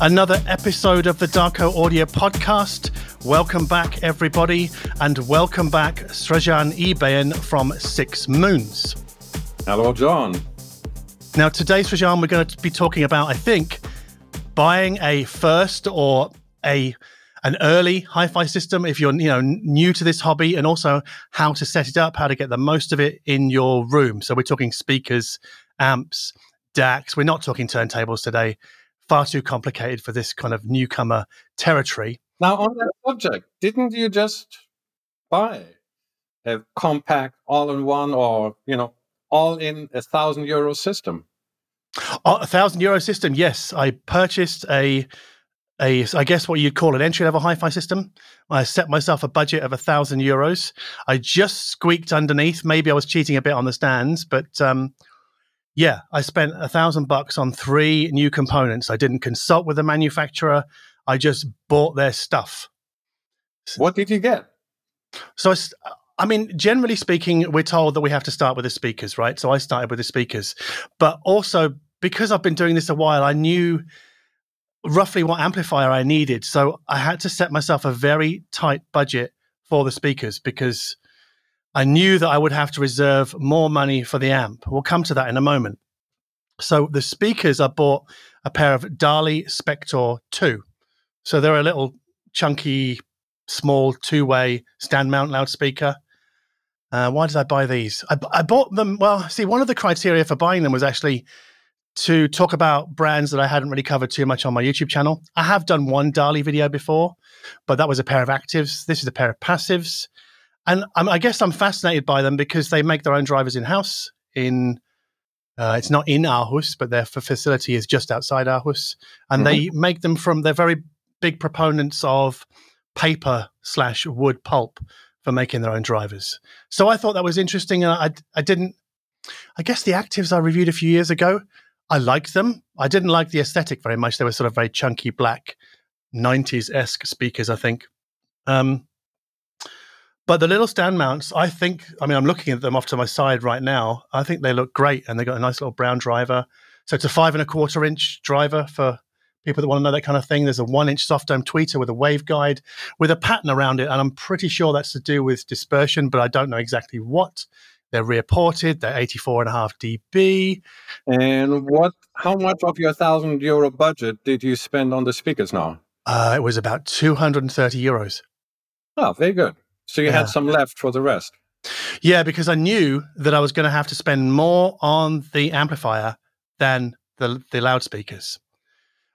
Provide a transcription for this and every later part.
another episode of the Darko Audio Podcast. Welcome back, everybody, and welcome back, Srajan Ebaen from Six Moons. Hello, John. Now, today, Srajan, we're going to be talking about, I think, buying a first or a an early hi-fi system if you're you know new to this hobby and also how to set it up how to get the most of it in your room so we're talking speakers amps DACs we're not talking turntables today far too complicated for this kind of newcomer territory. Now, on that subject, didn't you just buy a compact all-in-one or you know all-in a thousand euro system? a thousand euro system, yes. I purchased a a I guess what you'd call an entry level hi-fi system. I set myself a budget of a thousand euros. I just squeaked underneath. Maybe I was cheating a bit on the stands, but um, yeah, I spent a thousand bucks on three new components. I didn't consult with the manufacturer. I just bought their stuff. What did you get? So, I, I mean, generally speaking, we're told that we have to start with the speakers, right? So I started with the speakers, but also because I've been doing this a while, I knew roughly what amplifier I needed. So I had to set myself a very tight budget for the speakers because I knew that I would have to reserve more money for the amp. We'll come to that in a moment. So the speakers, I bought a pair of Dali Spektor 2. So they're a little chunky, small two way stand mount loudspeaker. Uh, why did I buy these? I, I bought them. Well, see, one of the criteria for buying them was actually to talk about brands that I hadn't really covered too much on my YouTube channel. I have done one Dali video before, but that was a pair of actives. This is a pair of passives and I'm, i guess I'm fascinated by them because they make their own drivers in house. In uh, it's not in Aarhus, but their facility is just outside Aarhus, and mm-hmm. they make them from. They're very big proponents of paper slash wood pulp for making their own drivers. So I thought that was interesting, and I I didn't. I guess the actives I reviewed a few years ago, I liked them. I didn't like the aesthetic very much. They were sort of very chunky black, 90s esque speakers. I think. Um, but the little stand mounts, I think, I mean, I'm looking at them off to my side right now. I think they look great and they've got a nice little brown driver. So it's a five and a quarter inch driver for people that want to know that kind of thing. There's a one inch soft dome tweeter with a waveguide with a pattern around it. And I'm pretty sure that's to do with dispersion, but I don't know exactly what. They're rear ported, they're 84 and a half dB. And what, how much of your thousand euro budget did you spend on the speakers now? Uh, it was about 230 euros. Oh, very good. So you yeah. had some left for the rest. Yeah, because I knew that I was going to have to spend more on the amplifier than the the loudspeakers,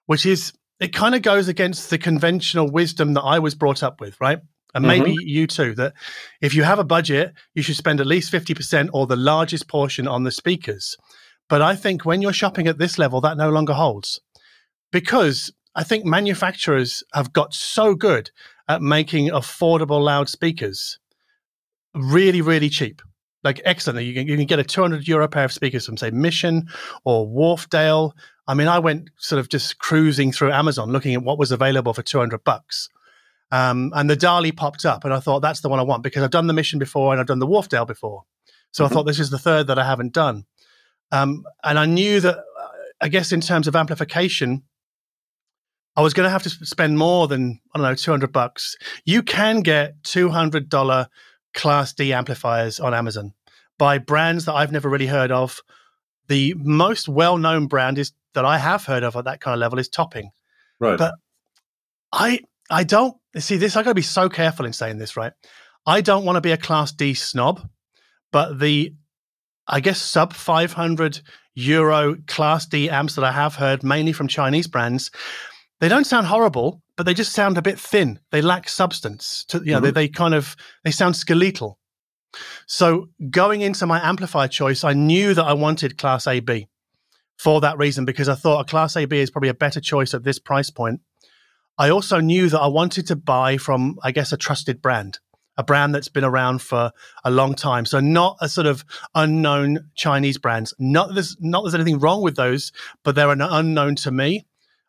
which is it kind of goes against the conventional wisdom that I was brought up with, right? And maybe mm-hmm. you too, that if you have a budget, you should spend at least 50% or the largest portion on the speakers. But I think when you're shopping at this level, that no longer holds because I think manufacturers have got so good at making affordable loudspeakers really, really cheap. Like excellent. You can, you can get a 200 euro pair of speakers from, say, Mission or Wharfedale. I mean, I went sort of just cruising through Amazon looking at what was available for 200 bucks. Um, and the Dali popped up, and I thought that's the one I want because I've done the Mission before and I've done the Wharfedale before. So mm-hmm. I thought this is the third that I haven't done. Um, and I knew that, I guess, in terms of amplification, I was going to have to spend more than I don't know two hundred bucks. You can get two hundred dollar Class D amplifiers on Amazon by brands that I've never really heard of. The most well known brand is that I have heard of at that kind of level is Topping. Right. But I I don't see this. I got to be so careful in saying this. Right. I don't want to be a Class D snob, but the I guess sub five hundred euro Class D amps that I have heard mainly from Chinese brands they don't sound horrible, but they just sound a bit thin. They lack substance. To, you know, mm-hmm. they, they kind of they sound skeletal. So going into my amplifier choice, I knew that I wanted Class AB for that reason because I thought a Class AB is probably a better choice at this price point. I also knew that I wanted to buy from, I guess, a trusted brand, a brand that's been around for a long time. So not a sort of unknown Chinese brands. Not there's not there's anything wrong with those, but they're an unknown to me.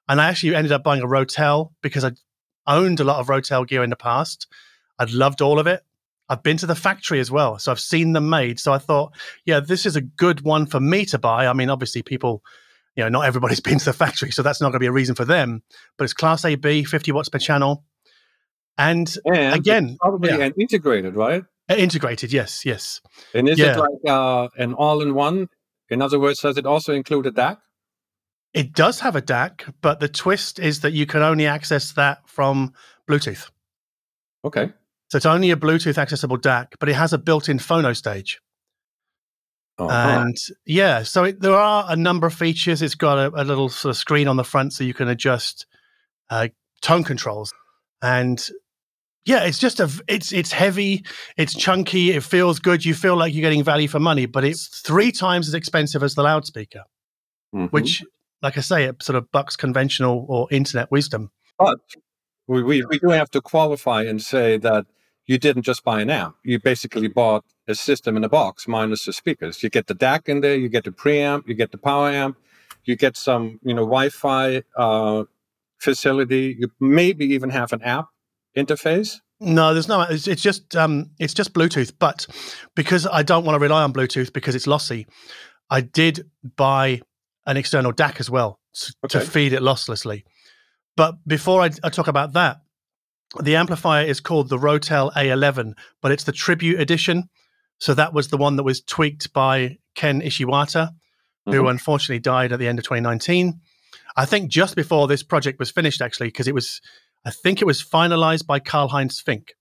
And I actually ended up buying a Rotel because I owned a lot of Rotel gear in the past. I'd loved all of it. I've been to the factory as well, so I've seen them made. So I thought, yeah, this is a good one for me to buy. I mean, obviously, people you know, not everybody's been to the factory, so that's not going to be a reason for them. But it's Class AB, 50 watts per channel, and, And again, probably yeah. an integrated, right? uh, integrated. Yes, yes. And is Yeah. it like uh, an all-in-one? In other words, does it also include a DAC? It does have a DAC, but the twist is that you can only access that from Bluetooth. Okay. So it's only a Bluetooth accessible DAC, but it has a built-in phono stage. Uh-huh. And yeah, so it, there are a number of features. It's got a, a little sort of screen on the front so you can adjust uh, tone controls. And yeah, it's just a it's it's heavy, it's chunky, it feels good. You feel like you're getting value for money, but it's three times as expensive as the loudspeaker, Mhm. which, like I say, it sort of bucks conventional or internet wisdom. But we, we, we do have to qualify and say that you didn't just buy an amp. You basically bought a system in a box minus the speakers. You get the DAC in there, you get the preamp, you get the power amp, you get some, you know, Wi-Fi uh, facility. You maybe even have an app interface. No, there's no. It's, it's just um, it's just Bluetooth. But because I don't want to rely on Bluetooth because it's lossy, I did buy an external DAC as well to Okay. feed it losslessly. But before I, I talk about that, the amplifier is called the Rotel A11, but it's the Tribute Edition. So that was the one that was tweaked by Ken Ishiwata, who Mhm. unfortunately died at the end of 2019. I think just before this project was finished, actually, because it was, I think it was finalized by Karl Heinz Fink,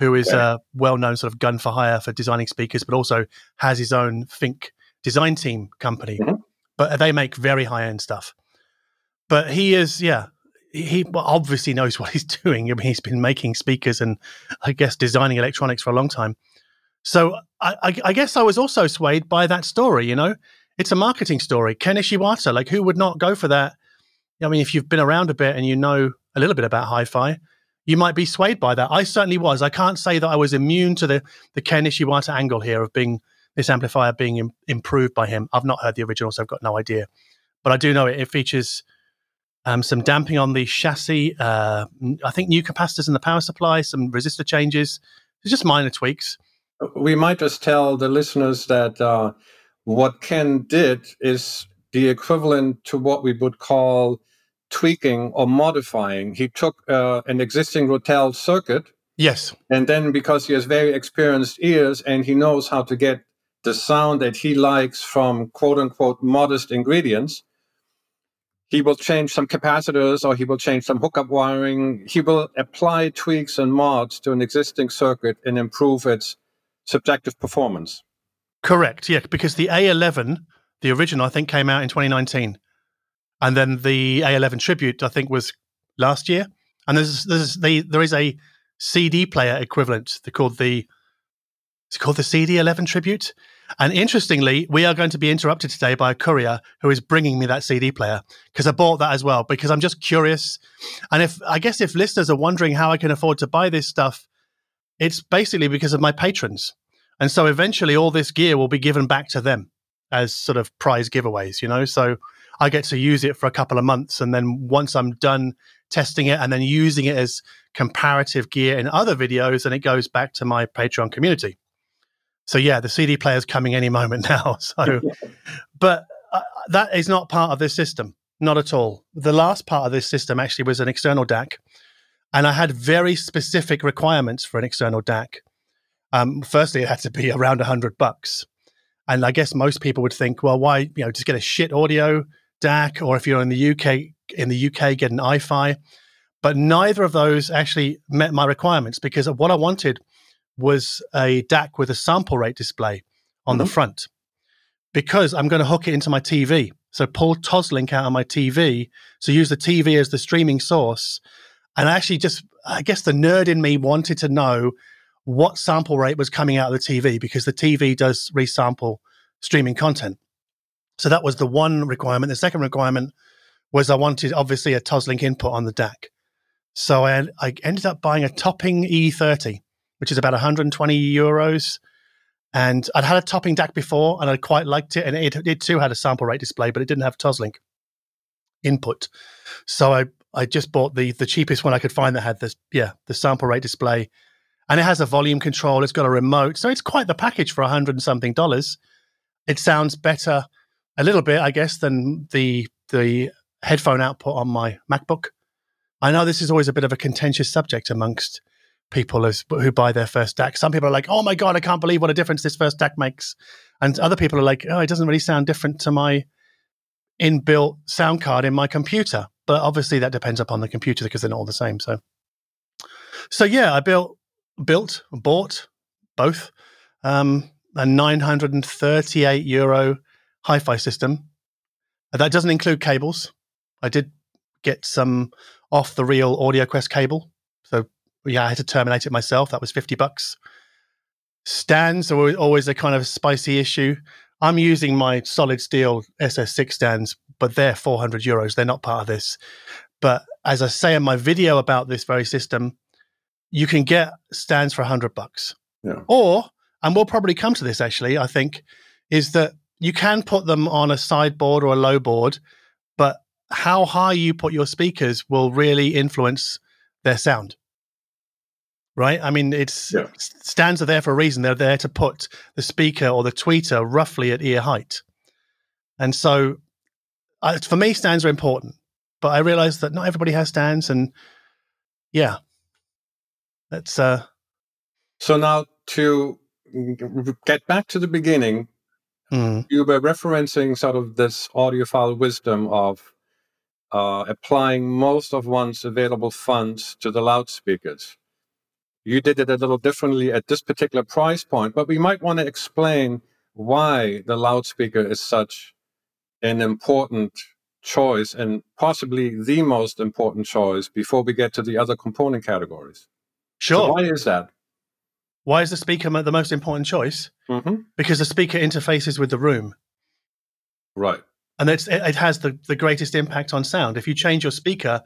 who is a well known sort of gun for hire for designing speakers, but also has his own Fink design team company. Mhm. But they make very high end stuff. But he is, yeah, he obviously knows what he's doing. I mean, he's been making speakers and I guess designing electronics for a long time. So I, I, I guess I was also swayed by that story. You know, it's a marketing story. Ken Ishiwata, like who would not go for that? I mean, if you've been around a bit and you know a little bit about hi-fi, you might be swayed by that. I certainly was. I can't say that I was immune to the the Ken Ishiwata angle here of being this amplifier being Im- improved by him. I've not heard the original, so I've got no idea. But I do know it. It features um, some damping on the chassis. Uh, I think new capacitors in the power supply, some resistor changes. It's just minor tweaks. we might just tell the listeners that uh, what Ken did is the equivalent to what we would call tweaking or modifying. He took uh, an existing Rotel circuit, Yes. and then because he has very experienced ears and he knows how to get the sound that he likes from quote unquote modest ingredients, he will change some capacitors or he will change some hookup wiring. He will apply tweaks and mods to an existing circuit and improve its subjective performance. Correct. Yeah, because the A11, the original, I think came out in 2019, and then the A11 tribute, I think, was last year. And there's there's the there is a CD player equivalent. Called the it's called the CD11 tribute. And interestingly, we are going to be interrupted today by a courier who is bringing me that CD player because I bought that as well because I'm just curious. And if I guess if listeners are wondering how I can afford to buy this stuff, it's basically because of my patrons. And so eventually all this gear will be given back to them as sort of prize giveaways, you know? So I get to use it for a couple of months. And then once I'm done testing it and then using it as comparative gear in other videos, then it goes back to my Patreon community. So yeah, the CD player is coming any moment now. So, but uh, that is not part of this system, not at all. The last part of this system actually was an external DAC, and I had very specific requirements for an external DAC. Um, firstly, it had to be around hundred bucks, and I guess most people would think, well, why you know just get a Schiit Audio DAC, or if you're in the UK, in the UK, get an iFi. But neither of those actually met my requirements because what I wanted was a DAC with a sample rate display on the Mhm. front because I'm going to hook it into my TV. So pull Toslink out of my TV. So use the TV as the streaming source. And I actually just, I guess the nerd in me wanted to know what sample rate was coming out of the TV because the TV does resample streaming content. So that was the one requirement. The second requirement was I wanted obviously a Toslink input on the DAC. So I, I ended up buying a Topping E30, which is about 120 euros. And I'd had a topping DAC before and I quite liked it. And it, it too had a sample rate display, but it didn't have Toslink input. So I, I just bought the the cheapest one I could find that had this, yeah, the sample rate display. And it has a volume control, it's got a remote. So it's quite the package for hundred and something dollars. It sounds better a little bit, I guess, than the the headphone output on my MacBook. I know this is always a bit of a contentious subject amongst people as, who buy their first DAC. Some people are like, "Oh my god, I can't believe what a difference this first DAC makes," and other people are like, "Oh, it doesn't really sound different to my inbuilt sound card in my computer." But obviously, that depends upon the computer because they're not all the same. So, so yeah, I built, built, bought both um, a 938 euro hi-fi system. That doesn't include cables. I did get some off the reel AudioQuest cable. Yeah, I had to terminate it myself. That was 50 bucks. Stands are always a kind of spicy issue. I'm using my solid steel SS6 stands, but they're 400 euros. They're not part of this. But as I say in my video about this very system, you can get stands for 100 bucks. Yeah. Or, and we'll probably come to this actually, I think, is that you can put them on a sideboard or a low board, but how high you put your speakers will really influence their sound. Right? I mean, it's Yeah. stands are there for a reason. They're there to put the speaker or the tweeter roughly at ear height. And so, uh, for me, stands are important. But I realize that not everybody has stands, and yeah, that's uh, So now to get back to the beginning, mm, you were referencing sort of this audiophile wisdom of uh, applying most of one's available funds to the loudspeakers. You did it a little differently at this particular price point, but we might want to explain why the loudspeaker is such an important choice and possibly the most important choice before we get to the other component categories. So sure. why is that? Why is the speaker the most important choice? hmm Because the speaker interfaces with the room. Right. and it's, it, it has the, the greatest impact on sound. If you change your speaker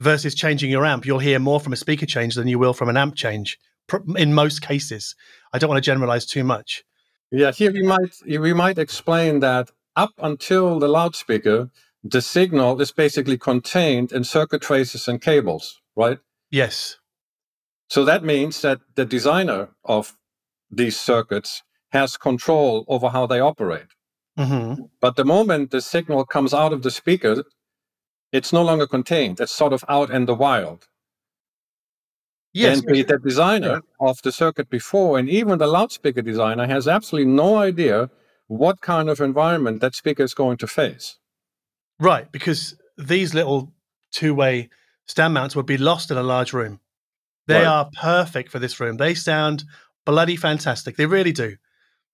versus changing your amp, you'll hear more from a speaker change than you will from an amp change. In most cases, I don't want to generalize too much. Yeah, here we might we might explain that up until the loudspeaker, the signal is basically contained in circuit traces and cables, right? Yes, So that means that the designer of these circuits has control over how they operate. hmm But the moment the signal comes out of the speaker, it's no longer contained. It's sort of out in the wild. yes, and the, the designer of the circuit before, and even the loudspeaker designer, has absolutely no idea what kind of environment that speaker is going to face. right. Because these little two-way stand mounts would be lost in a large room. They Right. are perfect for this room. They sound bloody fantastic. They really do.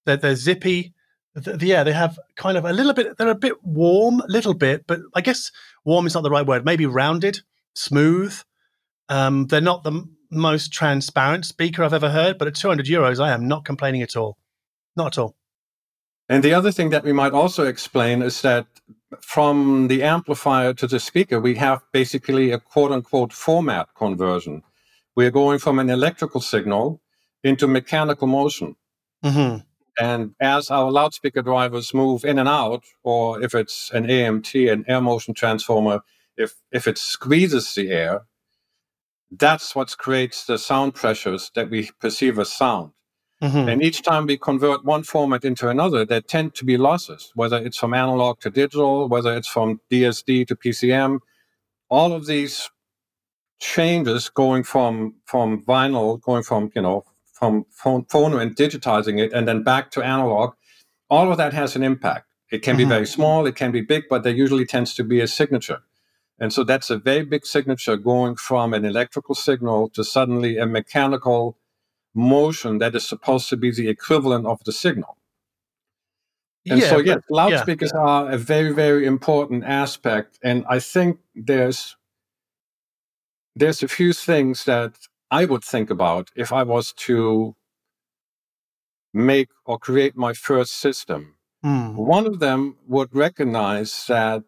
They're, they're zippy. Yeah, they have kind of a little bit. They're a bit warm, a little bit, but I guess warm is not the right word. Maybe rounded, smooth. Um, they're not the m- most transparent speaker I've ever heard, but at 200 euros, I am not complaining at all. Not at all. And the other thing that we might also explain is that from the amplifier to the speaker, we have basically a quote unquote format conversion. We're going from an electrical signal into mechanical motion. hmm And as our loudspeaker drivers move in and out, or if it's an AMT, an air motion transformer, if, if it squeezes the air, that's what creates the sound pressures that we perceive as sound. hmm And each time we convert one format into another, there tend to be losses, whether it's from analog to digital, whether it's from DSD to PCM. All of these changes going from from vinyl, going from you know from phone, phono and digitizing it, and then back to analog, all of that has an impact. It can be Mhm. very small, it can be big, but there usually tends to be a signature. And so that's a very big signature going from an electrical signal to suddenly a mechanical motion that is supposed to be the equivalent of the signal. And so, but- yes, loudspeakers are a very, very important aspect. And I think there's there's a few things that I would think about if I was to make or create my first system. Mm, One of them would recognize that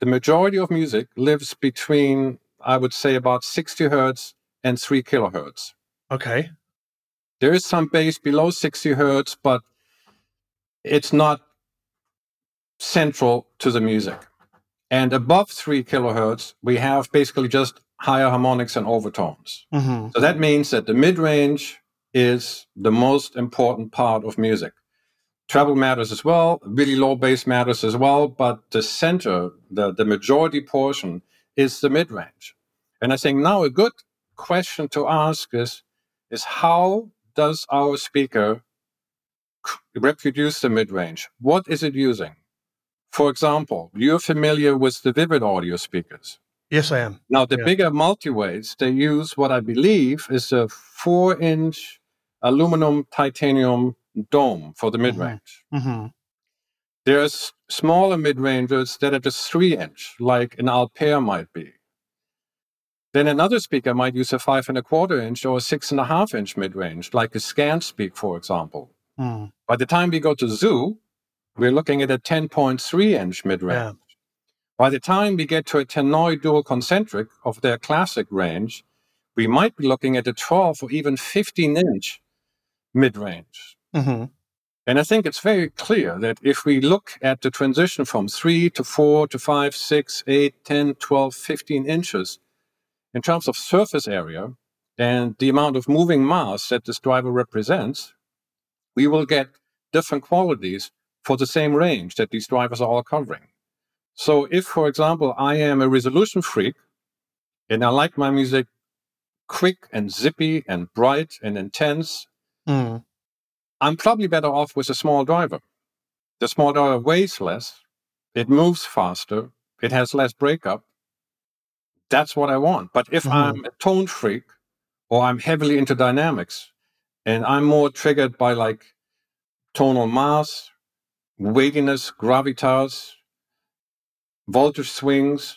the majority of music lives between, I would say, about 60 hertz and 3 kilohertz. okay. There is some bass below 60 hertz, but it's not central to the music. And above 3 kilohertz, we have basically just higher harmonics and overtones. hmm So that means that the mid range is the most important part of music. treble matters as well, really low bass matters as well, but the center, the, the majority portion, is the mid range. And I think now a good question to ask is, is how does our speaker reproduce the mid range? What is it using? For example, you're familiar with the Vivid audio speakers. Yes, I am. Now, the Yeah. bigger multiweights, they use what I believe is a four inch aluminum titanium dome for the mid range. hmm There's smaller mid rangers that are just three inch, like an Alpair might be. Then another speaker might use a five and a quarter inch or a six and a half inch mid range, like a Scanspeak, for example. Mm. By the time we go to Zu, we're looking at a 10.3 inch mid range. Yeah. By the time we get to a Tannoy dual concentric of their classic range, we might be looking at a 12 or even 15 inch mid range. hmm And I think it's very clear that if we look at the transition from 3 to 4 to 5, 6, 8, 10, 12, 15 inches in terms of surface area and the amount of moving mass that this driver represents, we will get different qualities for the same range that these drivers are all covering. So, if, for example, I am a resolution freak and I like my music quick and zippy and bright and intense, Mm. I'm probably better off with a small driver. The small driver weighs less, it moves faster, it has less breakup. That's what I want. But if Mhm. I'm a tone freak or I'm heavily into dynamics and I'm more triggered by like tonal mass, weightiness, gravitas, voltage swings,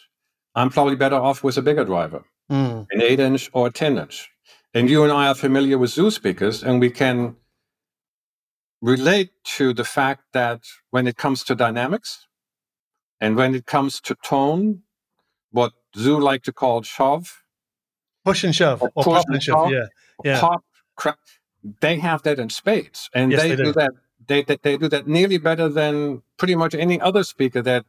I'm probably better off with a bigger driver Mm. an 8 inch or a 10 inch. And you and I are familiar with Zu speakers, and we can relate to the fact that when it comes to dynamics and when it comes to tone, what Zu like to call shove, Push and shove, Or or push pop and and shove. shove. Yeah. Yeah. pop, crack, they have that in spades. And Yes, they, they do do. that. They, they, they do that nearly better than pretty much any other speaker that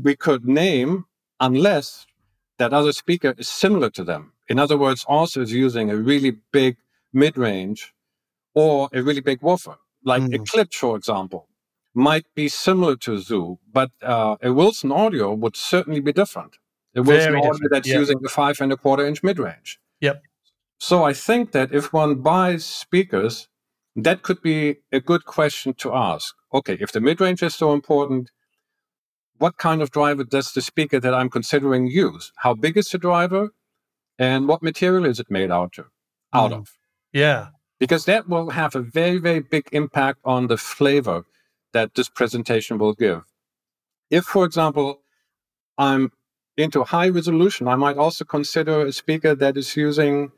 we could name, unless that other speaker is similar to them. In other words, also is using a really big mid range or a really big woofer. Like Mm. Klipsch, for example, might be similar to Zu, but uh, a Wilson Audio would certainly be different. A Wilson Very Audio different, that's yeah. using a five and a quarter inch mid range. Yep. So I think that if one buys speakers, that could be a good question to ask. Okay, if the mid range is so important, what kind of driver does the speaker that I'm considering use? How big is the driver? And what material is it made out of? Out Mm. of? Yeah. Because that will have a very, very big impact on the flavor that this presentation will give. If, for example, I'm into high resolution, I might also consider a speaker that is using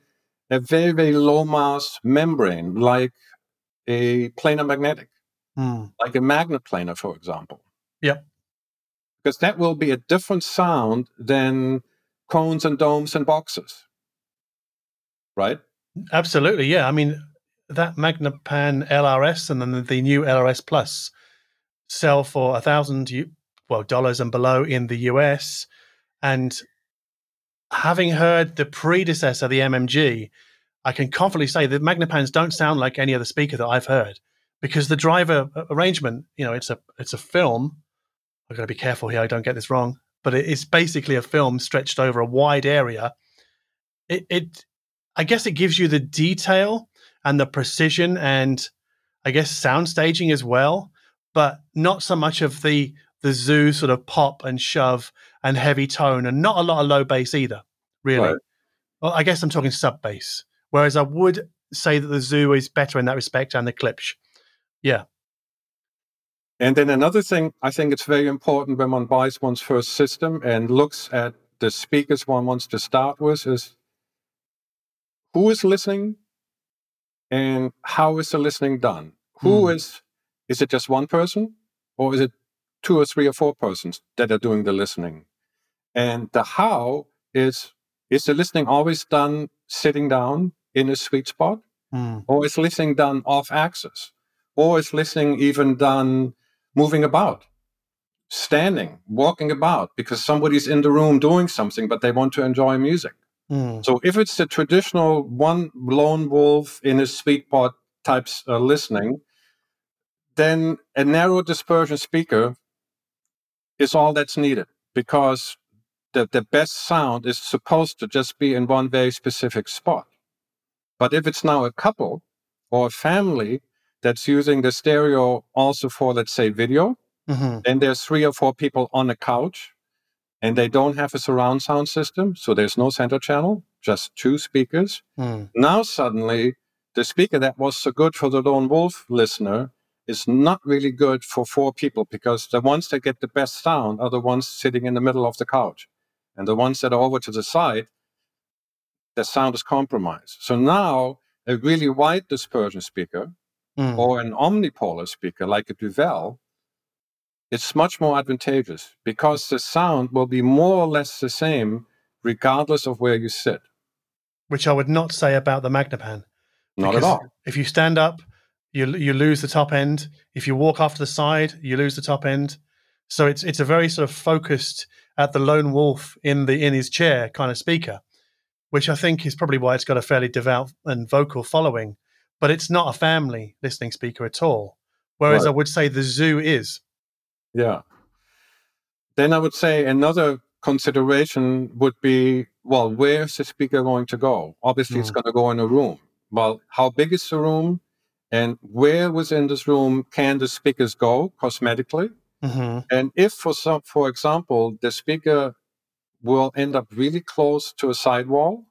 a very, very low mass membrane, like a planar magnetic, Mm. like a Magnepan, for example. Yep. Because that will be a different sound than cones and domes and boxes. Right? Absolutely. Yeah. I mean, that Magnepan LRS and then the, new LRS Plus sell for a thousand well dollars and below in the US. And having heard the predecessor, the MMG, I can confidently say that Magnepans don't sound like any other speaker that I've heard because the driver arrangement, you know, it's a it's a film. I've got to be careful here; I don't get this wrong. But it's basically a film stretched over a wide area. It, it, I guess, it gives you the detail and the precision, and I guess sound staging as well, but not so much of the the Zu sort of pop and shove and heavy tone, and not a lot of low bass either. Really, Right. well, I guess I'm talking sub bass. Whereas I would say that the Zu is better in that respect, and the Klipsch. Yeah. And then another thing, I think it's very important when one buys one's first system and looks at the speakers one wants to start with is who is listening and how is the listening done? Who Hmm. is? is it just one person or is it two or three or four persons that are doing the listening? And the how is is the listening always done sitting down in a sweet spot? Mm. or is listening done off axis, or is listening even done moving about, standing, walking about, because somebody's in the room doing something, but they want to enjoy music. Mm. So if it's the traditional one lone wolf in a sweet spot types uh, listening, then a narrow dispersion speaker is all that's needed because the, the best sound is supposed to just be in one very specific spot. But if it's now a couple or a family that's using the stereo also for, let's say, video, Mhm. then there's three or four people on a couch and they don't have a surround sound system. So there's no center channel, just two speakers. Mm. Now, suddenly, the speaker that was so good for the lone wolf listener is not really good for four people because the ones that get the best sound are the ones sitting in the middle of the couch. And the ones that are over to the side, the sound is compromised. So now, a really wide dispersion speaker Mm. or an omnipolar speaker like a Duevel, it's much more advantageous because the sound will be more or less the same regardless of where you sit. Which I would not say about the Magnepan. Not at all. If you stand up, you you lose the top end. If you walk off to the side, you lose the top end. So it's it's a very sort of focused at the lone wolf in the in his chair kind of speaker, which I think is probably why it's got a fairly devout and vocal following. But it's not a family listening speaker at all. Whereas Right. I would say the Zu is. Yeah. Then I would say another consideration would be well, where's the speaker going to go? Obviously, it's Mm. going to go in a room. Well, how big is the room? And where within this room can the speakers go cosmetically? hmm And if, for some, for example, the speaker will end up really close to a sidewall,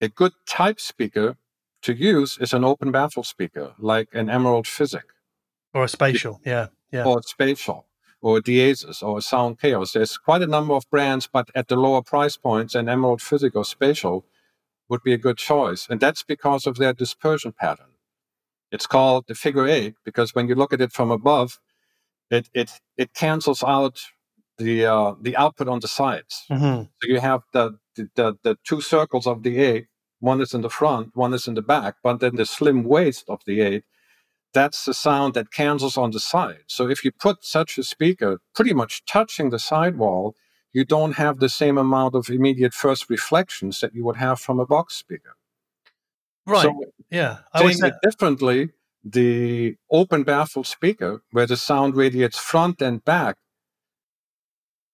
a good type speaker to use is an open baffle speaker, like an Emerald Physic Or a spatial. Yeah. Yeah. or a Spatial or a or a SoundKaos. There's quite a number of brands, but at the lower price points, an Emerald Physic or Spatial would be a good choice. And that's because of their dispersion pattern. It's called the figure eight because when you look at it from above, it it it cancels out the uh, the output on the sides. hmm So you have the the the two circles of the eight. One is in the front, one is in the back, but then the slim waist of the eight, that's the sound that cancels on the side. So if you put such a speaker pretty much touching the sidewall, you don't have the same amount of immediate first reflections that you would have from a box speaker. Right. So yeah. I would saying say, it differently, the open baffled speaker, where the sound radiates front and back,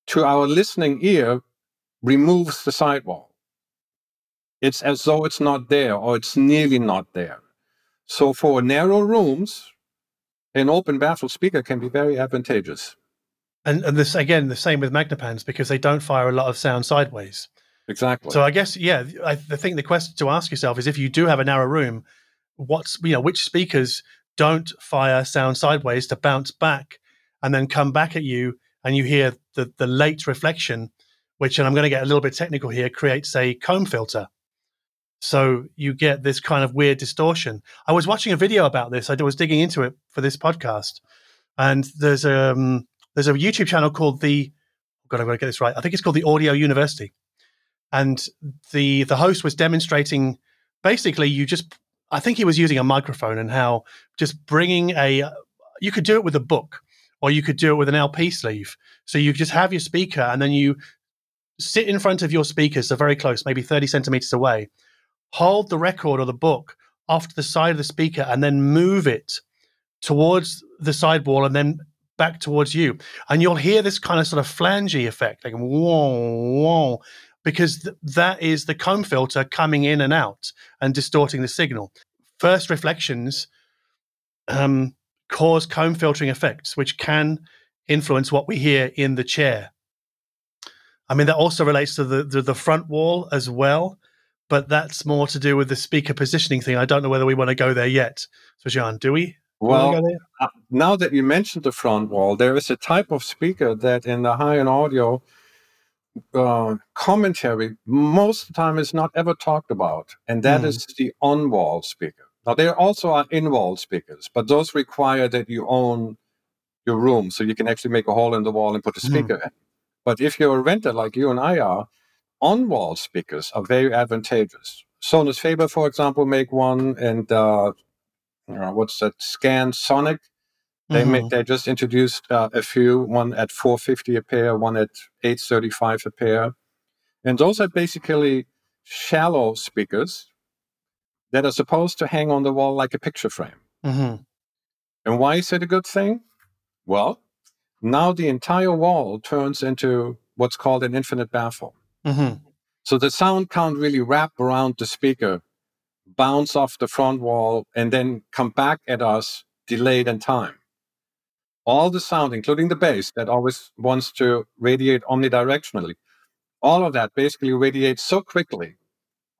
to our listening ear, removes the sidewall. It's as though it's not there or it's nearly not there. So for narrow rooms, an open baffled speaker can be very advantageous. and, and this again, the same with Magnepans because they don't fire a lot of sound sideways. Exactly. So I guess yeah, I, I think the question to ask yourself is if you do have a narrow room, what's you know which speakers don't fire sound sideways to bounce back and then come back at you and you hear the the late reflection, which and I'm going to get a little bit technical here, creates a comb filter. So you get this kind of weird distortion. I was watching a video about this. I was digging into it for this podcast, and there's a um, there's a YouTube channel called the. God, I've got to get this right. I think it's called the Audio University and the the host was demonstrating basically you just i think he was using a microphone and how just bringing a you could do it with a book or you could do it with an lp sleeve so you just have your speaker and then you sit in front of your speakers so very close maybe 30 centimeters away hold the record or the book off to the side of the speaker and then move it towards the side wall and then back towards you and you'll hear this kind of sort of flangey effect like whoa whoa because th- that is the comb filter coming in and out and distorting the signal. First reflections um, cause comb filtering effects, which can influence what we hear in the chair. I mean, that also relates to the, the, the front wall as well, but that's more to do with the speaker positioning thing. I don't know whether we want to go there yet. So, Jean, do we? well, Wanna go there? uh, now that you mentioned the front wall, there is a type of speaker that in the high-end audio uh, commentary most of the time is not ever talked about, and that Hmm. is the on-wall speaker. Now there also are in-wall speakers, but those require that you own your room, so you can actually make a hole in the wall and put a Hmm. speaker in. But if you're a renter like you and I are, on-wall speakers are very advantageous. Sonus Faber, for example, make one, and uh, what's that? Scan Sonic they Mhm. make, they just introduced uh, a few, one at 450 a pair, one at 835 a pair. And those are basically shallow speakers that are supposed to hang on the wall like a picture frame. Mhm. And why is it a good thing? Well, now the entire wall turns into what's called an infinite baffle. Mm-hmm. So the sound can't really wrap around the speaker, bounce off the front wall, and then come back at us delayed in time. All the sound, including the bass that always wants to radiate omnidirectionally, all of that basically radiates so quickly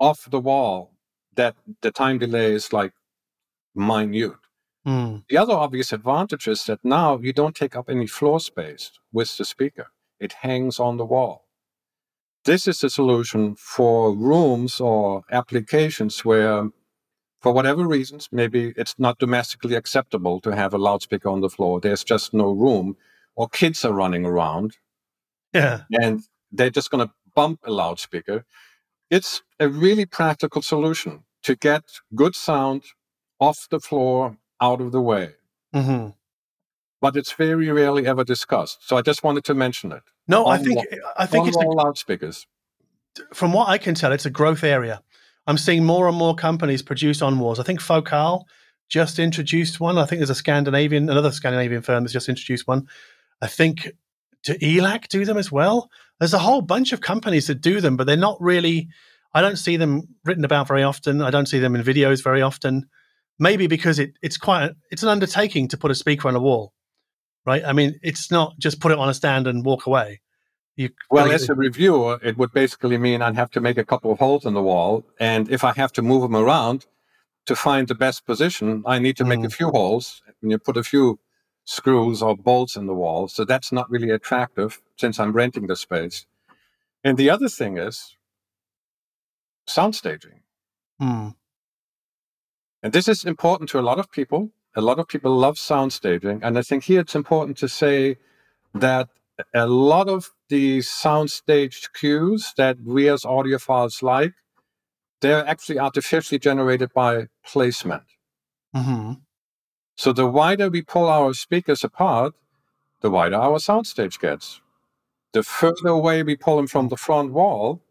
off the wall that the time delay is like minute. Mm. The other obvious advantage is that now you don't take up any floor space with the speaker, it hangs on the wall. This is a solution for rooms or applications where, for whatever reasons, maybe it's not domestically acceptable to have a loudspeaker on the floor. There's just no room, or kids are running around Yeah. and they're just going to bump a loudspeaker. It's a really practical solution to get good sound off the floor, out of the way. Mm-hmm. But it's very rarely ever discussed. So I just wanted to mention it. No, I On think I think it's a, loudspeakers. from what I can tell, it's a growth area. I'm seeing more and more companies produce on walls. I think Focal just introduced one. I think there's a Scandinavian, another Scandinavian firm that's just introduced one. I think do ELAC do them as well? There's a whole bunch of companies that do them, but they're not really. I don't see them written about very often. I don't see them in videos very often. Maybe because it, it's quite it's an undertaking to put a speaker on a wall, right? I mean, it's not just put it on a stand and walk away. You Well, as a reviewer, it would basically mean I'd have to make a couple of holes in the wall. And if I have to move them around to find the best position, I need to make a Mm. few holes and you put a few screws or bolts in the wall. So that's not really attractive since I'm renting the space. And the other thing is sound staging. Hmm. And this is important to a lot of people. A lot of people love sound staging. And I think here it's important to say that a lot of the sound staged cues that we as audiophiles like, they're actually artificially generated by placement. hmm So the wider we pull our speakers apart, the wider our soundstage gets. The further away we pull them from the front wall,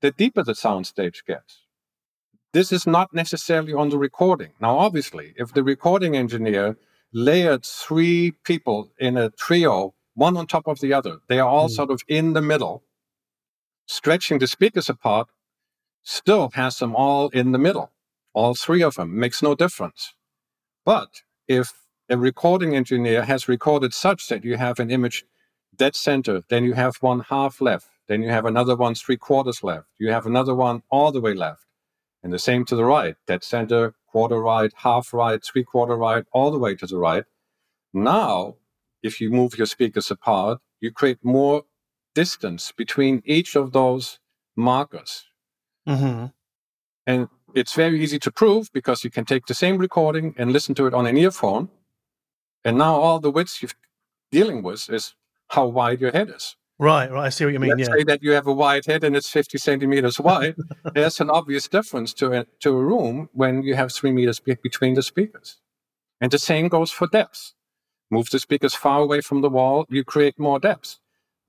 the deeper the soundstage gets. This is not necessarily on the recording. Now, obviously, if the recording engineer layered three people in a trio, one on top of the other, they are all Mm. sort of in the middle, stretching the speakers apart still has them all in the middle. All three of them makes no difference. But if a recording engineer has recorded such that you have an image dead center, then you have one half left, then you have another one three quarters left, you have another one all the way left, and the same to the right, dead center, quarter right, half right, three quarter right, all the way to the right. Now, if you move your speakers apart, you create more distance between each of those markers. hmm And it's very easy to prove because you can take the same recording and listen to it on an earphone. And now all the width you're dealing with is how wide your head is. Right, right. I see what you mean. Let's Yeah. say that you have a wide head and it's 50 centimeters wide. There's an obvious difference to a, to a room when you have three meters be- between the speakers. And the same goes for depth. Move the speakers far away from the wall, you create more depth.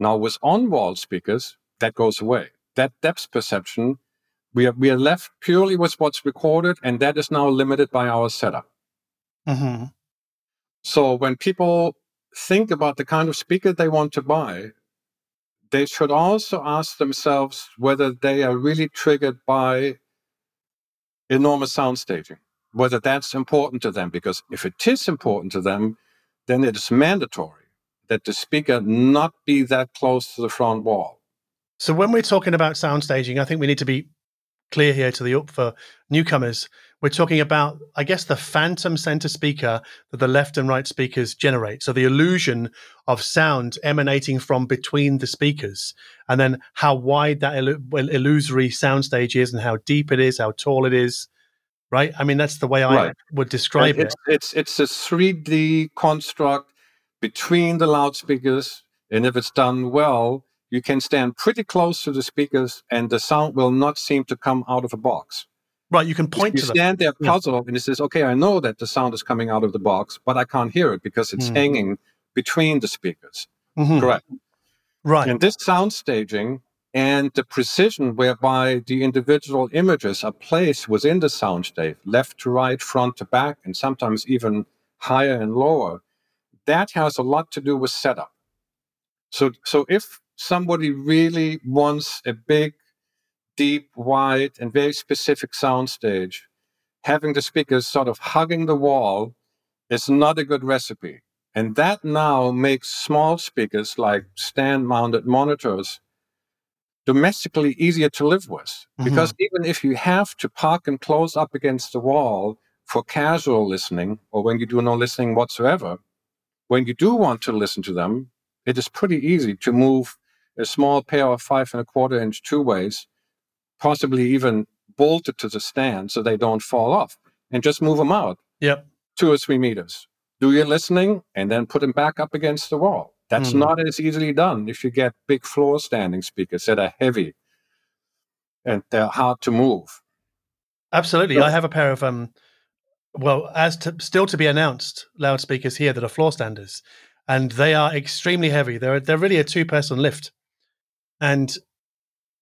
Now, with on wall speakers, that goes away. That depth perception, we are, we are left purely with what's recorded, and that is now limited by our setup. hmm So when people think about the kind of speaker they want to buy, they should also ask themselves whether they are really triggered by enormous sound staging, whether that's important to them. Because if it is important to them, then it is mandatory that the speaker not be that close to the front wall. So when we're talking about sound staging, I think we need to be clear here to the up for newcomers. We're talking about, I guess, the phantom center speaker that the left and right speakers generate. So the illusion of sound emanating from between the speakers, and then how wide that illu- well, illusory soundstage is, and how deep it is, how tall it is. Right? I mean, that's the way I Right. would describe And it. it's, it's it's a 3D construct between the loudspeakers, and if it's done well, you can stand pretty close to the speakers, and the sound will not seem to come out of a box. Right? You can point you to them. stand there Yeah. puzzled, and it says, "Okay, I know that the sound is coming out of the box, but I can't hear it because it's Hmm. hanging between the speakers." Mhm. Correct. Right. And this sound staging and the precision whereby the individual images are placed within the soundstage, left to right, front to back, and sometimes even higher and lower, that has a lot to do with setup. So, so if somebody really wants a big, deep, wide, and very specific soundstage, having the speakers sort of hugging the wall is not a good recipe. And that now makes small speakers like stand mounted monitors domestically easier to live with. Mm-hmm. Because even if you have to park and close up against the wall for casual listening or when you do no listening whatsoever, when you do want to listen to them, it is pretty easy to move a small pair of five and a quarter inch two ways, possibly even bolted to the stand so they don't fall off, and just move them out. Yep. Two or three meters. Do your listening and then put them back up against the wall. That's mm. not as easily done if you get big floor standing speakers that are heavy and they're hard to move. Absolutely. So, I have a pair of um well, as to, still to be announced loudspeakers here that are floor standers and they are extremely heavy. They're they're really a two person lift, and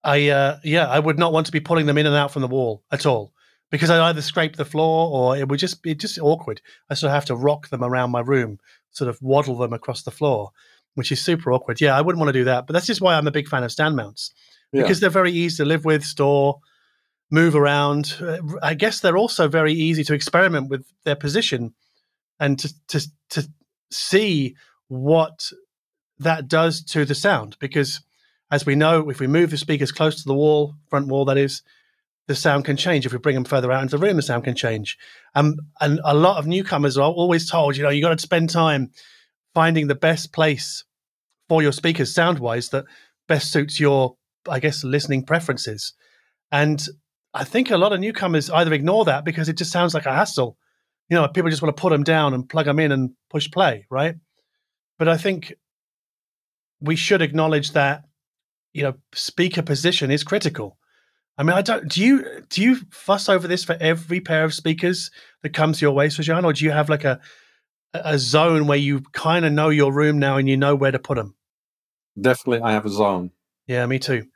I uh, yeah I would not want to be pulling them in and out from the wall at all because I either scrape the floor or it would just be just awkward. I sort of have to rock them around my room, sort of waddle them across the floor, which is super awkward. Yeah, I wouldn't want to do that, but that's just why I'm a big fan of stand mounts yeah. because they're very easy to live with, store, move around. I guess they're also very easy to experiment with their position and to to to see what that does to the sound because as we know if we move the speakers close to the wall front wall that is the sound can change if we bring them further out into the room the sound can change. Um, and a lot of newcomers are always told you know you got to spend time finding the best place for your speakers sound wise that best suits your i guess listening preferences. And i think a lot of newcomers either ignore that because it just sounds like a hassle. You know people just want to put them down and plug them in and push play right? But I think we should acknowledge that you know speaker position is critical. I mean, I don't. Do you do you fuss over this for every pair of speakers that comes your way, Srajan, or do you have like a a zone where you kind of know your room now and you know where to put them? Definitely, I have a zone. Yeah, me too.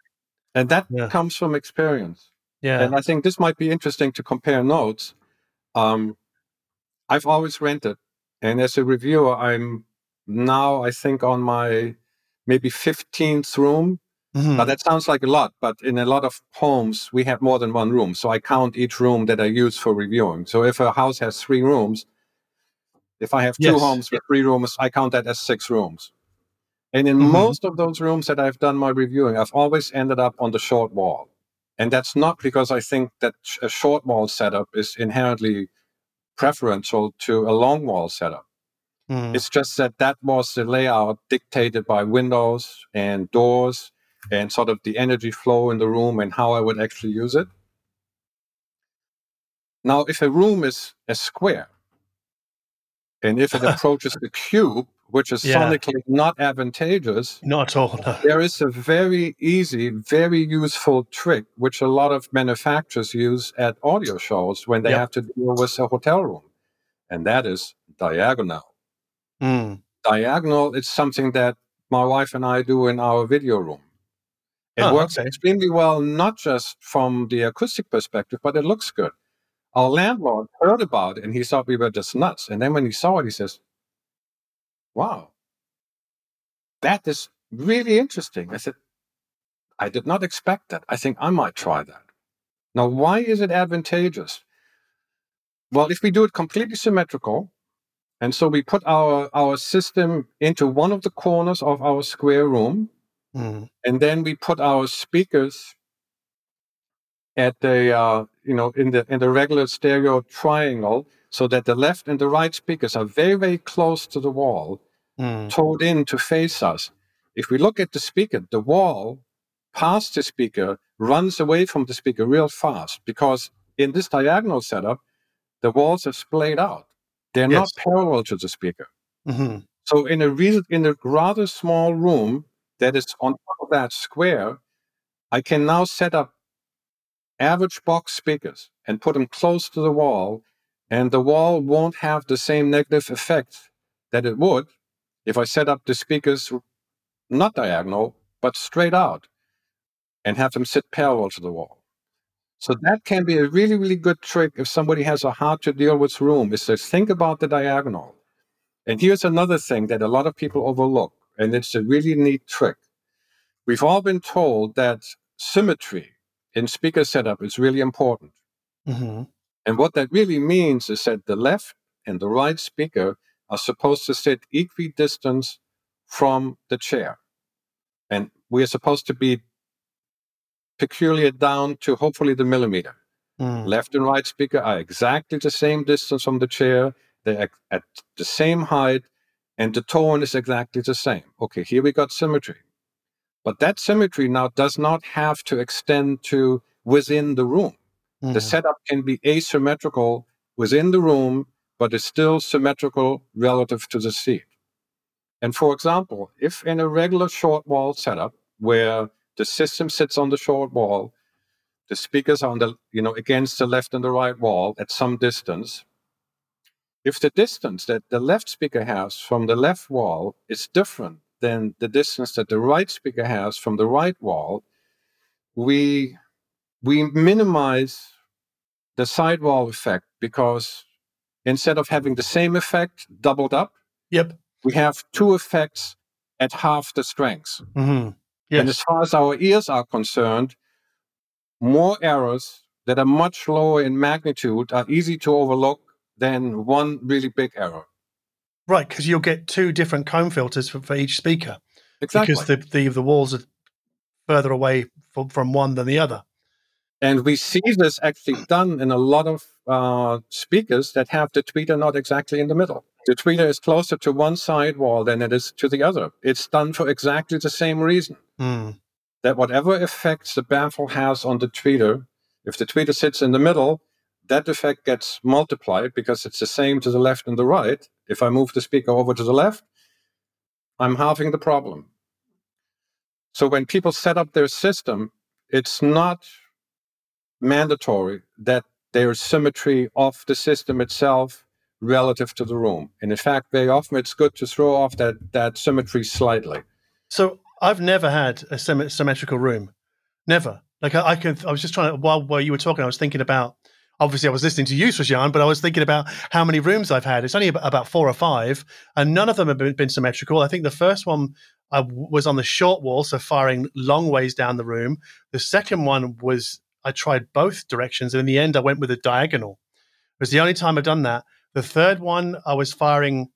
And that yeah. comes from experience. Yeah. And I think this might be interesting to compare notes. Um, I've always rented, and as a reviewer, I'm now I think on my maybe 15th room. Mm-hmm. Now that sounds like a lot, but in a lot of homes we have more than one room. So I count each room that I use for reviewing. So if a house has three rooms, if I have two yes. homes with three rooms, I count that as six rooms. And in mm-hmm. most of those rooms that I've done my reviewing, I've always ended up on the short wall. And that's not because I think that a short wall setup is inherently preferential to a long wall setup. Mm. It's just that that was the layout dictated by windows and doors and sort of the energy flow in the room and how I would actually use it. Now, if a room is a square and if it approaches the cube, which is yeah. sonically not advantageous, not at all. No. There is a very easy, very useful trick which a lot of manufacturers use at audio shows when they yep. have to deal with a hotel room, and that is diagonal. Mm. Diagonal is something that my wife and I do in our video room. It oh, works okay. extremely well, not just from the acoustic perspective, but it looks good. Our landlord heard about it and he thought we were just nuts. And then when he saw it, he says, Wow, that is really interesting. I said, I did not expect that. I think I might try that. Now, why is it advantageous? Well, if we do it completely symmetrical, and so we put our, our system into one of the corners of our square room. Mm. And then we put our speakers at the uh, you know in the in the regular stereo triangle so that the left and the right speakers are very very close to the wall mm. towed in to face us if we look at the speaker the wall past the speaker runs away from the speaker real fast because in this diagonal setup the walls are splayed out they're yes. not parallel to the speaker. Mm-hmm. So in a re- in a rather small room that is on top of that square, I can now set up average box speakers and put them close to the wall, and the wall won't have the same negative effect that it would if I set up the speakers not diagonal but straight out and have them sit parallel to the wall. So that can be a really, really good trick if somebody has a hard to deal with room, is to think about the diagonal. And here's another thing that a lot of people overlook, and it's a really neat trick. We've all been told that symmetry in speaker setup is really important. Mm-hmm. And what that really means is that the left and the right speaker are supposed to sit equidistant from the chair. And we are supposed to be peculiar down to hopefully the millimeter. Mm. Left and right speaker are exactly the same distance from the chair. They're at the same height, and the tone is exactly the same. Okay, here we got symmetry. But that symmetry now does not have to extend to within the room. Mm. The setup can be asymmetrical within the room, but is still symmetrical relative to the seat. And for example, if in a regular short wall setup where the system sits on the short wall, the speakers are on the you know against the left and the right wall at some distance. If the distance that the left speaker has from the left wall is different than the distance that the right speaker has from the right wall, we we minimize the sidewall effect because instead of having the same effect doubled up, Yep. we have two effects at half the strength. Mm-hmm. And as far as our ears are concerned, more errors that are much lower in magnitude are easy to overlook than one really big error. Right, because you'll get two different comb filters for, for each speaker Exactly. because the, the the walls are further away from, from one than the other. and we see this actually done in a lot of uh, speakers that have the tweeter not exactly in the middle. The tweeter is closer to one side wall than it is to the other. It's done for exactly the same reason. Mm. that whatever effects the baffle has on the tweeter, if the tweeter sits in the middle, that effect gets multiplied because it's the same to the left and the right. If I move the speaker over to the left, I'm halving the problem. So when people set up their system, it's not mandatory that there's symmetry of the system itself relative to the room. And in fact, very often it's good to throw off that, that symmetry slightly. So I've never had a symmetrical room, never. Like I, I can, I was just trying to while while you were talking, I was thinking about. Obviously, I was listening to you, Srajan, but I was thinking about how many rooms I've had. It's only about, four or five, and none of them have been, been symmetrical. I think the first one I w- was on the short wall, so firing long ways down the room. The second one was I tried both directions, and in the end, I went with a diagonal. It was the only time I've done that. The third one, I was firing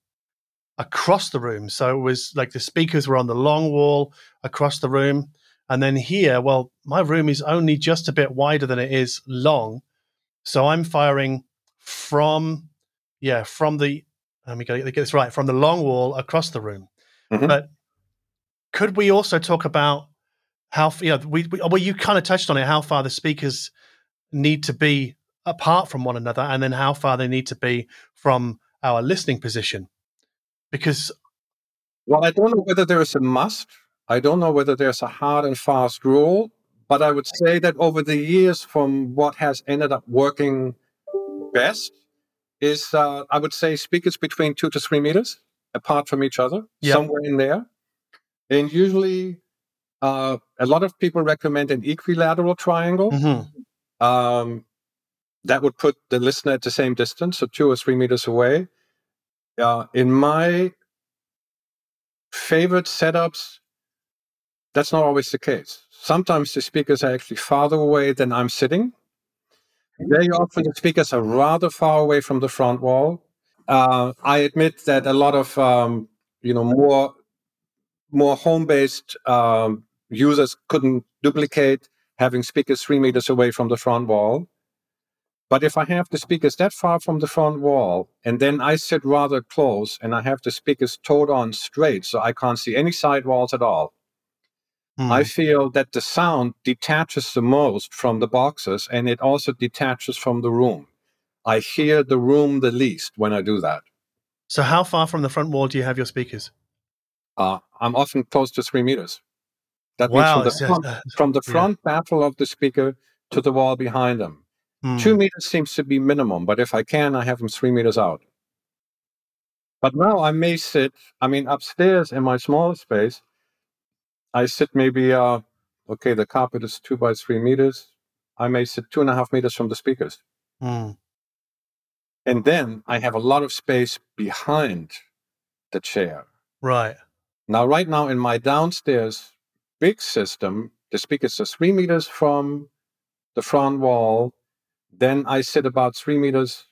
across the room. So it was like the speakers were on the long wall across the room. And then here, well, my room is only just a bit wider than it is long. So I'm firing from, yeah, from the, let me get this right, from the long wall across the room. Mhm. But could we also talk about how, you know, we, we, well, you kind of touched on it, how far the speakers need to be apart from one another and then how far they need to be from our listening position because Well, I don't know whether there is a must. I don't know whether there's a hard and fast rule, but I would say that over the years, from what has ended up working best, is uh, I would say speakers between two to three meters apart from each other, Yeah. somewhere in there. And usually, uh, a lot of people recommend an equilateral triangle. Mhm. Um, that would put the listener at the same distance, so two or three meters away. Uh, in my favorite setups, that's not always the case. Sometimes the speakers are actually farther away than I'm sitting. Very often the speakers are rather far away from the front wall. Uh, I admit that a lot of um, you know more more home-based um, users couldn't duplicate having speakers three meters away from the front wall. But if I have the speakers that far from the front wall, and then I sit rather close and I have the speakers towed on straight, so I can't see any side walls at all, Hmm. I feel that the sound detaches the most from the boxes and it also detaches from the room. I hear the room the least when I do that. so how far from the front wall do you have your speakers Uh, I'm often close to three meters. That wow means from the, front, uh, from the yeah. baffle of the speaker to the wall behind them. hmm. Two meters seems to be minimum, but if I can, I have them three meters out. But now I may sit, I mean, upstairs in my smaller space, I sit maybe, uh, okay, the carpet is two by three meters. I may sit two and a half meters from the speakers. Mm. And then I have a lot of space behind the chair. Right. Now, right now in my downstairs big system, the speakers are three meters from the front wall. Then I sit about three meters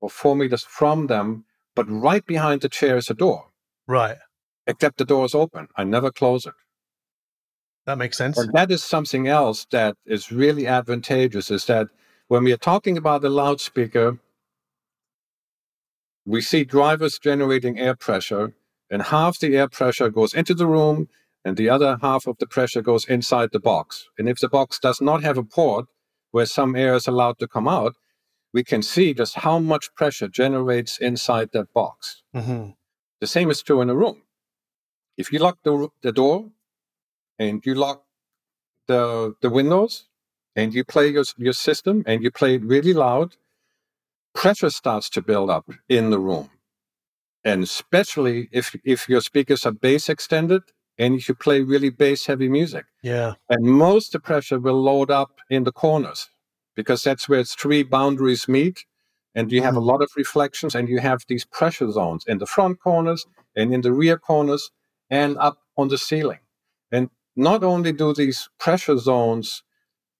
or four meters from them, but right behind the chair is a door. Right. Except the door is open. I never close it. That makes sense. That is something else that is really advantageous is that when we are talking about the loudspeaker, we see drivers generating air pressure, and half the air pressure goes into the room, and the other half of the pressure goes inside the box. And if the box does not have a port where some air is allowed to come out, we can see just how much pressure generates inside that box. Mm-hmm. The same is true in a room. If you lock the, the door and you lock the, the windows and you play your, your system and you play it really loud, pressure starts to build up in the room. And especially if, if your speakers are bass extended and if you play really bass heavy music. Yeah. And most of the pressure will load up in the corners because that's where its three boundaries meet. And you have a Mhm. lot of reflections and you have these pressure zones in the front corners and in the rear corners and up on the ceiling. And not only do these pressure zones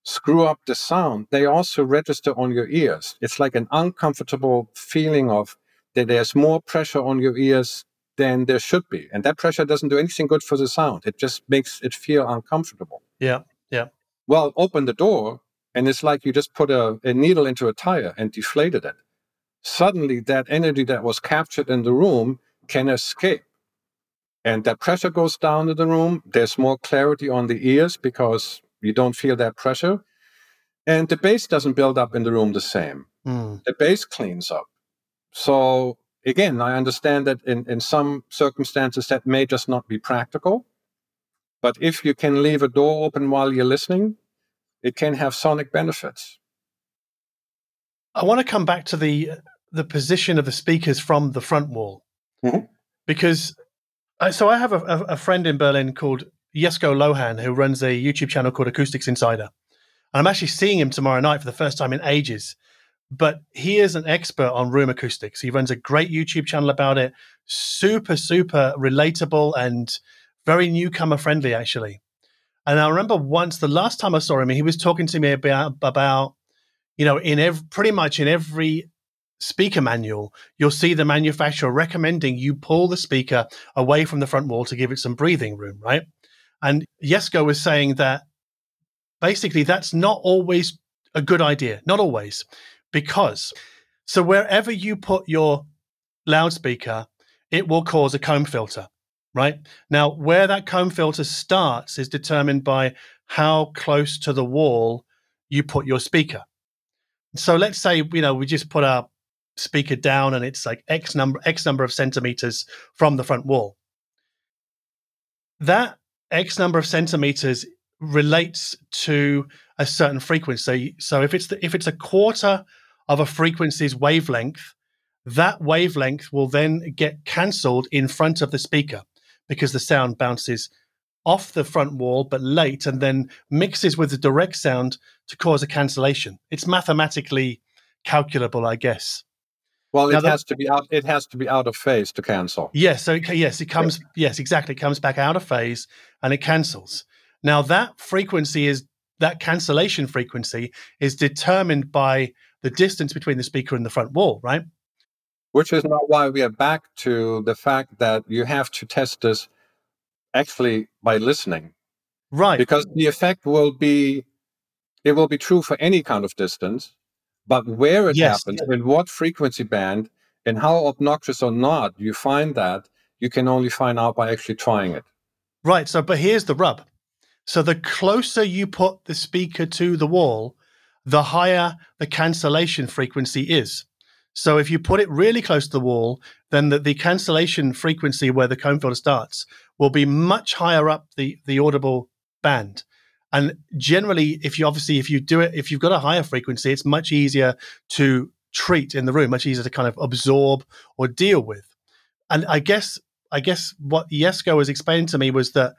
screw up the sound, they also register on your ears. It's like an uncomfortable feeling of that there's more pressure on your ears than there should be. And that pressure doesn't do anything good for the sound. It just makes it feel uncomfortable. Yeah. Yeah. Well, open the door, and it's like you just put a, a needle into a tire and deflated it. Suddenly, that energy that was captured in the room can escape. And that pressure goes down in the room. There's more clarity on the ears because you don't feel that pressure. And the bass doesn't build up in the room the same. Mm. The bass cleans up. So, again, I understand that in, in some circumstances that may just not be practical. But if you can leave a door open while you're listening, it can have sonic benefits. I want to come back to the the position of the speakers from the front wall Mhm. because I, so I have a, a, friend in Berlin called Jesco Lohan who runs a YouTube channel called Acoustics Insider, and I'm actually seeing him tomorrow night for the first time in ages. But he is an expert on room acoustics. He runs a great YouTube channel about it, super super relatable and very newcomer friendly actually. And I remember once the last time I saw him, he was talking to me about about you know, in every, pretty much in every speaker manual, you'll see the manufacturer recommending you pull the speaker away from the front wall to give it some breathing room, right? And Jesco was saying that basically that's not always a good idea, not always, because so wherever you put your loudspeaker, it will cause a comb filter, right? Now, where that comb filter starts is determined by how close to the wall you put your speaker. So let's say you know we just put our speaker down and it's like x number x number of centimeters from the front wall. That x number of centimeters relates to a certain frequency. So if it's the, if it's a quarter of a frequency's wavelength, that wavelength will then get cancelled in front of the speaker because the sound bounces off the front wall but late and then mixes with the direct sound to cause a cancellation. It's mathematically calculable, I guess. Well, Now it that- has to be out. It has to be out of phase to cancel. Yes, so it, yes, it comes yes, exactly. It comes back out of phase and it cancels. Now that frequency is that cancellation frequency is determined by the distance between the speaker and the front wall, right? Which is now why we are back to the fact that you have to test this actually by listening, Right. because the effect will be, it will be true for any kind of distance, but where it Yes, happens, in what frequency band, and how obnoxious or not you find that, you can only find out by actually trying it. Right. So, but here's the rub. So, the closer you put the speaker to the wall, the higher the cancellation frequency is. So, if you put it really close to the wall, then the, the cancellation frequency where the comb filter starts will be much higher up the, the audible band. And generally, if you obviously, if you do it, if you've got a higher frequency, it's much easier to treat in the room, much easier to kind of absorb or deal with. And I guess, I guess what Jesco was explaining to me was that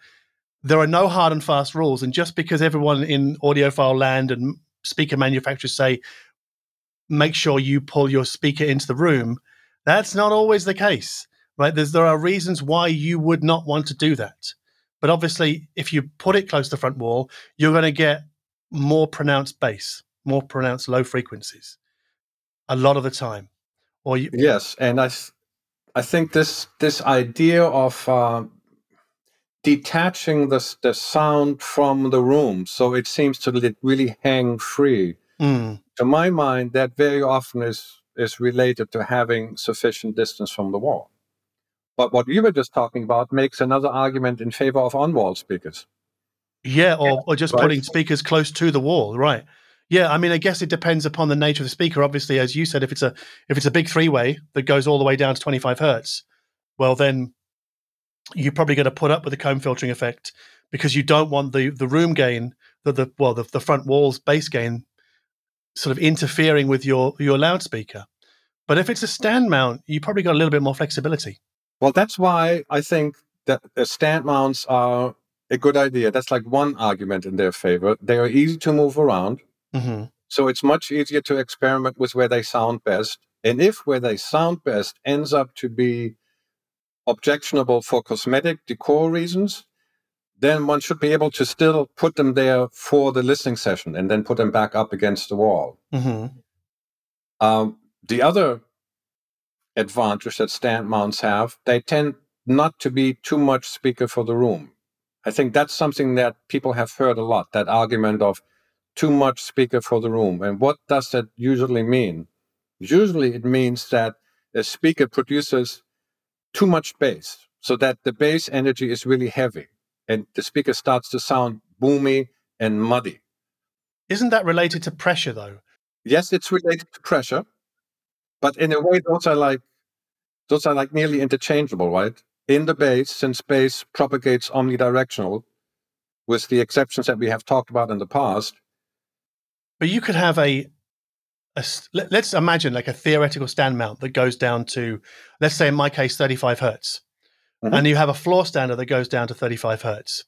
there are no hard and fast rules. And just because everyone in audiophile land and speaker manufacturers say, make sure you pull your speaker into the room, that's not always the case, right? There's, there are reasons why you would not want to do that. But obviously, if you put it close to the front wall, you're going to get more pronounced bass, more pronounced low frequencies a lot of the time. Or you, yes, and I, I think this this idea of uh, detaching the the sound from the room, so it seems to really hang free. Mm. To my mind, that very often is is related to having sufficient distance from the wall. But what you were just talking about makes another argument in favor of on-wall speakers. Yeah, or, or just right. putting speakers close to the wall, right? Yeah, I mean, I guess it depends upon the nature of the speaker. Obviously, as you said, if it's a if it's a big three way that goes all the way down to twenty five hertz, well, then you're probably going to put up with the comb filtering effect because you don't want the the room gain, the the well, the, the front walls bass gain, sort of interfering with your your loudspeaker. But if it's a stand mount, you probably got a little bit more flexibility. Well, that's why I think that the stand mounts are a good idea. That's like one argument in their favor. They are easy to move around. Mm-hmm. So it's much easier to experiment with where they sound best. And if where they sound best ends up to be objectionable for cosmetic decor reasons, then one should be able to still put them there for the listening session and then put them back up against the wall. Mm-hmm. Um, the other advantage that stand mounts have, they tend not to be too much speaker for the room. I think that's something that people have heard a lot that argument of too much speaker for the room. And what does that usually mean? Usually it means that a speaker produces too much bass, so that the bass energy is really heavy and the speaker starts to sound boomy and muddy. Isn't that related to pressure though? Yes, it's related to pressure. But in a way, those are like those are like nearly interchangeable, right? In the bass, since bass propagates omnidirectional, with the exceptions that we have talked about in the past. But you could have a, a let's imagine like a theoretical stand mount that goes down to, let's say in my case, 35 hertz. Mm-hmm. And you have a floor stander that goes down to 35 hertz.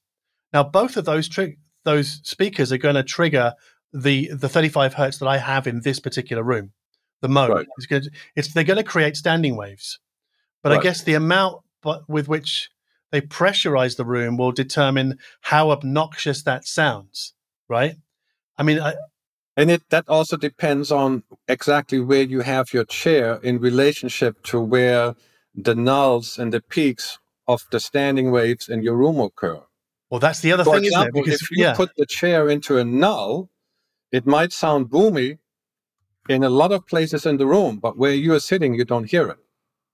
Now, both of those tri- those speakers are going to trigger the the 35 hertz that I have in this particular room the mode. Right. It's going to, it's they're going to create standing waves, but right. I guess the amount but with which they pressurize the room will determine how obnoxious that sounds. Right? I mean, I, and it that also depends on exactly where you have your chair in relationship to where the nulls and the peaks of the standing waves in your room occur. Well, that's the other For thing, example, because, if you yeah. put the chair into a null, it might sound boomy, in a lot of places in the room, but where you are sitting, you don't hear it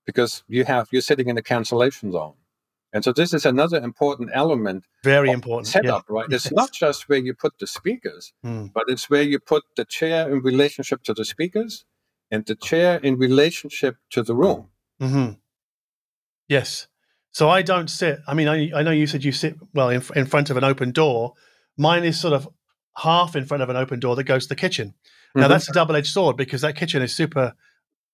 because you have you're sitting in the cancellation zone. And so this is another important element. Very important setup, yeah. right? It's yes. not just where you put the speakers, mm. but it's where you put the chair in relationship to the speakers and the chair in relationship to the room. Mm-hmm. Yes. So I don't sit. I mean, I, I know you said you sit well in, in front of an open door. Mine is sort of half in front of an open door that goes to the kitchen. Now mm-hmm. that's a double-edged sword because that kitchen is super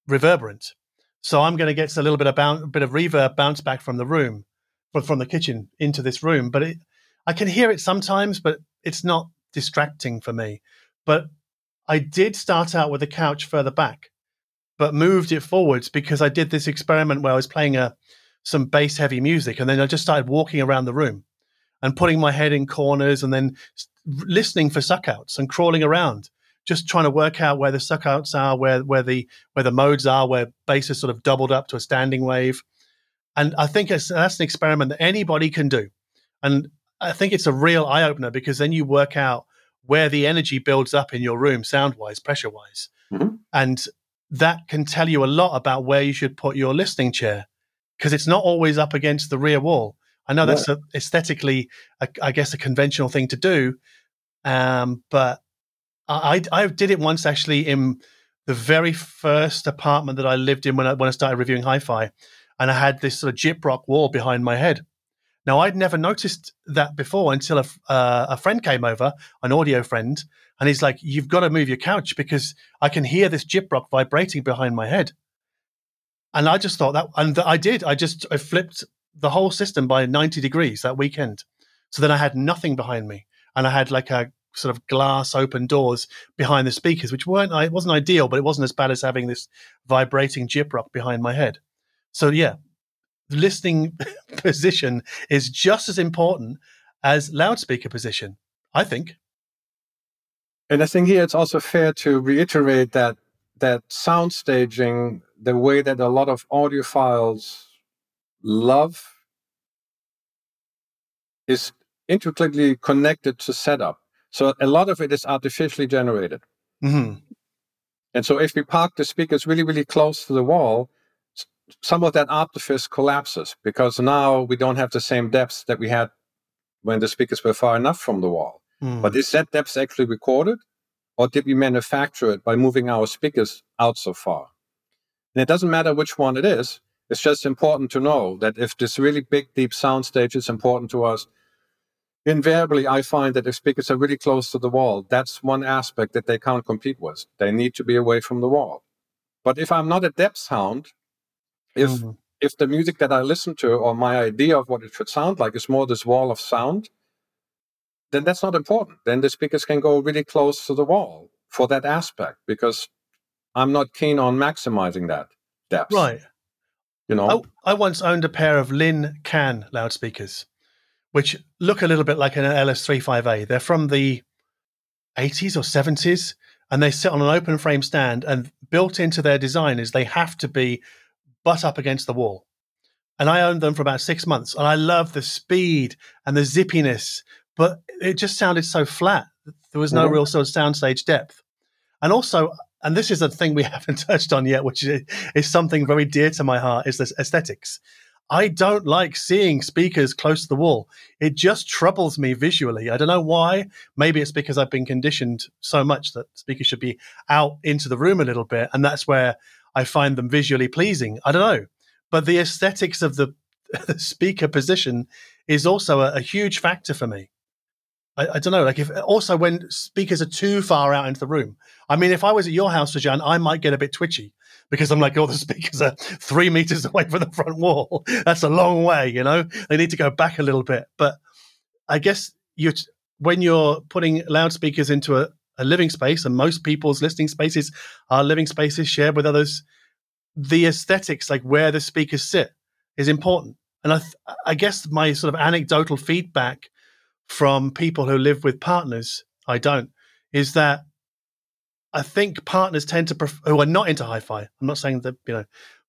reverberant. So I'm going to get a little bit of bounce, bit of reverb bounce back from the room, from, from the kitchen into this room. But it, I can hear it sometimes, but it's not distracting for me. But I did start out with a couch further back, but moved it forwards because I did this experiment where I was playing a some bass heavy music, and then I just started walking around the room and putting my head in corners, and then listening for suckouts and crawling around just trying to work out where the suckouts are, where where the where the modes are, where bass is sort of doubled up to a standing wave. And I think that's an experiment that anybody can do. And I think it's a real eye opener because then you work out where the energy builds up in your room, sound wise, pressure wise. Mm-hmm. And that can tell you a lot about where you should put your listening chair because it's not always up against the rear wall. I know that's a, aesthetically, a, I guess, a conventional thing to do, um, but I I did it once actually in the very first apartment that I lived in when I when I started reviewing hi-fi, and I had this sort of gyprock wall behind my head. Now I'd never noticed that before until a uh, a friend came over, an audio friend, and he's like, "You've got to move your couch because I can hear this gyprock vibrating behind my head." And I just thought that, and I did. I just I flipped the whole system by ninety degrees that weekend. So then I had nothing behind me, and I had like a sort of glass open doors behind the speakers, which weren't it wasn't ideal, but it wasn't as bad as having this vibrating gyprock behind my head. So yeah, the listening position is just as important as loudspeaker position, I think. And I think here it's also fair to reiterate that that sound staging, the way that a lot of audiophiles love, is intricately connected to setup. So a lot of it is artificially generated. Mm-hmm. And so if we park the speakers really, really close to the wall, some of that artifice collapses because now we don't have the same depth that we had when the speakers were far enough from the wall. Mm. But is that depth actually recorded? Or did we manufacture it by moving our speakers out so far? And it doesn't matter which one it is. It's just important to know that if this really big, deep sound stage is important to us, invariably I find that if speakers are really close to the wall, that's one aspect that they can't compete with. They need to be away from the wall. But if I'm not a depth sound, if mm-hmm. if the music that I listen to or my idea of what it should sound like is more this wall of sound, then that's not important. Then the speakers can go really close to the wall for that aspect because I'm not keen on maximizing that depth. Right. You know, I, I once owned a pair of Linn Kan loudspeakers, which look a little bit like an LS3/5A. They're from the 80s or 70s, and they sit on an open frame stand. And built into their design is they have to be butt up against the wall. And I owned them for about six months, and I love the speed and the zippiness, but it just sounded so flat. There was no mm-hmm. real sort of soundstage depth. And also, and this is a thing we haven't touched on yet, which is, is something very dear to my heart, is this aesthetics. I don't like seeing speakers close to the wall. It just troubles me visually. I don't know why. Maybe it's because I've been conditioned so much that speakers should be out into the room a little bit, and that's where I find them visually pleasing. I don't know, but the aesthetics of the, speaker position is also a, a, huge factor for me. I, I, don't know, like if also when speakers are too far out into the room. I mean, if I was at your house, Jan, I might get a bit twitchy because I'm like, oh, the speakers are three meters away from the front wall. That's a long way, you know. They need to go back a little bit. But I guess you when you're putting loudspeakers into a, a living space, and most people's listening spaces are living spaces shared with others. The aesthetics, like where the speakers sit, is important. And I, th- I guess my sort of anecdotal feedback from people who live with partners, I don't, is that I think partners tend to prefer, who are not into hi-fi. I'm not saying that you know,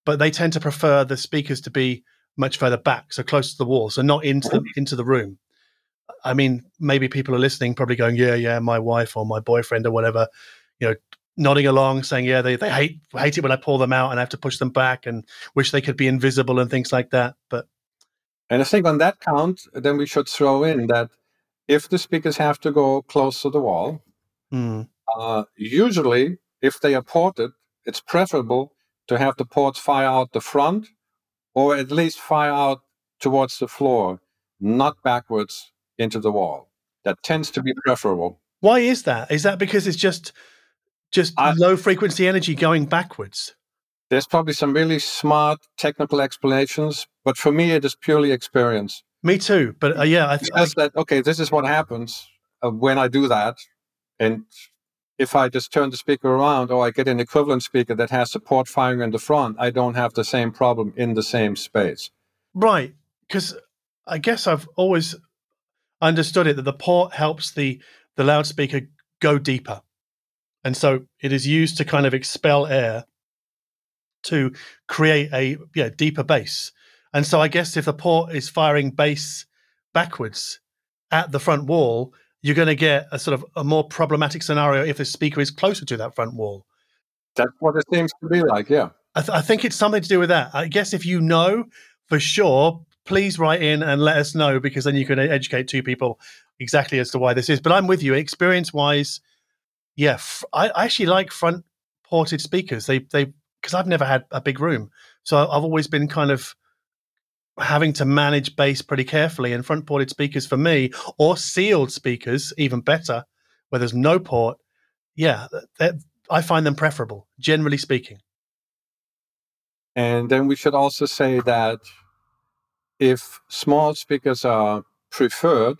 but they tend to prefer the speakers to be much further back, so close to the wall, so not into the, into the room. I mean, maybe people are listening, probably going, "Yeah, yeah, my wife or my boyfriend or whatever," you know, nodding along, saying, "Yeah, they they hate hate it when I pull them out and I have to push them back and wish they could be invisible and things like that." But and I think on that count, then we should throw in that if the speakers have to go close to the wall, mm. Uh, usually if they are ported, it's preferable to have the ports fire out the front or at least fire out towards the floor, not backwards into the wall. That tends to be preferable. Why is that? Is that because it's just just I, low frequency energy going backwards? There's probably some really smart technical explanations, but for me, it is purely experience. Me too. But uh, yeah, I, th- I that okay. This is what happens uh, when I do that, and if I just turn the speaker around or I get an equivalent speaker that has support firing in the front, I don't have the same problem in the same space. Right. Because I guess I've always understood it that the port helps the the loudspeaker go deeper, and so it is used to kind of expel air to create a yeah deeper bass. And so I guess if the port is firing bass backwards at the front wall, you're going to get a sort of a more problematic scenario if the speaker is closer to that front wall. That's what it seems to be like, yeah. I, th- I think it's something to do with that. I guess if you know for sure, please write in and let us know because then you can educate two people exactly as to why this is. But I'm with you. Experience wise, yeah, I actually like front ported speakers. They they because I've never had a big room, so I've always been kind of having to manage bass pretty carefully. And front ported speakers for me, or sealed speakers, even better, where there's no port. Yeah, I find them preferable, generally speaking. And then we should also say that if small speakers are preferred,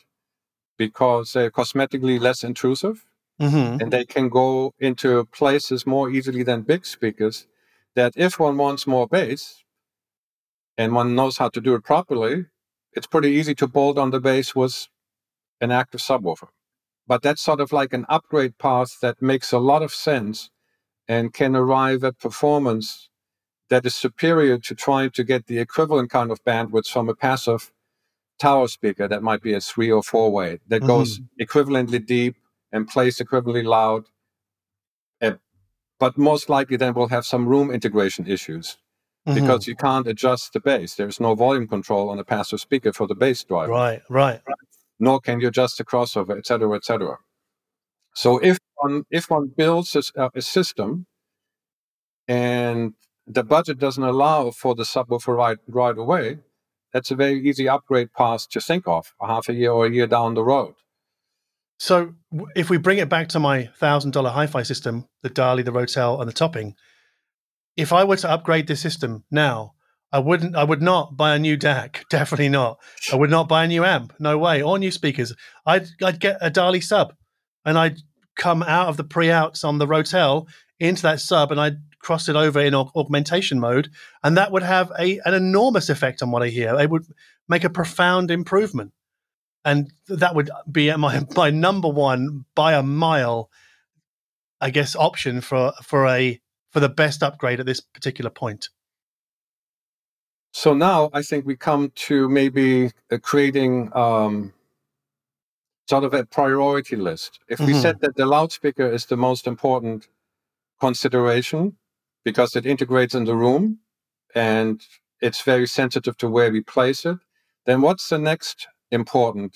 because they're cosmetically less intrusive Mm-hmm. and they can go into places more easily than big speakers. That if one wants more bass and one knows how to do it properly, it's pretty easy to bolt on the bass with an active subwoofer. But that's sort of like an upgrade path that makes a lot of sense and can arrive at performance that is superior to trying to get the equivalent kind of bandwidth from a passive tower speaker that might be a three or four way that goes equivalently deep and plays equivalently loud. Uh, but most likely then we'll have some room integration issues Mm-hmm. because you can't adjust the bass. There's no volume control on a passive speaker for the bass driver, right, right. nor can you adjust the crossover, etc., etc. So if one if one builds a system and the budget doesn't allow for the subwoofer right right away, that's a very easy upgrade path to think of a half a year or a year down the road. So if we bring it back to my thousand dollar hi-fi system, the Dali, the Rotel, and the Topping, if I were to upgrade this system now, I wouldn't. I would not buy a new DAC. Definitely not. I would not buy a new amp. No way. Or new speakers. I'd I'd get a Dali sub, and I'd come out of the pre-outs on the Rotel into that sub, and I'd cross it over in augmentation mode, and that would have a an enormous effect on what I hear. It would make a profound improvement and that would be my my number one by a mile, I guess, option for for a for the best upgrade at this particular point. So now I think we come to maybe uh, creating um, sort of a priority list. If we Mhm. said that the loudspeaker is the most important consideration because it integrates in the room and it's very sensitive to where we place it, then what's the next important,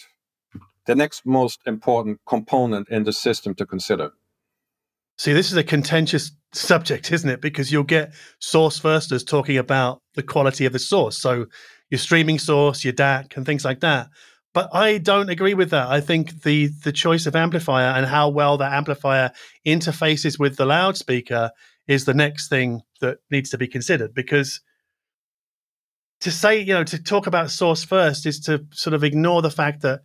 the next most important component in the system to consider? See, this is a contentious subject, isn't it? Because you'll get source firsters talking about the quality of the source. So your streaming source, your DAC, and things like that. But I don't agree with that. I think the the choice of amplifier and how well that amplifier interfaces with the loudspeaker is the next thing that needs to be considered. Because to say, you know, to talk about source first is to sort of ignore the fact that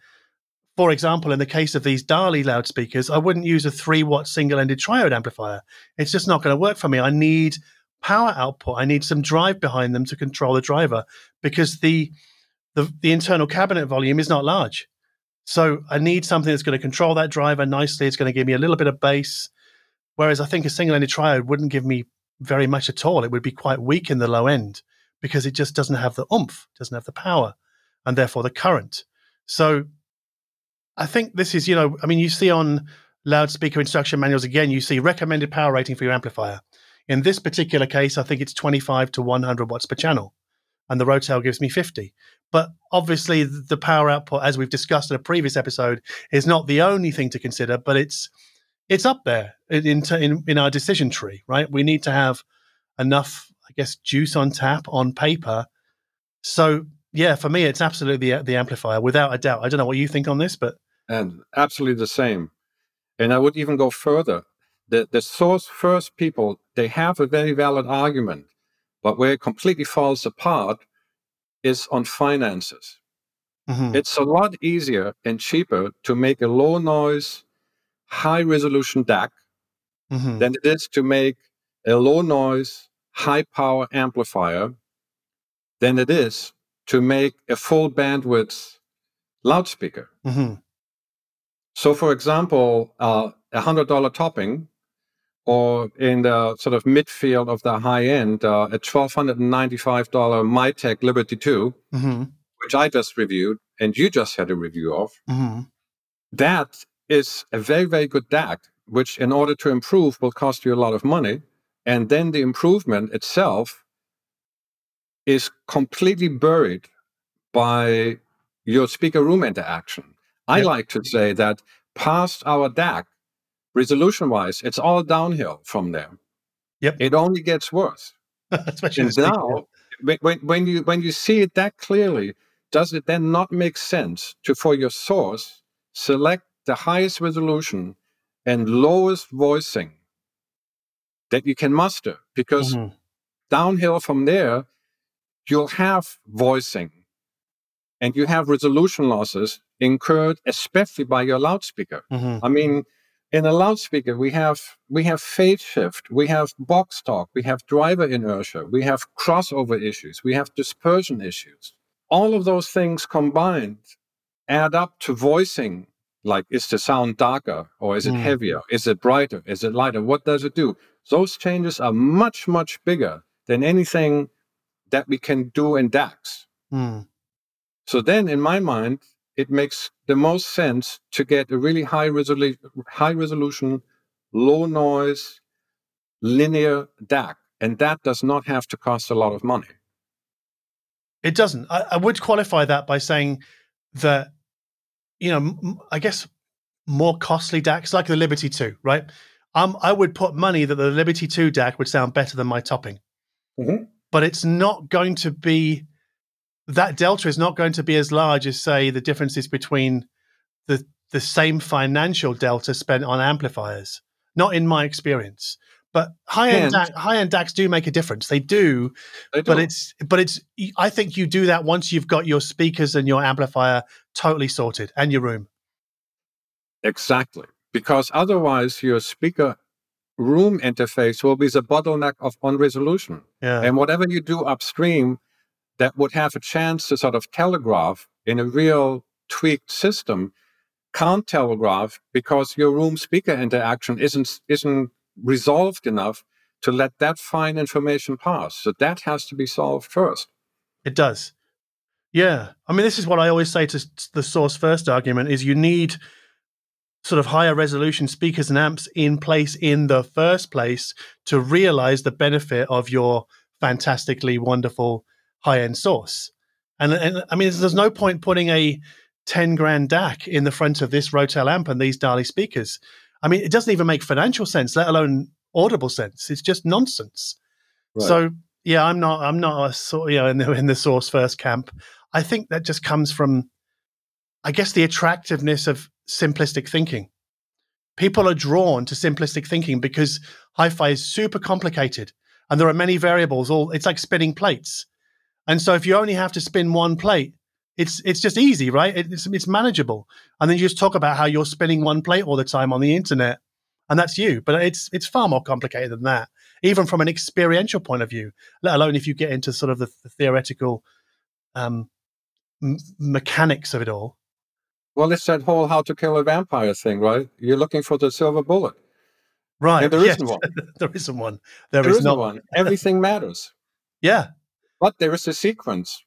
for example, in the case of these Dali loudspeakers, I wouldn't use a three watt single ended triode amplifier. It's just not going to work for me. I need power output. I need some drive behind them to control the driver because the, the, the internal cabinet volume is not large. So I need something that's going to control that driver nicely. It's going to give me a little bit of bass. Whereas I think a single ended triode wouldn't give me very much at all. It would be quite weak in the low end because it just doesn't have the oomph, doesn't have the power, and therefore the current. So I think this is, you know, I mean, you see on loudspeaker instruction manuals again, you see recommended power rating for your amplifier. In this particular case, I think it's 25 to 100 watts per channel, and the Rotel gives me 50. But obviously, the power output, as we've discussed in a previous episode, is not the only thing to consider, but it's it's up there in in, in our decision tree, right? We need to have enough, I guess, juice on tap on paper. So yeah, for me, it's absolutely the, the amplifier without a doubt. I don't know what you think on this, but And absolutely the same. And I would even go further. The, the source first people, they have a very valid argument, but where it completely falls apart is on finances. mhm, It's a lot easier and cheaper to make a low noise, high resolution DAC mhm. than it is to make a low noise, high power amplifier than it is to make a full bandwidth loudspeaker. Mhm. So, for example, uh, a hundred dollar Topping, or in the sort of midfield of the high end, uh, a twelve hundred and ninety five dollar Mytek Liberty Two, Mhm. which I just reviewed and you just had a review of. Mhm. That is a very very good DAC, which in order to improve will cost you a lot of money, and then the improvement itself is completely buried by your speaker room interaction. I Yep. like to say that past our DAC, resolution wise, it's all downhill from there. Yep. It only gets worse. Especially And now, when- when, when you when you see it that clearly, does it then not make sense to for your source select the highest resolution and lowest voicing that you can muster? Because Mhm. downhill from there, you'll have voicing and you have resolution losses incurred especially by your loudspeaker. Mm-hmm. I mean, in a loudspeaker, we have we have phase shift, we have box talk, we have driver inertia, we have crossover issues, we have dispersion issues. All of those things combined add up to voicing like is the sound darker or is it Mm. heavier? Is it brighter? Is it lighter? What does it do? Those changes are much, much bigger than anything that we can do in DACs. Mm. So then, in my mind, it makes the most sense to get a really high, resolu- high resolution, low noise, linear DAC. And that does not have to cost a lot of money. It doesn't. I, I would qualify that by saying that, you know, m- I guess more costly DACs like the Liberty 2, right? Um, I would put money that the Liberty 2 DAC would sound better than my topping. Mhm. But it's not going to be, that delta is not going to be as large as, say, the differences between the, the same financial delta spent on amplifiers. Not in my experience. But high end DAC, high end DACs do make a difference. They do, They but it's but it's i think you do that once you've got your speakers and your amplifier totally sorted and your room Exactly. Because otherwise, your speaker room interface will be the bottleneck of on resolution. yeah And whatever you do upstream that would have a chance to sort of telegraph in a real tweaked system can't telegraph because your room speaker interaction isn't isn't resolved enough to let that fine information pass. So that has to be solved first. it does yeah i mean this is what i always say to the source first argument is you need sort of higher resolution speakers and amps in place in the first place to realize the benefit of your fantastically wonderful high end source and, and i mean there's no point putting a 10 grand DAC in the front of this Rotel amp and these Dali speakers. I mean, it doesn't even make financial sense, let alone audible sense. It's just nonsense. Right. So yeah, I'm not I'm not a you know in the in the source first camp. I think that just comes from I guess the attractiveness of simplistic thinking. People are drawn to simplistic thinking because hi-fi is super complicated and there are many variables all it's like spinning plates. And so if you only have to spin one plate, it's it's just easy, right? It's it's manageable. And then you just talk about how you're spinning one plate all the time on the internet and that's you. But it's it's far more complicated than that, even from an experiential point of view. Let alone if you get into sort of the, the theoretical um, m- mechanics of it all. Well, it's that whole how to kill a vampire thing, right? You're looking for the silver bullet. Right? And there yes. isn't one. there isn't one. There There is isn't not one. Everything matters. Yeah. But there is a sequence.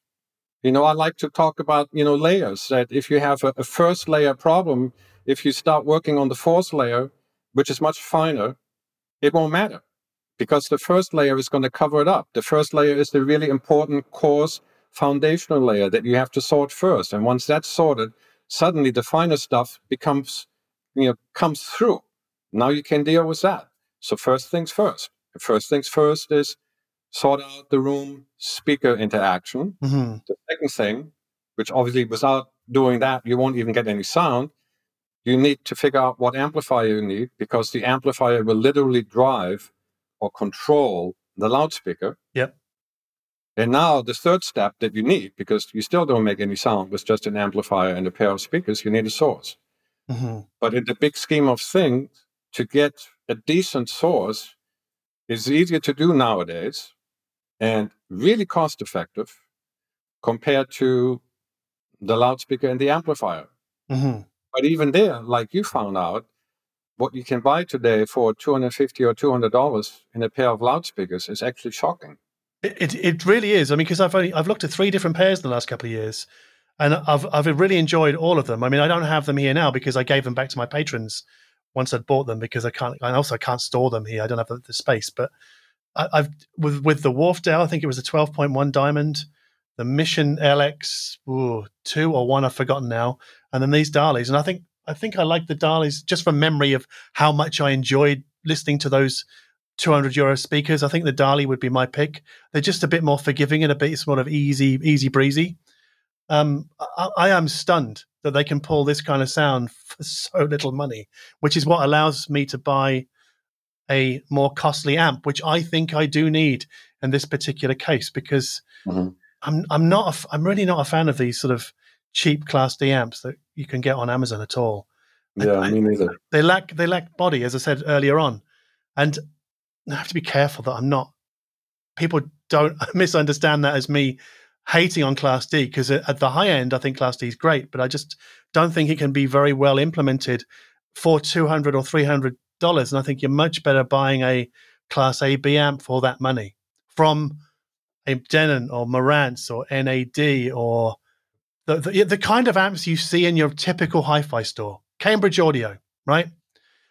You know, I like to talk about, you know, layers that if you have a, a first layer problem, if you start working on the fourth layer, which is much finer, it won't matter because the first layer is going to cover it up. The first layer is the really important coarse foundational layer that you have to sort first. And once that's sorted, suddenly the finer stuff becomes, you know, comes through. Now you can deal with that. So first things first. First things first is sort out the room speaker interaction. hmm The second thing, which obviously without doing that, you won't even get any sound, you need to figure out what amplifier you need because the amplifier will literally drive or control the loudspeaker. Yep. And now the third step that you need, because you still don't make any sound with just an amplifier and a pair of speakers, you need a source. hmm But in the big scheme of things, to get a decent source is easier to do nowadays and really cost effective compared to the loudspeaker and the amplifier. hmm But even there, like you found out, what you can buy today for 250 or 200 dollars in a pair of loudspeakers is actually shocking. It, it really is. I mean, because I've only I've looked at three different pairs in the last couple of years, and I've I've really enjoyed all of them. I mean, I don't have them here now because I gave them back to my patrons once I'd bought them because I can't. I also i can't store them here. I don't have the, the space. But I, I've with with the Wharfedale, I think it was a twelve point one diamond, the Mission LX ooh, two or one, I've forgotten now, and then these Dalis. And I think I think I like the Dalis just from memory of how much I enjoyed listening to those 200 euro speakers. I think the Dali would be my pick. They're just a bit more forgiving and a bit sort of easy, easy breezy. Um, I, I am stunned that they can pull this kind of sound for so little money, which is what allows me to buy a more costly amp, which I think I do need in this particular case because Mhm. I'm I'm not a I'm really not a fan of these sort of cheap Class D amps that you can get on Amazon at all. Yeah, I, me neither. They lack they lack body, as I said earlier on, and I have to be careful that I'm not. People don't misunderstand that as me hating on Class D because at the high end, I think Class D is great, but I just don't think it can be very well implemented for two hundred or three hundred dollars. And I think you're much better buying a Class A B amp for that money from a Denon or Marantz or NAD or the, the, the kind of amps you see in your typical hi-fi store, Cambridge Audio, right?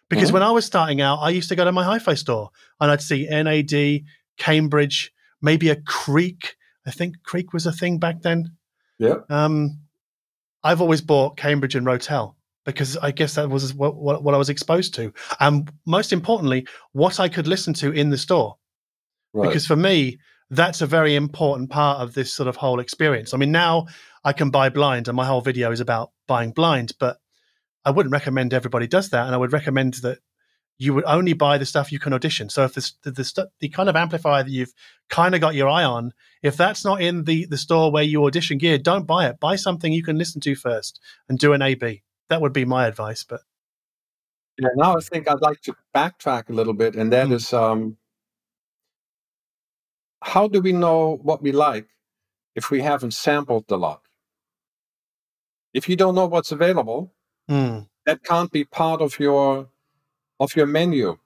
Because mm-hmm. when I was starting out, I used to go to my hi-fi store and I'd see NAD, Cambridge, maybe a Creek. I think Creek was a thing back then. Yeah. Um, I've always bought Cambridge and Rotel because I guess that was what, what, what, I was exposed to, and most importantly, what I could listen to in the store. Right. Because for me, that's a very important part of this sort of whole experience. I mean, now I can buy blind, and my whole video is about buying blind, but I wouldn't recommend everybody does that, and I would recommend that you would only buy the stuff you can audition. So if the the, the, the kind of amplifier that you've kind of got your eye on, if that's not in the the store where you audition gear, don't buy it. Buy something you can listen to first and do an AB. That would be my advice. But yeah, now I think I'd like to backtrack a little bit, and that mm. is um, how do we know what we like if we haven't sampled a lot? If you don't know what's available, mm. that can't be part of your of your menu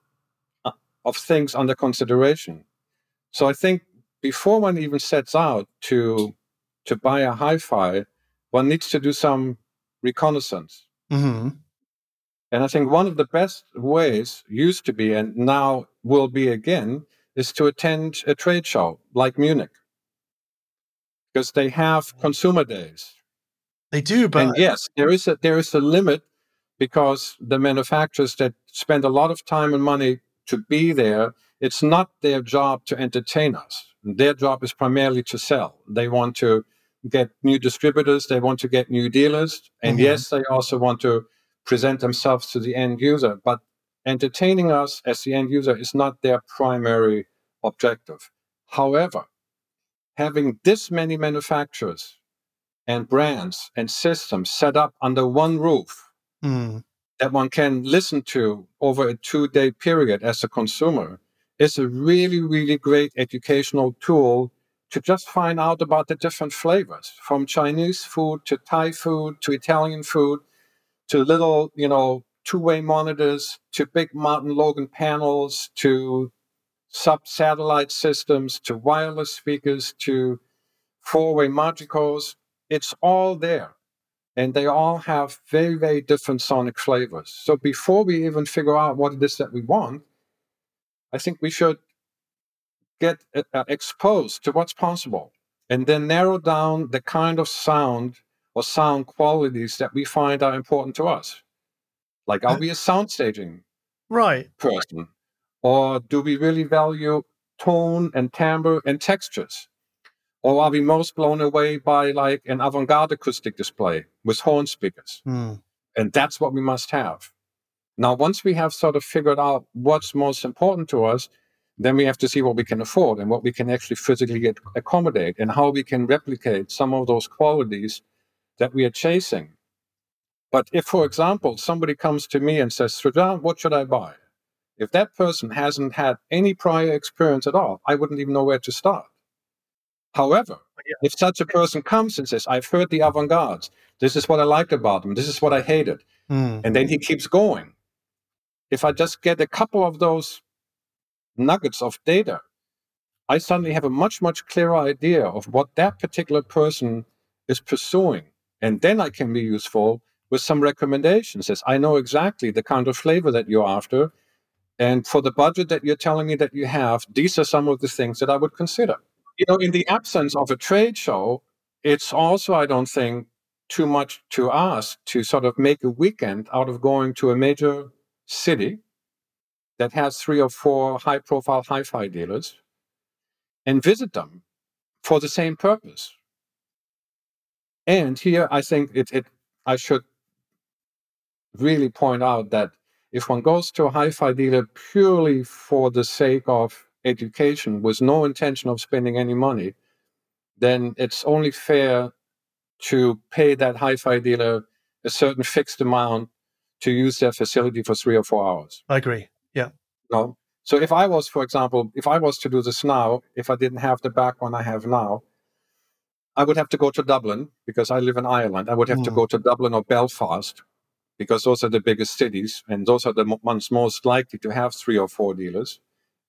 uh, of things under consideration. So I think before one even sets out to to buy a hi-fi, one needs to do some reconnaissance. Mm-hmm. And I think one of the best ways used to be, and now will be again, is to attend a trade show like Munich because they have consumer days. They do, but and yes, there is a there is a limit because the manufacturers that spend a lot of time and money to be there, it's not their job to entertain us. Their job is primarily to sell. They want to get new distributors, they want to get new dealers, and mm-hmm. yes, they also want to present themselves to the end user. But entertaining us as the end user is not their primary objective. However, having this many manufacturers and brands and systems set up under one roof mm. that one can listen to over a two day period as a consumer is a really, really great educational tool to just find out about the different flavors from Chinese food to Thai food to Italian food to little, you know, two-way monitors to big Martin Logan panels to sub-satellite systems to wireless speakers to four-way Magicos. It's all there. And they all have very, very different sonic flavors. So before we even figure out what it is that we want, I think we should get uh, exposed to what's possible and then narrow down the kind of sound or sound qualities that we find are important to us. Like, are we a sound staging right person, or do we really value tone and timbre and textures? Or are we most blown away by like an avant-garde acoustic display with horn speakers? Mm. And that's what we must have. Now, once we have sort of figured out what's most important to us, then we have to see what we can afford and what we can actually physically get, accommodate and how we can replicate some of those qualities that we are chasing. But if, for example, somebody comes to me and says, Srajan, what should I buy? If that person hasn't had any prior experience at all, I wouldn't even know where to start. However, yeah. if such a person comes and says, I've heard the avant gardes, this is what I liked about them, this is what I hated, mm. and then he keeps going. If I just get a couple of those nuggets of data, I suddenly have a much, much clearer idea of what that particular person is pursuing. And then I can be useful with some recommendations. I know exactly the kind of flavor that you're after. And for the budget that you're telling me that you have, these are some of the things that I would consider. You know, in the absence of a trade show, it's also, I don't think, too much to ask to sort of make a weekend out of going to a major city that has three or four high profile hi fi dealers and visit them for the same purpose. And here I think it, it I should really point out that if one goes to a hi-fi dealer purely for the sake of education with no intention of spending any money, then it's only fair to pay that hi-fi dealer a certain fixed amount to use their facility for three or four hours. I agree. No. So if I was, for example, if I was to do this now, if I didn't have the background I have now, I would have to go to Dublin because I live in Ireland. I would have mm. to hmm. go to Dublin or Belfast because those are the biggest cities and those are the ones most likely to have three or four dealers.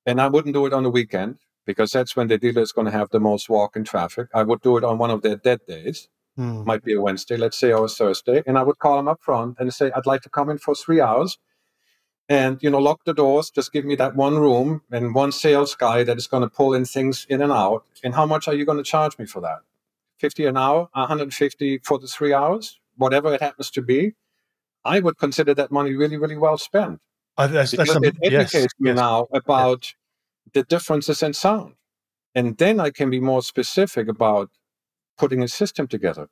And I wouldn't do it on the weekend because that's when the dealer is going to have the most walk in traffic. I would do it on one of their dead days. Mm. Might be a Wednesday, let's say, or a Thursday. And I would call them up front and say, I'd like to come in for three hours and, you know, lock the doors. Just give me that one room and one sales guy that is going to pull in things in and out. And how much are you going to charge me for that? 50 an hour, 150 for the three hours, whatever it happens to be. I would consider that money really, really well spent. Uh, that's, that's some, it educates yes, me yes. now about the differences in sound. And then I can be more specific about putting a system together.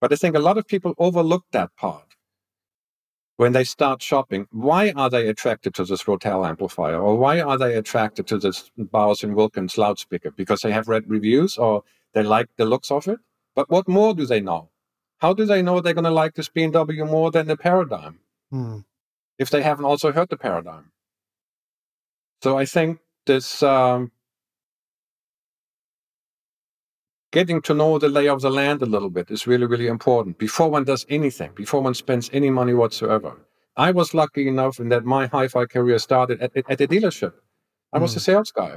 But I think a lot of people overlook that part when they start shopping. Why are they attracted to this Rotel amplifier? Or why are they attracted to this Bowers and Wilkins loudspeaker? Because they have read reviews or they like the looks of it? But what more do they know? How do they know they're going to like this B&W more than the Paradigm? Hmm. If they haven't also heard the Paradigm. So I think this um, getting to know the lay of the land a little bit is really, really important before one does anything, before one spends any money whatsoever. I was lucky enough in that my hi fi career started at, at a dealership. I was a hmm. sales guy.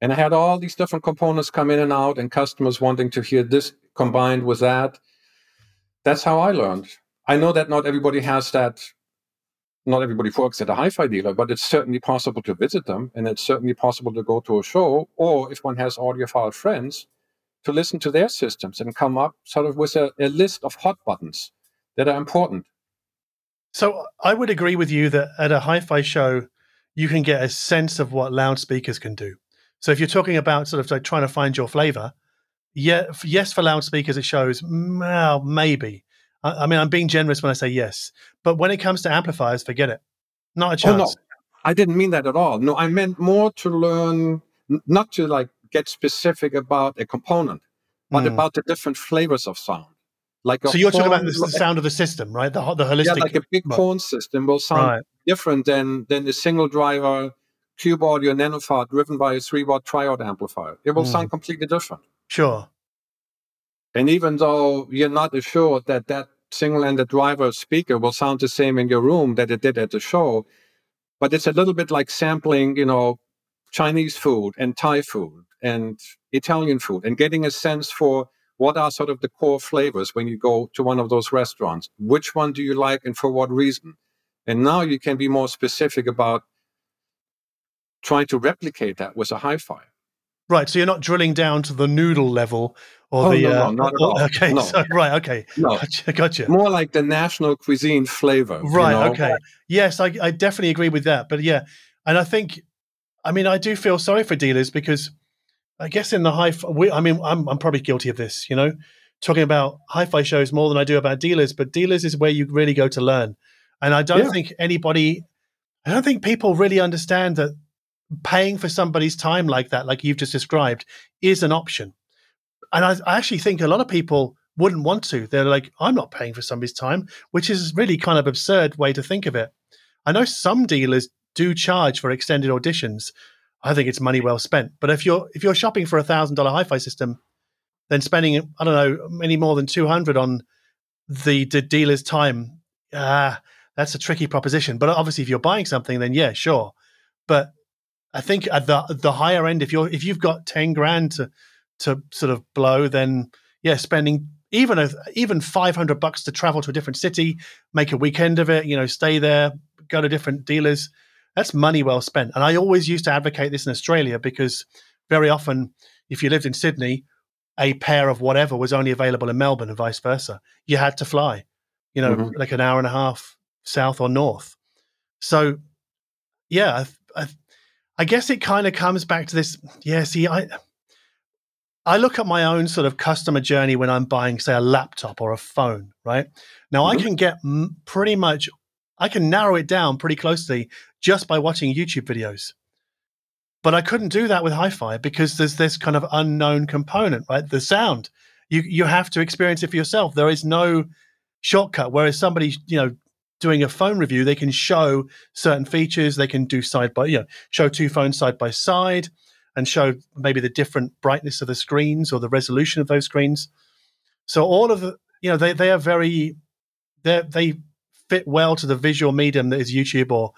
And I had all these different components come in and out, and customers wanting to hear this combined with that. That's how I learned. I know that not everybody has that not everybody works at a hi-fi dealer, but it's certainly possible to visit them, and it's certainly possible to go to a show, or if one has audiophile friends, to listen to their systems and come up sort of with a, a list of hot buttons that are important. So I would agree with you that at a hi-fi show, you can get a sense of what loudspeakers can do. So if you're talking about sort of like trying to find your flavor, yeah, yes for loudspeakers it shows. Mm, well, maybe. I, I, mean, I'm being generous when I say yes, but when it comes to amplifiers, forget it. Not a chance. Oh, no. I didn't mean that at all. No, I meant more to learn, not to like get specific about a component, but mm. about the different flavors of sound. Like so, you're talking about the sound of the system, right? The the holistic. Yeah, like a big horn system will sound right. different than than a single driver Cube Audio Nenuphar driven by a three watt triode amplifier. It will mm. sound completely different. Sure. And even though you're not assured that that single-ended driver speaker will sound the same in your room that it did at the show, but it's a little bit like sampling, you know, Chinese food and Thai food and Italian food and getting a sense for what are sort of the core flavors when you go to one of those restaurants. Which one do you like and for what reason? And now you can be more specific about trying to replicate that with a hi-fi. Right. So you're not drilling down to the noodle level or oh, the. No, uh, no, not at all. Okay. No. So, right. Okay. No. Gotcha, gotcha. More like the national cuisine flavor. Right. You know? Okay. Yes, I, I definitely agree with that. But yeah, and I think, I mean, I do feel sorry for dealers because I guess in the high, we, I mean, I'm, I'm probably guilty of this, you know, talking about hi-fi shows more than I do about dealers, but dealers is where you really go to learn. And I don't yeah. think anybody, I don't think people really understand that paying for somebody's time like that, like you've just described, is an option. And I, I, actually think a lot of people wouldn't want to. They're like, I'm not paying for somebody's time, which is really kind of absurd way to think of it. I know some dealers do charge for extended auditions. I think it's money well spent. But if you're if you're shopping for a thousand dollar hi-fi system, then spending I don't know any more than two hundred on the, the dealer's time, uh, that's a tricky proposition. But obviously, if you're buying something, then yeah, sure. But I think at the the higher end, if you're if you've got ten grand to to sort of blow, then yeah, spending even a, even five hundred bucks to travel to a different city, make a weekend of it, you know, stay there, go to different dealers. That's money well spent. And I always used to advocate this in Australia because very often, if you lived in Sydney, a pair of whatever was only available in Melbourne and vice versa. You had to fly, you know, mm-hmm. like an hour and a half south or north. So, yeah, I, I, I guess it kind of comes back to this. Yeah, see, I I look at my own sort of customer journey when I'm buying, say, a laptop or a phone. Right now, mm-hmm. I can get m- pretty much, I can narrow it down pretty closely just by watching YouTube videos. But I couldn't do that with hi-fi because there's this kind of unknown component, right? The sound. You you have to experience it for yourself. There is no shortcut. Whereas somebody, you know, doing a phone review, they can show certain features. They can do side by, you know, show two phones side by side and show maybe the different brightness of the screens or the resolution of those screens. So all of the, you know, they they are very, they they fit well to the visual medium that is YouTube or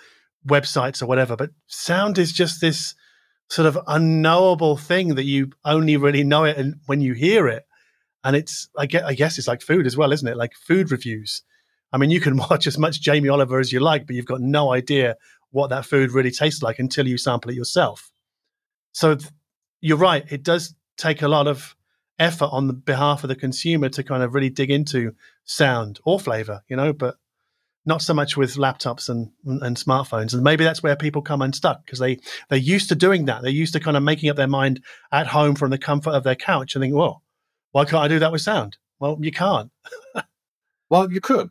websites or whatever. But sound is just this sort of unknowable thing that you only really know it when you hear it. And it's, I guess, I guess it's like food as well, isn't it? Like food reviews. I mean, you can watch as much Jamie Oliver as you like, but you've got no idea what that food really tastes like until you sample it yourself. So th- you're right. It does take a lot of effort on the behalf of the consumer to kind of really dig into sound or flavor, you know, but not so much with laptops and, and smartphones. And maybe that's where people come unstuck because they, they're used to doing that. They're used to kind of making up their mind at home from the comfort of their couch and think, well, why can't I do that with sound? Well, you can't. well, you could.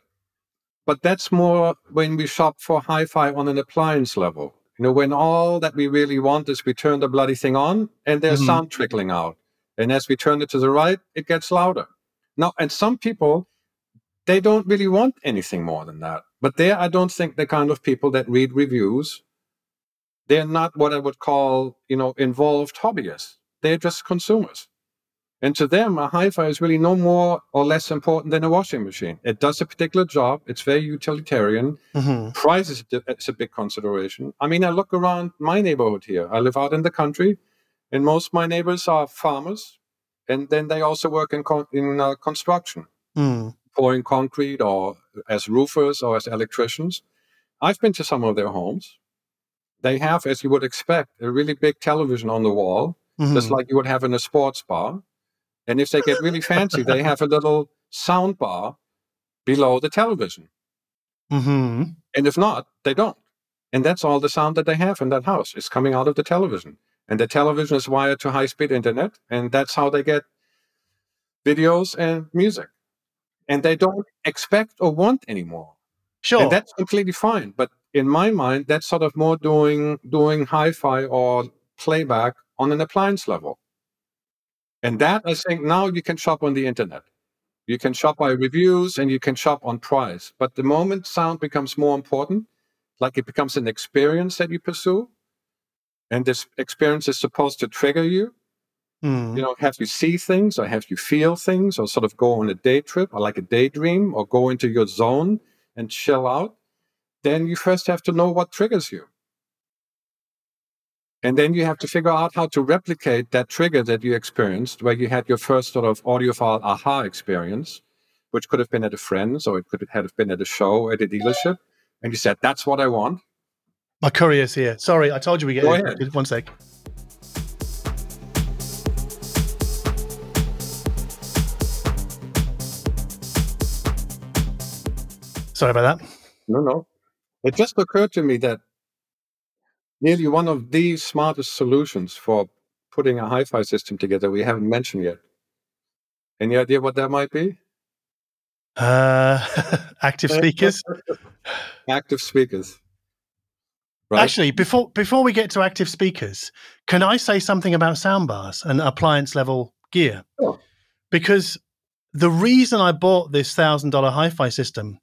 But that's more when we shop for hi fi on an appliance level. You know, when all that we really want is we turn the bloody thing on and there's mm-hmm. sound trickling out. And as we turn it to the right, it gets louder. Now, and some people, they don't really want anything more than that. But they, I don't think the kind of people that read reviews. They're not what I would call, you know, involved hobbyists. They're just consumers. And to them, a hi-fi is really no more or less important than a washing machine. It does a particular job. It's very utilitarian. Mm-hmm. Price is a, is a big consideration. I mean, I look around my neighborhood here. I live out in the country, and most of my neighbors are farmers, and then they also work in con- in uh, construction, mm. Pouring concrete, or as roofers or as electricians. I've been to some of their homes. They have, as you would expect, a really big television on the wall, mm-hmm. just like you would have in a sports bar and if they get really fancy, they have a little sound bar below the television. Mm-hmm. And if not, they don't. And that's all the sound that they have in that house is coming out of the television. And the television is wired to high speed internet. And that's how they get videos and music. And they don't expect or want anymore. Sure. And that's completely fine. But in my mind, that's sort of more doing doing hi-fi or playback on an appliance level. And that I think now you can shop on the internet. You can shop by reviews and you can shop on price. But the moment sound becomes more important, like it becomes an experience that you pursue, and this experience is supposed to trigger you. Mm. You know, have you see things or have you feel things or sort of go on a day trip or like a daydream or go into your zone and chill out, then you first have to know what triggers you. And then you have to figure out how to replicate that trigger that you experienced, where you had your first sort of audiophile aha experience, which could have been at a friend's or it could have been at a show at a dealership. And you said, that's what I want. My courier's here. Sorry, I told you we get Go ahead. One sec. Sorry about that. No, no. It just occurred to me that nearly one of the smartest solutions for putting a hi-fi system together we haven't mentioned yet. Any idea what that might be? Uh, active speakers. active speakers. Right? Actually, before before we get to active speakers, can I say something about soundbars and appliance level gear? Sure. Because the reason I bought this thousand dollar hi-fi system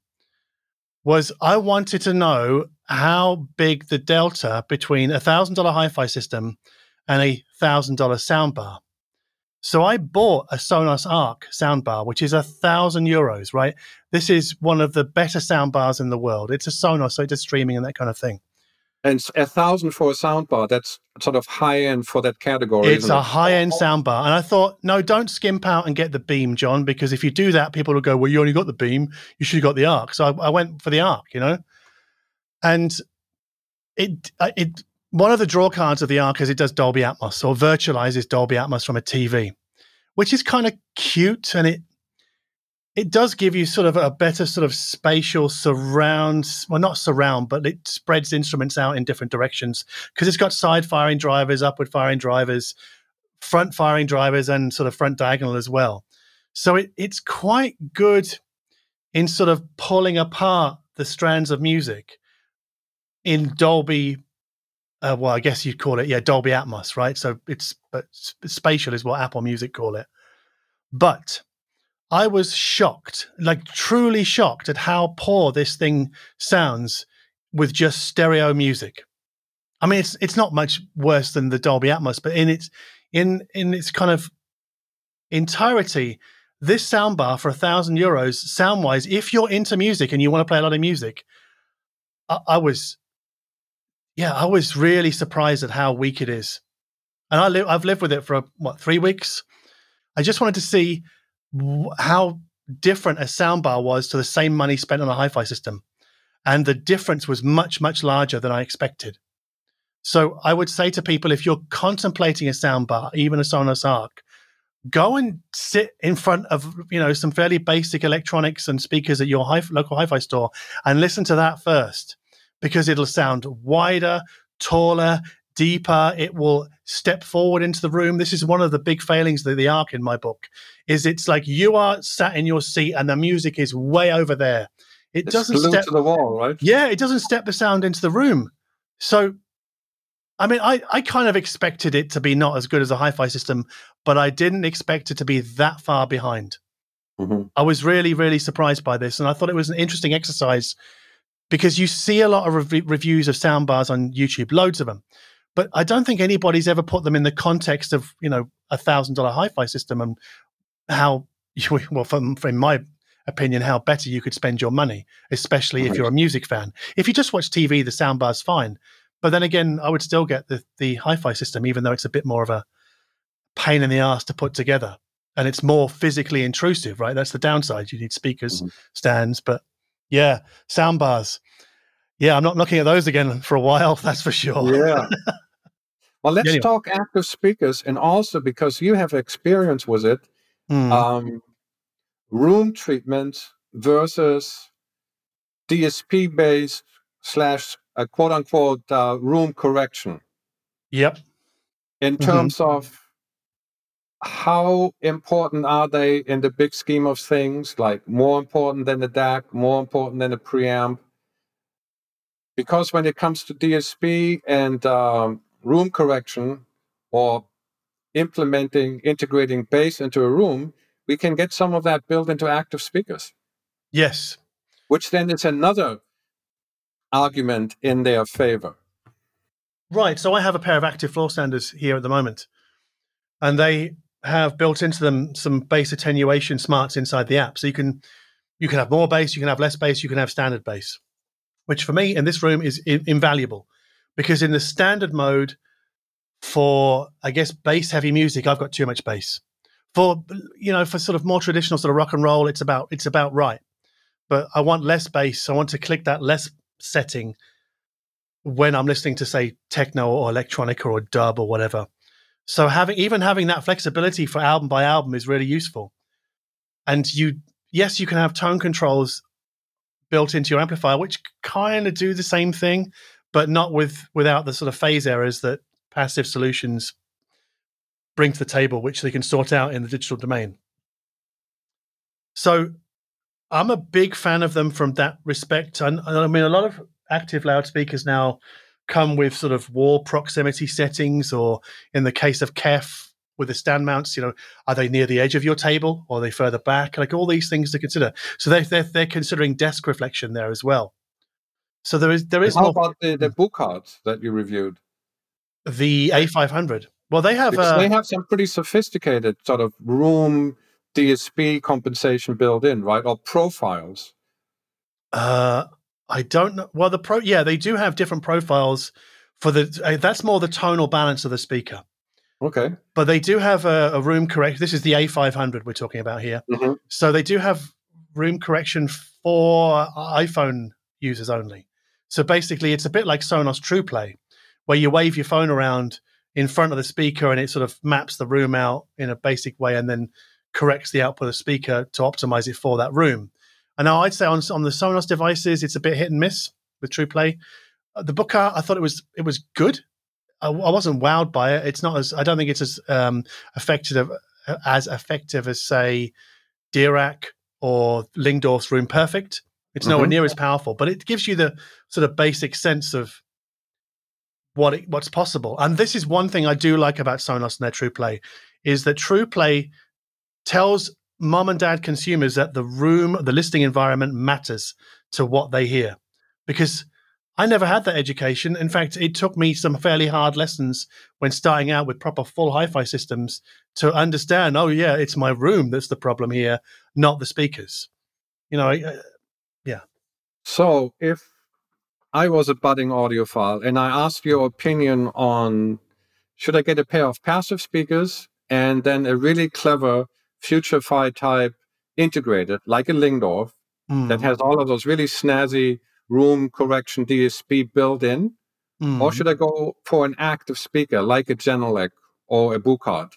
was I wanted to know how big the delta between a thousand dollar hi-fi system and a thousand dollar soundbar. So I bought a Sonos Arc soundbar, which is a thousand euros, right? This is one of the better soundbars in the world. It's a Sonos, so it does streaming and that kind of thing. And a thousand for a soundbar, that's sort of high end for that category. It's a it? high end soundbar. And I thought, no, don't skimp out and get the beam, John, because if you do that, people will go, well, you only got the beam. You should have got the arc. So I, I went for the arc, you know? And it, uh, it, one of the draw cards of the arc is it does Dolby Atmos or virtualizes Dolby Atmos from a TV, which is kind of cute and it it does give you sort of a better sort of spatial surround well not surround but it spreads instruments out in different directions. Because it's got side firing drivers upward firing drivers front firing drivers and sort of front diagonal as well. So it, it's quite good in sort of pulling apart the strands of music in dolby uh, well i guess you'd call it yeah dolby atmos right? So it's but spatial is what apple music call it. But I was shocked, like truly shocked at how poor this thing sounds with just stereo music. I mean, it's it's not much worse than the Dolby Atmos, but in its in in its kind of entirety, this soundbar for a thousand euros, sound wise, if you're into music and you want to play a lot of music, I, I, was, yeah, I was really surprised at how weak it is. And I live, I've lived with it for what three weeks. I just wanted to see how different a soundbar was to the same money spent on a hi-fi system, and the difference was much much larger than I expected. So I would say to people, if you're contemplating a soundbar, even a Sonos Arc, go and sit in front of you know some fairly basic electronics and speakers at your hi- local hi-fi store and listen to that first because it'll sound wider taller deeper it will step forward into the room this is one of the big failings of the arc in my book is it's like you are sat in your seat and the music is way over there it it's doesn't step to the wall right yeah it doesn't step the sound into the room so I mean, I, I kind of expected it to be not as good as a hi fi system, but I didn't expect it to be that far behind. Mm-hmm. I was really, really surprised by this. And I thought it was an interesting exercise because you see a lot of rev- reviews of soundbars on YouTube, loads of them. But I don't think anybody's ever put them in the context of, you know, a thousand dollar hi fi system and how, you, well, from, from my opinion, how better you could spend your money, especially right. if you're a music fan. If you just watch TV, the soundbar's fine. But then again, I would still get the the hi-fi system, even though it's a bit more of a pain in the ass to put together, and it's more physically intrusive. Right, that's the downside. You need speakers, mm-hmm. stands, but yeah, sound bars. Yeah, I'm not looking at those again for a while. That's for sure. Yeah. Well, let's anyway. talk active speakers, and also because you have experience with it, mm. um, room treatment versus DSP based slash a quote unquote uh, room correction. Yep. In mm-hmm. terms mm-hmm. of how important are they in the big scheme of things? Like more important than the DAC, more important than the preamp? Because when it comes to DSP and um, room correction or implementing, integrating bass into a room, we can get some of that built into active speakers. Yes. Which then is another argument in their favor. Right. So I have a pair of active floor standers here at the moment, and they have built into them some bass attenuation smarts inside the app. So you can you can have more bass, you can have less bass, you can have standard bass, which for me in this room is I- invaluable because in the standard mode for I guess bass heavy music, I've got too much bass. For you know, for sort of more traditional sort of rock and roll, it's about it's about right. But I want less bass. I want to click that less setting when I'm listening to say techno or electronica or dub or whatever. So having even having that flexibility for album by album is really useful. And you yes, you can have tone controls built into your amplifier, which kind of do the same thing, but not with without the sort of phase errors that passive solutions bring to the table, which they can sort out in the digital domain. So I'm a big fan of them from that respect. And, I mean, a lot of active loudspeakers now come with sort of wall proximity settings, or in the case of KEF with the stand mounts, you know, are they near the edge of your table or are they further back? Like all these things to consider. So they're, they're, they're considering desk reflection there as well. So there is there is. How more... about the, the Buchardt that you reviewed? The A500. Well, they have uh, they have some pretty sophisticated sort of room DSP compensation built in, right? Or profiles? Uh, I don't know. Well, the pro, yeah, they do have different profiles for the. Uh, that's more the tonal balance of the speaker. Okay. But they do have a, a room correct. This is the A500 we're talking about here. Mm-hmm. So they do have room correction for iPhone users only. So basically, it's a bit like Sonos TruePlay, where you wave your phone around in front of the speaker and it sort of maps the room out in a basic way and then corrects the output of the speaker to optimize it for that room. And now I'd say on, on the Sonos devices, it's a bit hit and miss with TruePlay. Uh, the Buchardt, I thought it was it was good. I, I, wasn't wowed by it. It's not as I don't think it's as um, effective as effective as say Dirac or Lyngdorf's Room Perfect. It's nowhere mm-hmm. near as powerful, but it gives you the sort of basic sense of what it, what's possible. And this is one thing I do like about Sonos and their TruePlay is that TruePlay tells mom and dad consumers that the room, the listening environment matters to what they hear. Because I never had that education. In fact, it took me some fairly hard lessons when starting out with proper full hi fi systems to understand oh, yeah, it's my room that's the problem here, not the speakers. You know, uh, yeah. So if I was a budding audiophile and I asked your opinion on should I get a pair of passive speakers and then a really clever FutureFi type integrated, like a Lyngdorf, mm. that has all of those really snazzy room correction DSP built in? Mm. Or should I go for an active speaker like a Genelec or a Buchardt?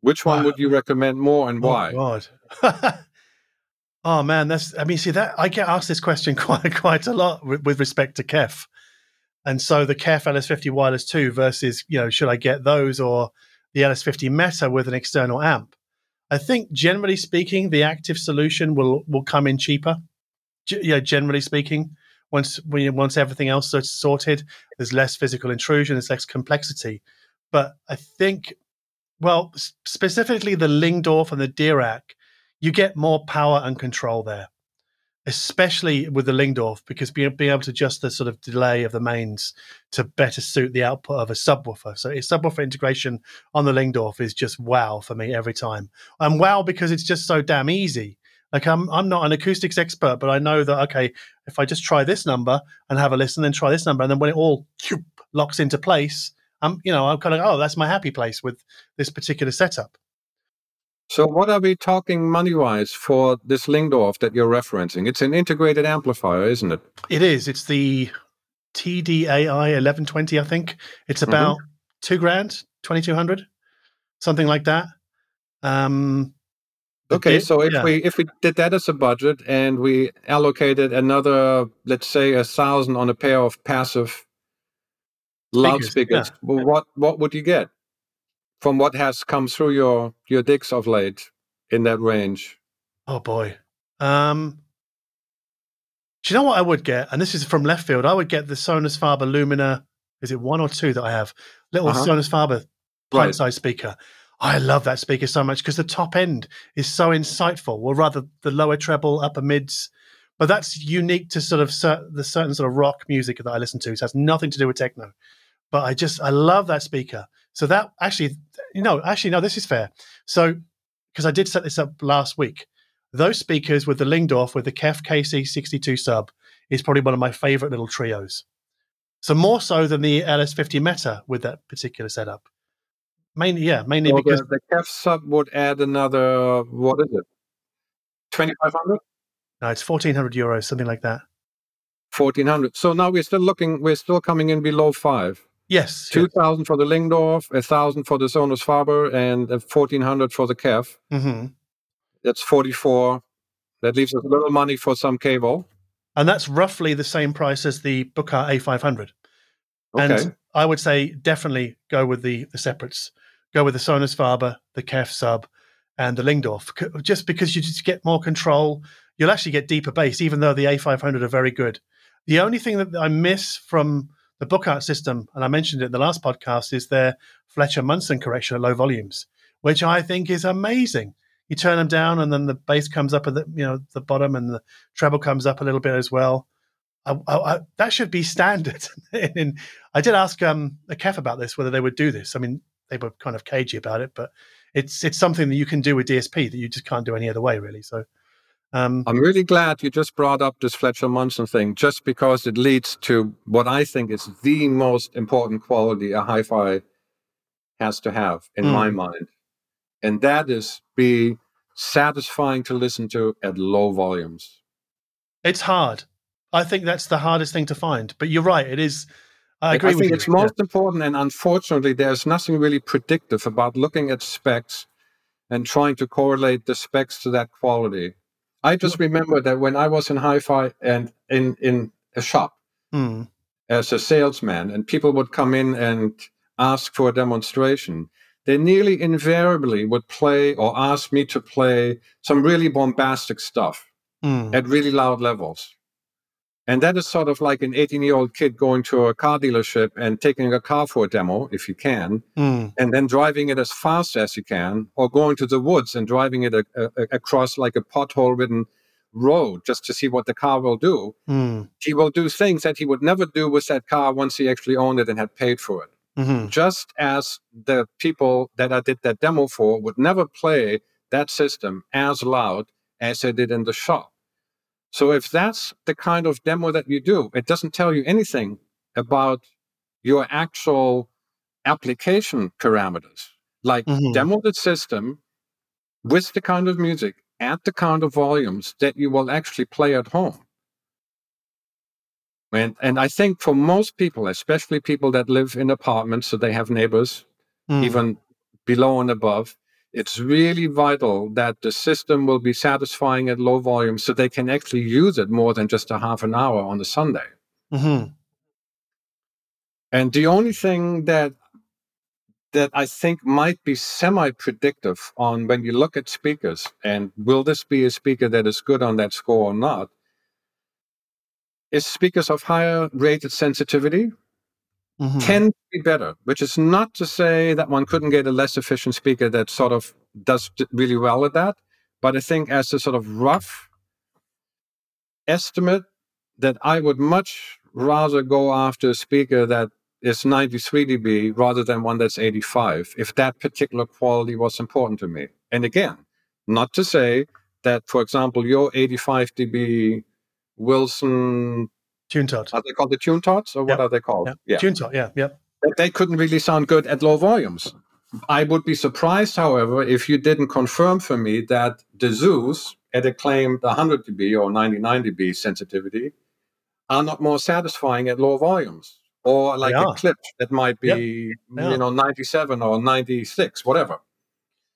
Which one would you recommend more and oh, why? God. oh man, that's I mean, see that I get asked this question quite quite a lot with, with respect to KEF. And so the KEF LS50 Wireless 2 versus, you know, should I get those or the LS50 Meta with an external amp? I think generally speaking, the active solution will will come in cheaper. Yeah, generally speaking, once we once everything else is sorted, there's less physical intrusion, there's less complexity. But I think, well, specifically the Lyngdorf and the Dirac, you get more power and control there especially with the Lyngdorf, because being, being able to adjust the sort of delay of the mains to better suit the output of a subwoofer. So, a subwoofer integration on the Lyngdorf is just wow for me every time. And wow because it's just so damn easy. Like I'm, I'm not an acoustics expert, but I know that okay, if I just try this number and have a listen, then try this number, and then when it all locks into place, I'm, you know, I'm kind of oh, that's my happy place with this particular setup. So, what are we talking money wise for this Lyngdorf that you're referencing? It's an integrated amplifier, isn't it? It is. It's the TDAI 1120, I think. It's mm-hmm. about mm-hmm. two grand, 2200, something like that. Um, okay, so if yeah. we if we did that as a budget and we allocated another, let's say, a thousand on a pair of passive loudspeakers, yeah. what what would you get? from what has come through your your digs of late in that range? Oh boy. Um do you know what I would get? And this is from left field. I would get the Sonus Faber Lumina. Is it one or two that I have? Little uh-huh. Sonus Faber pint size speaker. I love that speaker so much because the top end is so insightful, or rather the lower treble, upper mids. But that's unique to sort of cer- the certain sort of rock music that I listen to. It has nothing to do with techno. But I just I love that speaker. So that actually, you know, actually, no, this is fair. So, because I did set this up last week, those speakers with the Lyngdorf with the KEF KC62 sub is probably one of my favorite little trios. So more so than the LS50 Meta with that particular setup. Mainly, yeah, mainly well, because the, the sub would add another. What is it? Twenty five hundred. No, it's fourteen hundred euros, something like that. Fourteen hundred. So now we're still looking. We're still coming in below five. Yes. 2000 yes. for the Lyngdorf, 1000 for the Sonus Faber, and 1400 for the KEF. Mm-hmm. That's 44. That leaves us a little money for some cable. And that's roughly the same price as the Buchardt A500. Okay. And I would say definitely go with the, the separates. Go with the Sonus Faber, the KEF sub, and the Lyngdorf, just because you just get more control. You'll actually get deeper bass, even though the A500 are very good. The only thing that I miss from the Buchardt system, and I mentioned it in the last podcast, is their Fletcher Munson correction at low volumes, which I think is amazing. You turn them down, and then the bass comes up at the you know the bottom, and the treble comes up a little bit as well. I, I, I, that should be standard. and I did ask um, a KEF about this, whether they would do this. I mean, they were kind of cagey about it, but it's it's something that you can do with DSP that you just can't do any other way, really. So um, I'm really glad you just brought up this Fletcher Munson thing, just because it leads to what I think is the most important quality a hi fi has to have in mm. my mind. And that is be satisfying to listen to at low volumes. It's hard. I think that's the hardest thing to find. But you're right. It is. I agree I think you. it's most yeah. important. And unfortunately, there's nothing really predictive about looking at specs and trying to correlate the specs to that quality. I just remember that when I was in hi-fi and in in a shop mm. as a salesman, and people would come in and ask for a demonstration, they nearly invariably would play or ask me to play some really bombastic stuff mm. at really loud levels. And that is sort of like an 18 year old kid going to a car dealership and taking a car for a demo, if you can, Mm. and then driving it as fast as you can, or going to the woods and driving it a, a, across like a pothole ridden road just to see what the car will do. Mm. He will do things that he would never do with that car once he actually owned it and had paid for it. hmm Just as the people that I did that demo for would never play that system as loud as they did in the shop. So if that's the kind of demo that you do, it doesn't tell you anything about your actual application parameters. Like Mhm. demo the system with the kind of music at the kind of volumes that you will actually play at home. And and I think for most people, especially people that live in apartments, so they have neighbors Mm. even below and above, it's really vital that the system will be satisfying at low volume so they can actually use it more than just a half an hour on a Sunday. Mhm. And the only thing that that I think might be semi-predictive on when you look at speakers and will this be a speaker that is good on that score or not is speakers of higher rated sensitivity Mhm. tend to be better, which is not to say that one couldn't get a less efficient speaker that sort of does really well at that. But I think as a sort of rough estimate, that I would much rather go after a speaker that is 93 dB rather than one that's 85, if that particular quality was important to me. And again, not to say that, for example, your 85 dB Wilson, TuneTot. are they called the TuneTots or what are they called? Yeah. TuneTot. Yeah. Yeah. they couldn't really sound good at low volumes. I would be surprised, however, if you didn't confirm for me that the Zus at a claimed 100 dB or 99 dB sensitivity are not more satisfying at low volumes. Or like a Klipsch that might be, They are. you know, 97 or 96, whatever.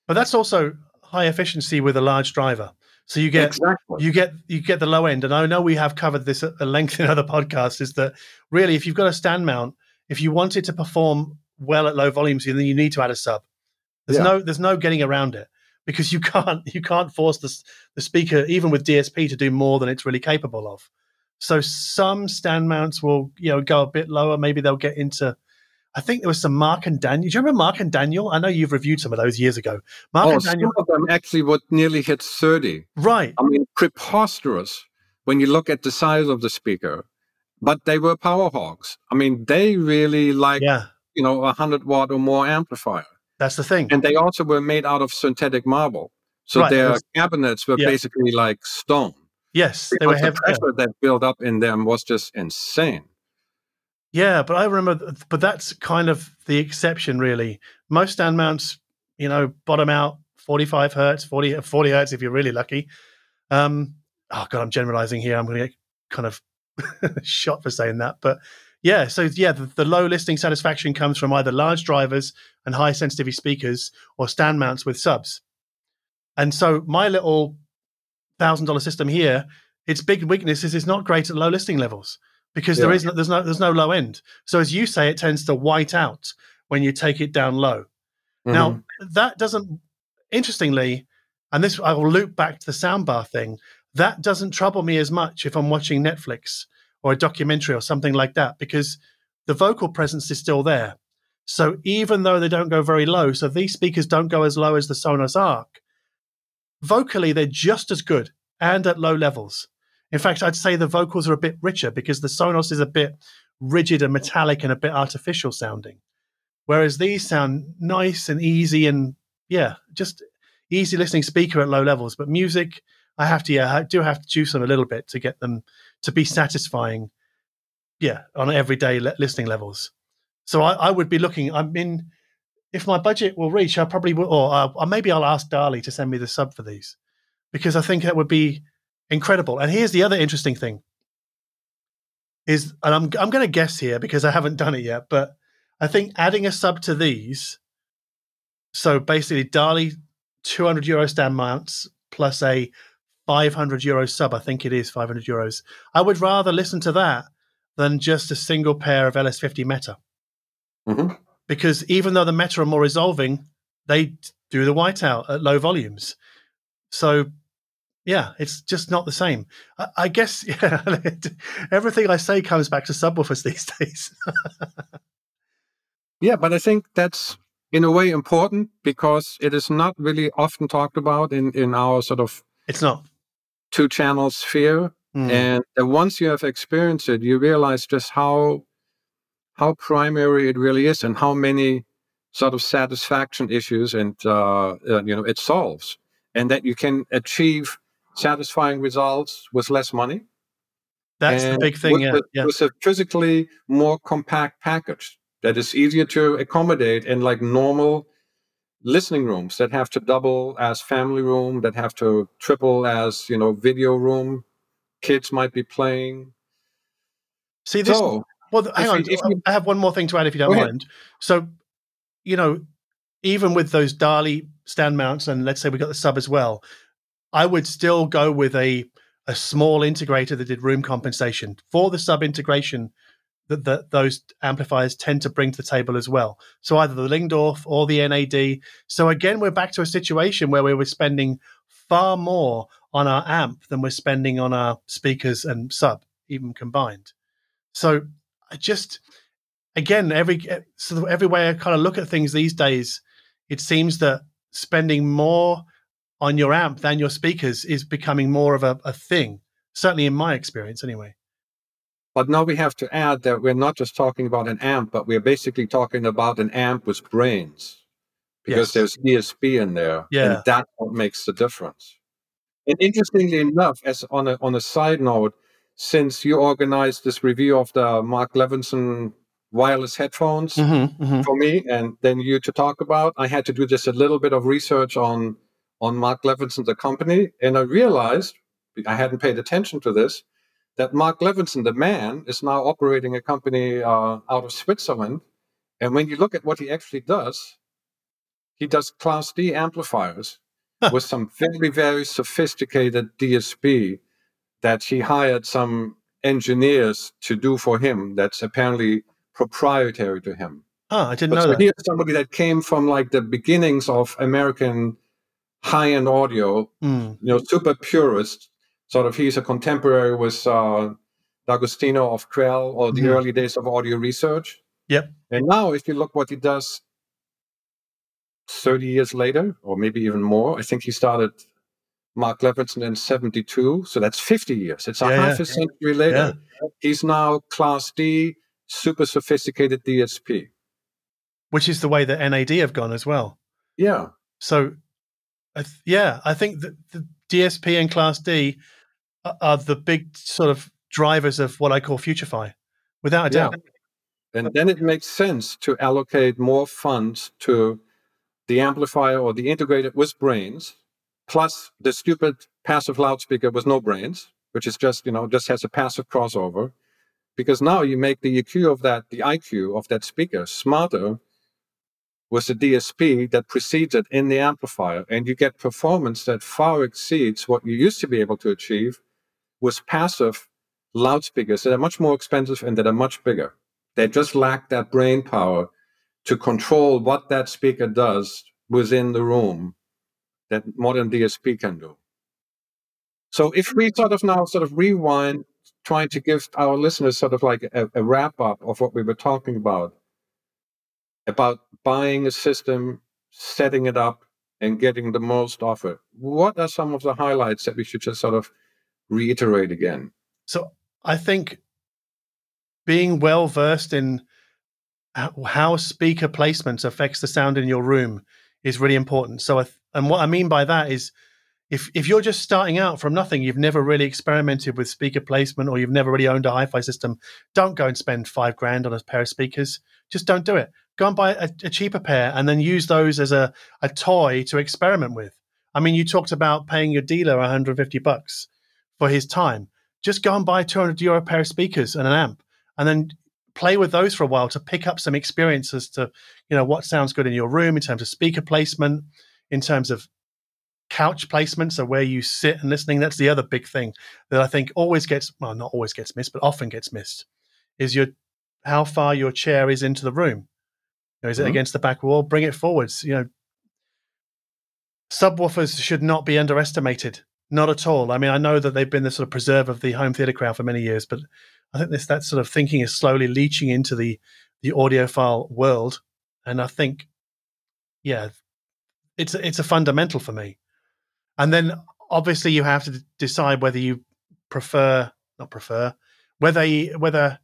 But that's also high efficiency with a large driver. So you get exactly. you get you get the low end and i know we have covered this at length in other podcasts is that really if you've got a stand mount if you want it to perform well at low volumes then you need to add a sub there's Yeah. no there's no getting around it because you can't you can't force the, the speaker even with dsp to do more than it's really capable of so some stand mounts will you know go a bit lower maybe they'll get into i think there was some mark and daniel do you remember mark and daniel i know you've reviewed some of those years ago mark oh, and some daniel of them actually would nearly hit 30. right I mean, preposterous when you look at the size of the speaker. But they were power hogs. I mean, they really like, yeah you know, a 100 watt or more amplifier. that's the thing And they also were made out of synthetic marble. So Right, their that's- cabinets were yeah. basically like stone. yes they were Because the heavy yeah. pressure that built up in them was just insane. Yeah, but I remember, but that's kind of the exception, really. Most stand mounts, you know, bottom out 45 hertz, 40, 40 hertz if you're really lucky. Um, oh, God, I'm generalizing here. I'm going to get kind of shot for saying that. But yeah, so yeah, the, the low listening satisfaction comes from either large drivers and high sensitivity speakers or stand mounts with subs. And so my little thousand dollar system here, its big weakness is it's not great at low listening levels because there Yeah. is no, there's no there's no low end. So as you say, it tends to white out when you take it down low. Now Mhm. that doesn't interestingly, and this I will loop back to the soundbar thing. That doesn't trouble me as much if I'm watching Netflix or a documentary or something like that because the vocal presence is still there. So even though they don't go very low, so these speakers don't go as low as the Sonos Arc, vocally they're just as good and at low levels. In fact, I'd say the vocals are a bit richer because the Sonos is a bit rigid and metallic and a bit artificial sounding. Whereas these sound nice and easy and yeah, just easy listening speaker at low levels. But music, I have to, yeah, I do have to juice them a little bit to get them to be satisfying. Yeah, on everyday listening levels. So I, I would be looking. I mean, if my budget will reach, I probably will, or, uh, or maybe I'll ask Dali to send me the sub for these because I think that would be incredible. And here's the other interesting thing: is and I'm I'm going to guess here because I haven't done it yet, but I think adding a sub to these, so basically Dali 200 euro stand mounts plus a 500 euro sub. I think it is 500 euros. I would rather listen to that than just a single pair of LS50 Meta Mhm. because even though the Meta are more resolving, they do the whiteout at low volumes. So Yeah, it's just not the same. I, I guess yeah, everything I say comes back to subwoofers these days. yeah, but I think that's in a way important because it is not really often talked about in in our sort of it's not two channel sphere. Mm. And once you have experienced it, you realize just how how primary it really is and how many sort of satisfaction issues and uh, uh, you know it solves and that you can achieve satisfying results with less money that's the big thing with, yeah. Yeah. with a physically more compact package that is easier to accommodate in like normal listening rooms that have to double as family room that have to triple as you know video room kids might be playing see this so, well hang on you, you, i have one more thing to add if you don't mind so you know even with those DALI stand mounts and let's say we got the sub as well i would still go with a a small integrator that did room compensation for the sub integration that, that those amplifiers tend to bring to the table as well. So either the Lyngdorf or the NAD. So again, we're back to a situation where we were spending far more on our amp than we're spending on our speakers and sub, even combined. So I just, again, every eh, so every way I kind of look at things these days, it seems that spending more on your amp than your speakers is becoming more of a, a thing. Certainly in my experience, anyway. But now we have to add that we're not just talking about an amp, but we're basically talking about an amp with brains because yes. there's DSP in there. Yeah. And that's what makes the difference. And interestingly enough, as on a, on a side note, since you organized this review of the Mark Levinson wireless headphones mm-hmm, mm-hmm. for me and then you to talk about, I had to do just a little bit of research on on Mark Levinson, the company, and I realized I hadn't paid attention to this that Mark Levinson, the man, is now operating a company uh, out of Switzerland. And when you look at what he actually does, he does Class D amplifiers with some very, very sophisticated DSP that he hired some engineers to do for him that's apparently proprietary to him. Oh, I didn't but know so that. Here's somebody that came from like the beginnings of American high-end audio, mm. you know, super purist, sort of he's a contemporary with uh, D'Agostino of Krell or the mm-hmm. early days of audio research. Yep. And now, if you look what he does 30 years later, or maybe even more, I think he started Mark Levinson in 72. So that's 50 years. It's a yeah, half yeah. a century later. Yeah. He's now Class D, super sophisticated DSP. Which is the way that NAD have gone as well. Yeah. So, th- yeah, I think that the DSP and Class D are the big sort of drivers of what I call Futurefy, without a doubt. And then it makes sense to allocate more funds to the amplifier or the integrated with brains, plus the stupid passive loudspeaker with no brains, which is just, you know, just has a passive crossover. Because now you make the EQ of that, the IQ of that speaker smarter with the DSP that precedes it in the amplifier, and you get performance that far exceeds what you used to be able to achieve with passive loudspeakers that are much more expensive and that are much bigger. They just lack that brain power to control what that speaker does within the room that modern DSP can do. So if we sort of now sort of rewind, trying to give our listeners sort of like a, a wrap up of what we were talking about, about buying a system, setting it up, and getting the most of it. What are some of the highlights that we should just sort of reiterate again? So I think being well versed in how speaker placement affects the sound in your room is really important. So, and what I mean by that is, if if you're just starting out from nothing, you've never really experimented with speaker placement, or you've never really owned a hi-fi system, don't go and spend five grand on a pair of speakers. Just don't do it go and buy a, a, cheaper pair and then use those as a, a toy to experiment with. I mean, you talked about paying your dealer 150 bucks for his time. Just go and buy 200 euro pair of speakers and an amp, and then play with those for a while to pick up some experience as to you know what sounds good in your room in terms of speaker placement, in terms of couch placement, so where you sit and listening. That's the other big thing that I think always gets well, not always gets missed, but often gets missed, is your how far your chair is into the room know, is mm-hmm. it against the back wall? Bring it forwards. You know, subwoofers should not be underestimated. Not at all. I mean, I know that they've been the sort of preserve of the home theatre crowd for many years, but I think this that sort of thinking is slowly leaching into the the audiophile world, and I think, yeah, it's it's a fundamental for me. And then obviously you have to decide whether you prefer not prefer whether you, whether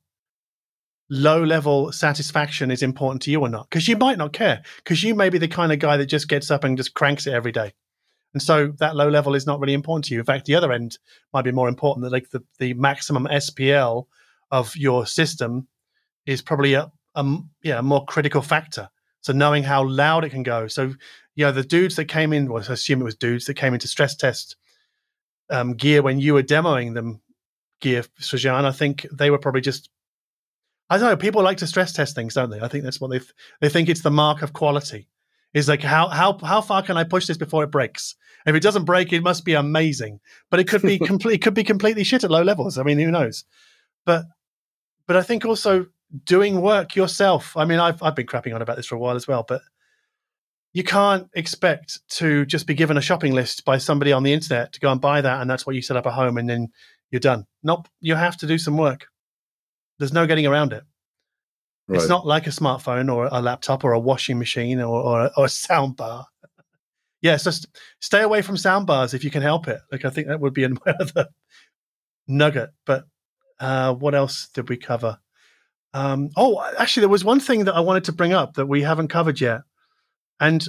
low level satisfaction is important to you or not? Because you might not care because you may be the kind of guy that just gets up and just cranks it every day. And so that low level is not really important to you. In fact the other end might be more important that like the, the maximum spl of your system is probably a, a yeah a more critical factor. So knowing how loud it can go. So you know the dudes that came in well i assume it was dudes that came into stress test um, gear when you were demoing them gear Srajan, i think they were probably just I don't know. People like to stress test things, don't they? I think that's what they th- they think it's the mark of quality. Is like how how how far can I push this before it breaks? if it doesn't break, it must be amazing. But it could be complete. It could be completely shit at low levels. I mean, who knows? But but I think also doing work yourself. I mean, I've I've been crapping on about this for a while as well, but you can't expect to just be given a shopping list by somebody on the internet to go and buy that, and that's what you set up at home, and then you're done. Nope, you have to do some work. There's no getting around it. Right. It's not like a smartphone or a laptop or a washing machine or, or, or a sound bar. yeah, so st- stay away from sound bars if you can help it. Like I think that would be another nugget. But uh, what else did we cover? Um, oh, actually, there was one thing that I wanted to bring up that we haven't covered yet, and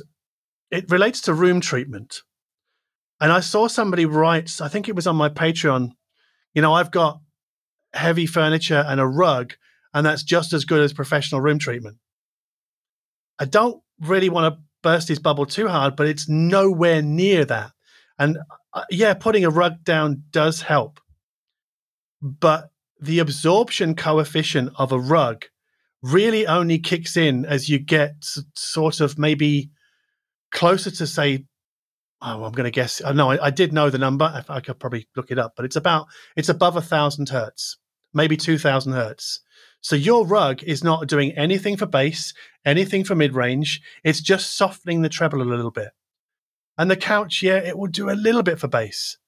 it relates to room treatment. And I saw somebody write, I think it was on my Patreon. You know, I've got heavy furniture and a rug, and that's just as good as professional room treatment. I don't really want to burst his bubble too hard, but it's nowhere near that. And uh, yeah, putting a rug down does help. But the absorption coefficient of a rug really only kicks in as you get sort of maybe closer to, say, oh, I'm going to guess. Uh, no, I, I, did know the number. I, I, could probably look it up, but it's about it's above a thousand hertz, maybe two thousand hertz. So your rug is not doing anything for bass, anything for mid range. It's just softening the treble a little bit. And the couch, yeah, it will do a little bit for bass.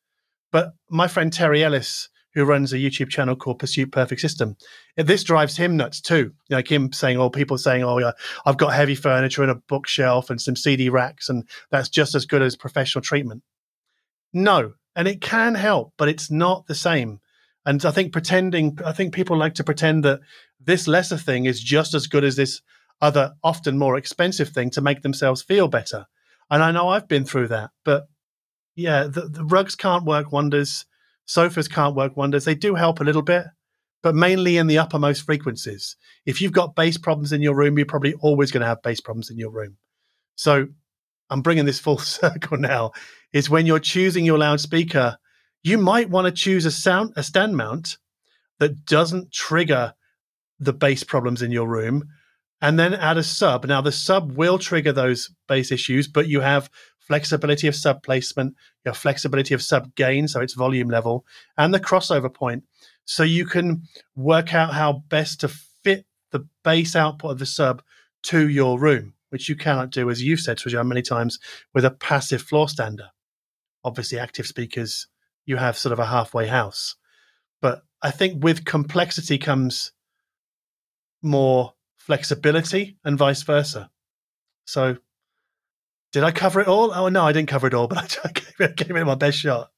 But my friend Terry Ellis, who runs a YouTube channel called Pursuit Perfect System, this drives him nuts too. Like him saying, "Oh, people saying, oh, yeah, I've got heavy furniture and a bookshelf and some CD racks, and that's just as good as professional treatment." No, and it can help, but it's not the same. And I think pretending, I think people like to pretend that this lesser thing is just as good as this other, often more expensive thing to make themselves feel better. And I know I've been through that, but yeah, the, the rugs can't work wonders. Sofas can't work wonders. They do help a little bit, but mainly in the uppermost frequencies. If you've got bass problems in your room, you're probably always going to have bass problems in your room. So I'm bringing this full circle now. Is when you're choosing your loudspeaker, you might want to choose a sound a stand mount that doesn't trigger the bass problems in your room and then add a sub now the sub will trigger those bass issues but you have flexibility of sub placement your flexibility of sub gain so it's volume level and the crossover point so you can work out how best to fit the bass output of the sub to your room which you cannot do as you've said Srajan, many times with a passive floor stander obviously active speakers you have sort of a halfway house. But I think with complexity comes more flexibility and vice versa. So, did I cover it all? Oh, no, I didn't cover it all, but I gave it, gave it my best shot.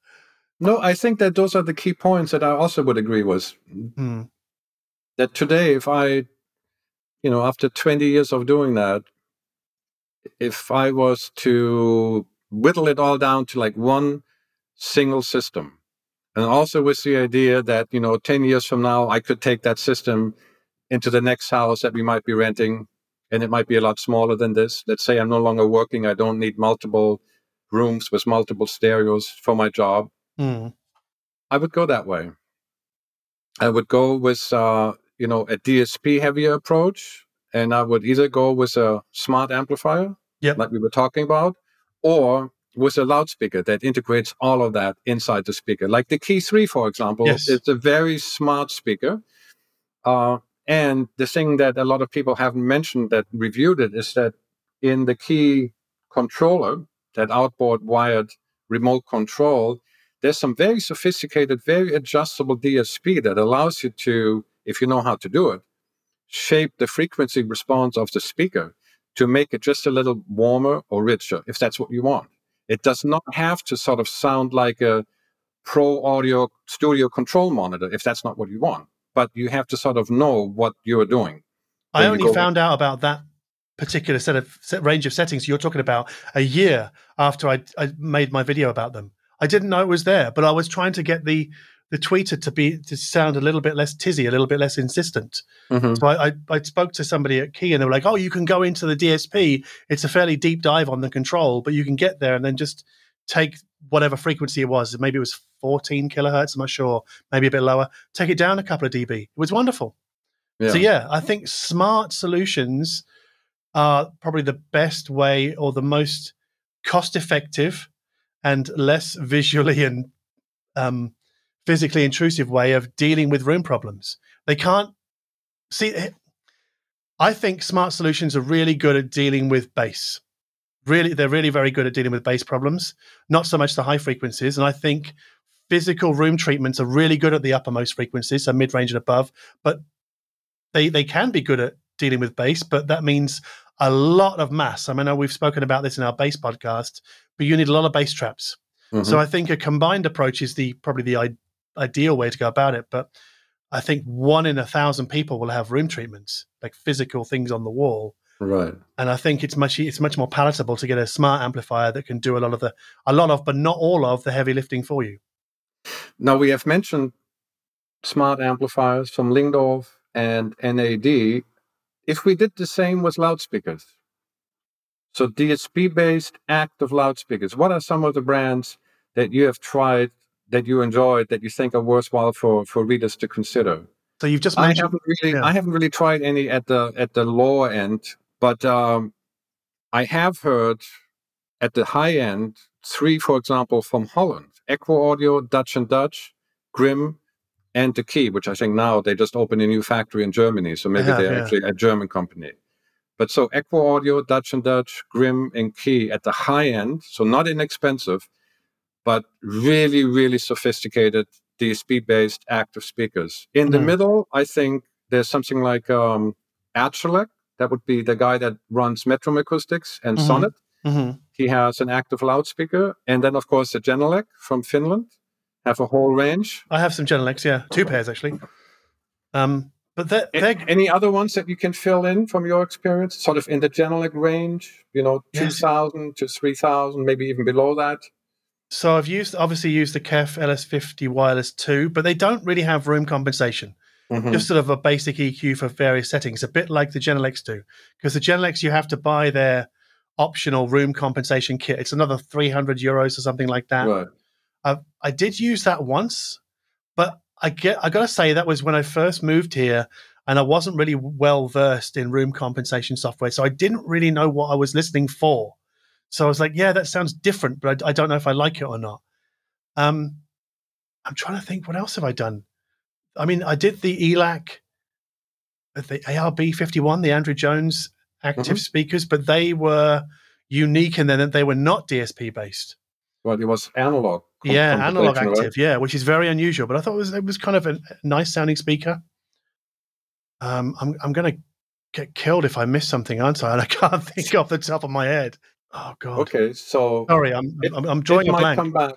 No, I think that those are the key points that I also would agree with. Hmm. That today, if I, you know, after 20 years of doing that, if I was to whittle it all down to like one single system. And also with the idea that, you know, 10 years from now, I could take that system into the next house that we might be renting, and it might be a lot smaller than this. Let's say I'm no longer working, I don't need multiple rooms with multiple stereos for my job. Mm. I would go that way. I would go with, uh, you know, a DSP heavier approach, and I would either go with a smart amplifier, yep. like we were talking about, or with a loudspeaker that integrates all of that inside the speaker. Like the Kii 3, for example, yes. it's a very smart speaker. Uh, and the thing that a lot of people haven't mentioned that reviewed it is that in the Kii controller, that outboard wired remote control, there's some very sophisticated, very adjustable DSP that allows you to, if you know how to do it, shape the frequency response of the speaker to make it just a little warmer or richer, if that's what you want. It does not have to sort of sound like a pro audio studio control monitor if that's not what you want. But you have to sort of know what you're doing. I only found out about that particular set of set range of settings you're talking about a year after I, I made my video about them. I didn't know it was there, but I was trying to get the the tweeter to be to sound a little bit less tizzy, a little bit less insistent. Mm-hmm. So I, I, I spoke to somebody at Kii, and they were like, "Oh, you can go into the DSP. It's a fairly deep dive on the control, but you can get there and then just take whatever frequency it was. Maybe it was 14 kilohertz. I'm not sure. Maybe a bit lower. Take it down a couple of dB. It was wonderful. Yeah. So yeah, I think smart solutions are probably the best way or the most cost effective and less visually and um, physically intrusive way of dealing with room problems. They can't see. I think smart solutions are really good at dealing with bass. Really, they're really very good at dealing with bass problems, not so much the high frequencies. And I think physical room treatments are really good at the uppermost frequencies, so mid range and above. But they they can be good at dealing with bass, but that means a lot of mass. I mean, we've spoken about this in our bass podcast, but you need a lot of bass traps. Mm-hmm. So I think a combined approach is the probably the I- ideal way to go about it. But I think one in a thousand people will have room treatments, like physical things on the wall. Right. And I think it's much it's much more palatable to get a smart amplifier that can do a lot of the a lot of, but not all of the heavy lifting for you. Now we have mentioned smart amplifiers from Lyngdorf and NAD if we did the same with loudspeakers, so DSP based active loudspeakers, what are some of the brands that you have tried that you enjoyed that you think are worthwhile for, for readers to consider? So you've just mentioned. I haven't really, yeah. I haven't really tried any at the at the lower end, but um, I have heard at the high end three, for example, from Holland: Aequo Audio, Dutch and Dutch, Grimm, and the Kii, which I think now they just opened a new factory in Germany. So maybe have, they're yeah. actually a German company. But so Aequo Audio, Dutch and Dutch, Grimm and Kii at the high end, so not inexpensive, but really, really sophisticated DSP based active speakers. In mm. the middle, I think there's something like um, That would be the guy that runs Metrum Acoustics and mm-hmm. Sonnet. Mm-hmm. He has an active loudspeaker. And then, of course, the Genelec from Finland have a whole range. I have some Genelecs, yeah, two pairs actually. Um, but they're, they're... any other ones that you can fill in from your experience, sort of in the Genelec range, you know, two thousand yes. to three thousand, maybe even below that. So I've used obviously used the KEF LS50 Wireless 2, but they don't really have room compensation. Mm-hmm. Just sort of a basic EQ for various settings, a bit like the Genelecs do. Because the Genelecs you have to buy their optional room compensation kit. It's another 300 euros or something like that. Right. I, I did use that once, but I get I gotta say that was when I first moved here, and I wasn't really well versed in room compensation software, so I didn't really know what I was listening for. So I was like, yeah, that sounds different, but I, I don't know if I like it or not. Um, I'm trying to think, what else have I done? I mean, I did the ELAC, uh, the ARB 51, the Andrew Jones active mm-hmm. speakers, but they were unique in that they were not DSP based. Well, it was analog yeah, analog active, right? yeah, which is very unusual. But I thought it was it was kind of a nice sounding speaker. Um, I'm I'm gonna get killed if I miss something, aren't I? And I can't think off the top of my head. Oh God. Okay, so sorry, I'm it, I'm, I'm, drawing a blank. Come back.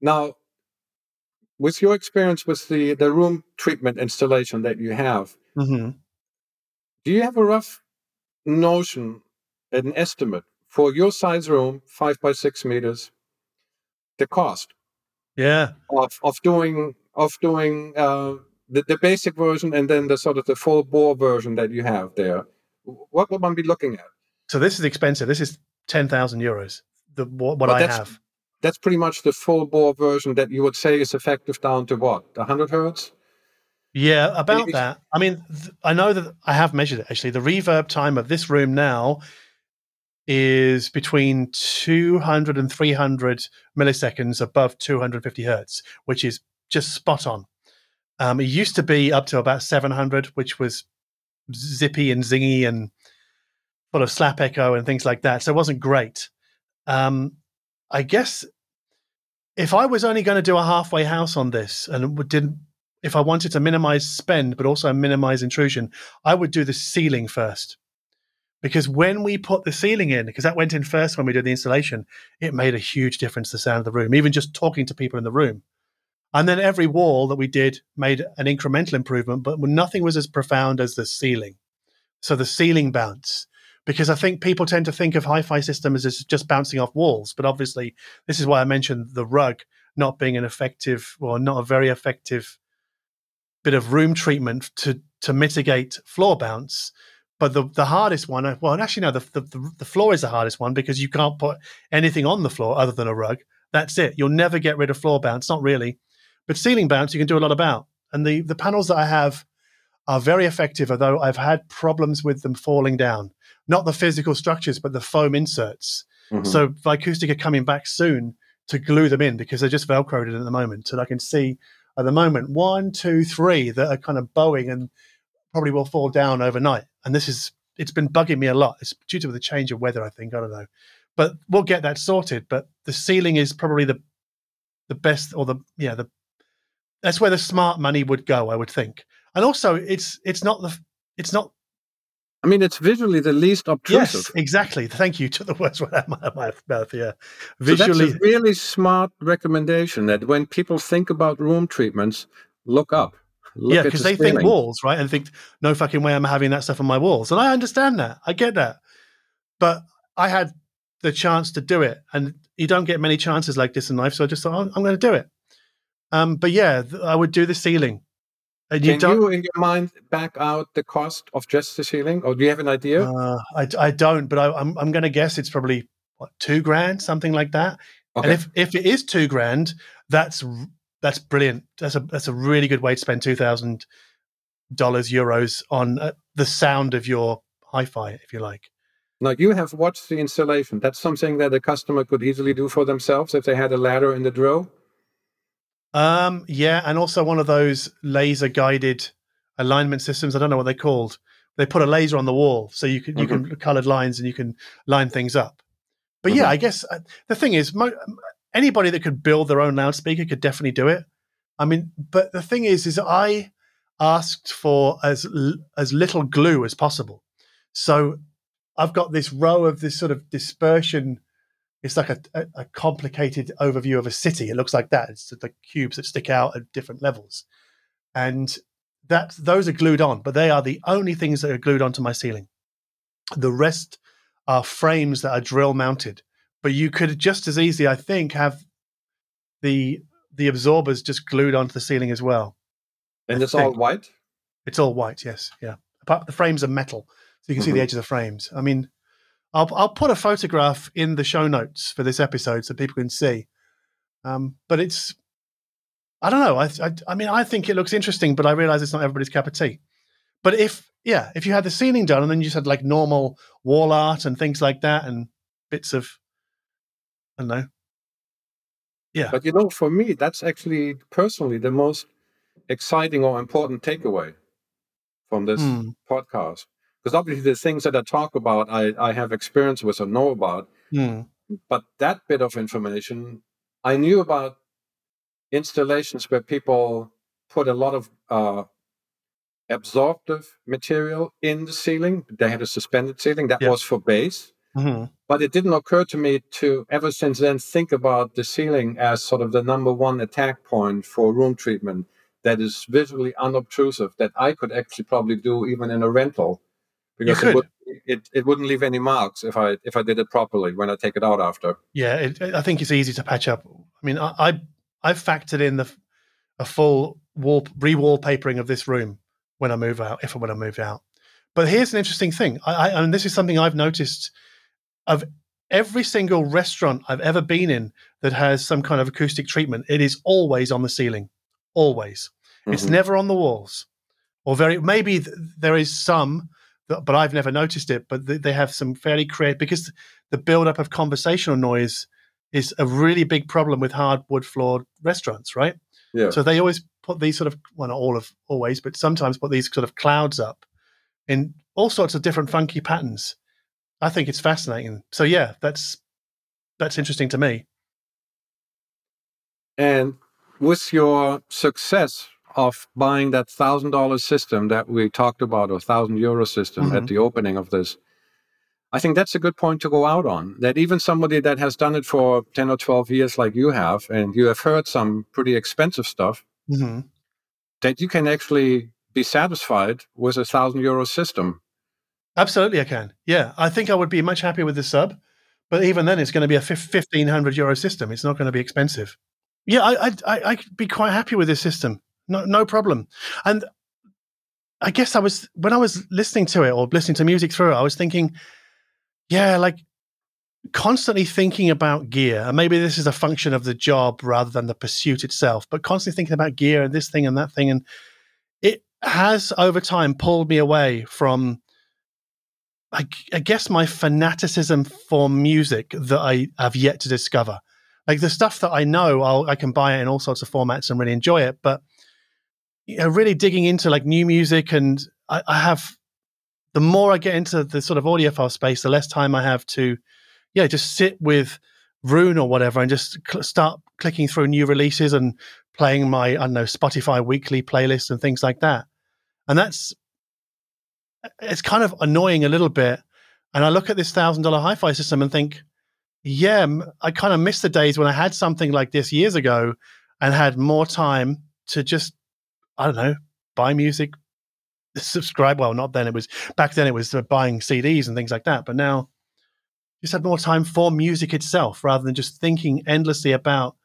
Now, with your experience with the the room treatment installation that you have, mm-hmm. do you have a rough notion, an estimate for your size room, five by six meters, the cost. Yeah. Of of doing of doing uh, the the basic version and then the sort of the full bore version that you have there. What would one be looking at? So this is expensive. This is ten thousand euros. The what, what I have. That's pretty much the full bore version that you would say is effective down to what, hundred hertz. Yeah, about that. I mean, th- I know that I have measured it actually. The reverb time of this room now is between 200 and 300 milliseconds above 250 hertz, which is just spot on. Um, it used to be up to about 700, which was zippy and zingy and full of slap echo and things like that. So it wasn't great. Um, I guess if I was only going to do a halfway house on this and didn't, if I wanted to minimize spend but also minimize intrusion, I would do the ceiling first. Because when we put the ceiling in, because that went in first when we did the installation, it made a huge difference to the sound of the room, even just talking to people in the room. And then every wall that we did made an incremental improvement, but nothing was as profound as the ceiling. So the ceiling bounce, because I think people tend to think of hi-fi systems as just bouncing off walls, but obviously this is why I mentioned the rug not being an effective or not a very effective bit of room treatment to to mitigate floor bounce. But the the hardest one, well, actually no, the, the the floor is the hardest one because you can't put anything on the floor other than a rug. That's it. You'll never get rid of floor bounce, not really. But ceiling bounce, you can do a lot about. And the the panels that I have are very effective, although I've had problems with them falling down. Not the physical structures, but the foam inserts. Mm-hmm. So Vicoustic are coming back soon to glue them in because they're just velcroed in at the moment. And I can see at the moment one, two, three that are kind of bowing and probably will fall down overnight. And this is it's been bugging me a lot. It's due to the change of weather, I think. I don't know, but we'll get that sorted. But the ceiling is probably the the best, or the yeah the that's where the smart money would go, I would think. And also, it's it's not the it's not. I mean, it's visually the least obtrusive. Yes, exactly. Thank you to the words out of my, my mouth. Yeah, visually. So that's a really smart recommendation. That when people think about room treatments, look up. Look yeah, because the they think walls, right? And think, no fucking way I'm having that stuff on my walls. And I understand that. I get that. But I had the chance to do it. And you don't get many chances like this in life. So I just thought, oh, I'm going to do it. Um, but yeah, I would do the ceiling. And you Can you, in your mind, back out the cost of just the ceiling, or do you have an idea? Uh, I, I don't, but I, am I'm, I'm going to guess it's probably what two grand, something like that. Okay. And if if it is two grand, that's that's brilliant. That's a that's a really good way to spend two thousand dollars euros on uh, the sound of your hi-fi, if you like. Now you have watched the installation. That's something that a customer could easily do for themselves if they had a ladder in the drill. Um, yeah, and also one of those laser guided alignment systems. I don't know what they're called. They put a laser on the wall, so you can mm-hmm. you can mm-hmm. colored lines and you can line things up. But mm-hmm. yeah, I guess uh, the thing is, mo- anybody that could build their own loudspeaker could definitely do it. I mean, but the thing is, is I asked for as as little glue as possible. So I've got this row of this sort of dispersion it's like a, a, a, complicated overview of a city. It looks like that. It's the cubes that stick out at different levels, and that those are glued on. But they are the only things that are glued onto my ceiling. The rest are frames that are drill mounted. But you could just as easily, I think, have the the absorbers just glued onto the ceiling as well. And it's all white. It's all white. Yes. Yeah. Apart the frames are metal, so you can mm-hmm. see the mm-hmm. edge of the frames. I mean, I'll I'll put a photograph in the show notes for this episode so people can see. Um, but it's I don't know. I, I, I mean I think it looks interesting, but I realize it's not everybody's cup of tea. But if yeah, if you had the ceiling done and then you just had like normal wall art and things like that and bits of I don't know. Yeah. But you know, for me, that's actually personally the most exciting or important takeaway from this mm. podcast because obviously the things that I talk about, I, I have experience with or know about. Mm. But that bit of information, I knew about installations where people put a lot of uh, absorptive material in the ceiling. They had a suspended ceiling that yeah. was for bass. Mm-hmm. But it didn't occur to me to ever since then think about the ceiling as sort of the number one attack point for room treatment that is visually unobtrusive that I could actually probably do even in a rental because it, would, it, it wouldn't leave any marks if I if I did it properly when I take it out after. Yeah, it, I think it's easy to patch up. I mean, I, I I've factored in the a full wall re-wallpapering of this room when I move out, if and when I move out. But here's an interesting thing, I, I and this is something I've noticed of every single restaurant I've ever been in that has some kind of acoustic treatment. It is always on the ceiling, always. Mm-hmm. It's never on the walls, or very maybe th- there is some but I've never noticed it. But they have some fairly creative because the build-up of conversational noise is a really big problem with hardwood floored restaurants, right? Yeah. So they always put these sort of well, not all of always, but sometimes put these sort of clouds up in all sorts of different funky patterns. I think it's fascinating. So yeah, that's that's interesting to me. And with your success of buying that thousand dollar system that we talked about, or thousand euro system mm-hmm. at the opening of this, I think that's a good point to go out on. That even somebody that has done it for 10 or 12 years, like you have, and you have heard some pretty expensive stuff, mm-hmm. that you can actually be satisfied with a thousand euro system. Absolutely, I can. Yeah, I think I would be much happier with the sub, but even then, it's going to be a 1500 euro system. It's not going to be expensive. Yeah, I, I, I'd be quite happy with this system. No, no problem. And I guess I was when I was listening to it or listening to music through it, I was thinking, yeah, like constantly thinking about gear. And maybe this is a function of the job rather than the pursuit itself, but constantly thinking about gear and this thing and that thing. And it has over time pulled me away from I, I guess my fanaticism for music that I have yet to discover. Like the stuff that I know, I'll, I can buy it in all sorts of formats and really enjoy it. But you know, really digging into like new music, and I, I have the more I get into the sort of audiophile space, the less time I have to, yeah, just sit with Roon or whatever and just cl- start clicking through new releases and playing my I don't know Spotify weekly playlist and things like that. And that's it's kind of annoying a little bit. And I look at this thousand dollar hi-fi system and think, yeah, I kind of miss the days when I had something like this years ago and had more time to just, I don't know, buy music, subscribe. Well, not then. It was back then. It was buying CDs and things like that. But now, just had more time for music itself rather than just thinking endlessly about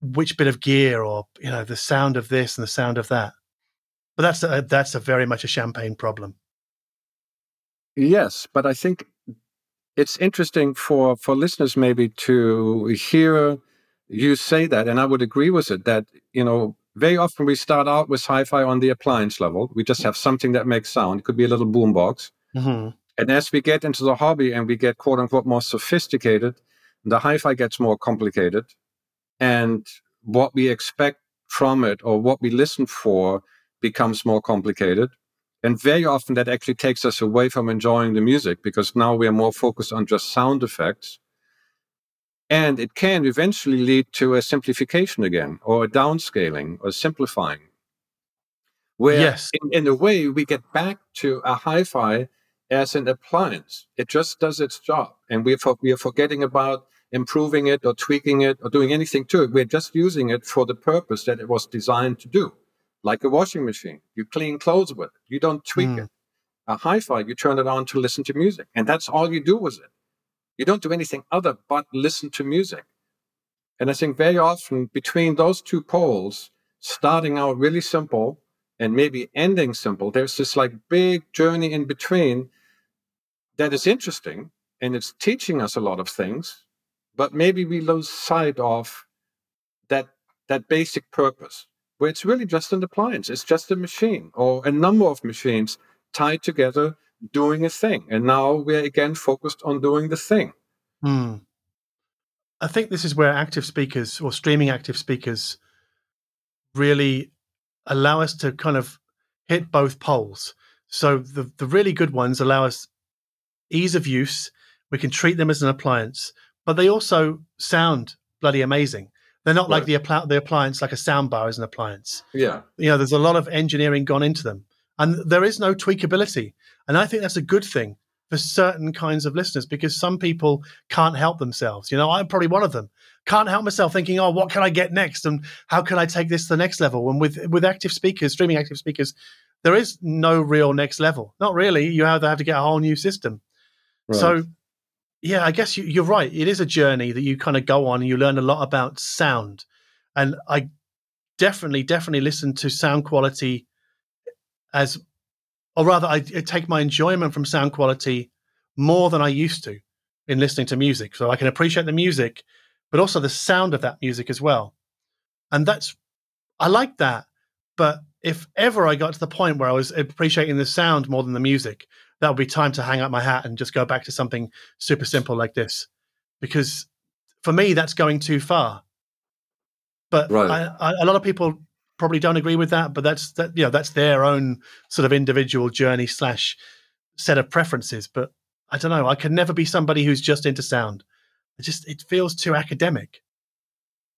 which bit of gear or you know the sound of this and the sound of that. But that's a, that's a very much a champagne problem. Yes, but I think it's interesting for for listeners maybe to hear you say that, and I would agree with it. That you know, very often we start out with hi-fi on the appliance level. We just have something that makes sound. It could be a little boombox. Mm-hmm. And as we get into the hobby and we get quote unquote more sophisticated, the hi-fi gets more complicated, and what we expect from it or what we listen for becomes more complicated. And very often that actually takes us away from enjoying the music because now we are more focused on just sound effects. And it can eventually lead to a simplification again, or a downscaling, or simplifying. Where, yes. in, in a way, we get back to a hi fi as an appliance. It just does its job. And we're, for, we are forgetting about improving it or tweaking it or doing anything to it. We're just using it for the purpose that it was designed to do like a washing machine. You clean clothes with it. You don't tweak mm. it. A hi-fi, you turn it on to listen to music, and that's all you do with it. You don't do anything other but listen to music. And I think very often between those two poles, starting out really simple and maybe ending simple, there's this like big journey in between that is interesting and it's teaching us a lot of things, but maybe we lose sight of that that basic purpose where it's really just an appliance. It's just a machine or a number of machines tied together doing a thing. And now we're again focused on doing the thing. Hmm. I think this is where active speakers or streaming active speakers really allow us to kind of hit both poles. So the, the really good ones allow us ease of use. We can treat them as an appliance, but they also sound bloody amazing. They're not right. like the, the appliance, like a soundbar is an appliance. Yeah. You know, there's a lot of engineering gone into them. And there is no tweakability. And I think that's a good thing for certain kinds of listeners because some people can't help themselves. You know, I'm probably one of them. Can't help myself thinking, oh, what can I get next? And how can I take this to the next level? And with with active speakers, streaming active speakers, there is no real next level. Not really. You either have to get a whole new system. Right. So yeah, I guess you, are right. It is a journey that you kind of go on and you learn a lot about sound. And I definitely, definitely listen to sound quality as, or rather, I, I take my enjoyment from sound quality more than I used to in listening to music. So I can appreciate the music, but also the sound of that music as well. And that's, I like that. But if ever I got to the point where I was appreciating the sound more than the music, that would be time to hang up my hat and just go back to something super simple like this. Because for me, that's going too far. But right. I, I, a lot of people probably don't agree with that. But that's that you know that's their own sort of individual journey slash set of preferences. But I don't know. I can never be somebody who's just into sound. It just it feels too academic.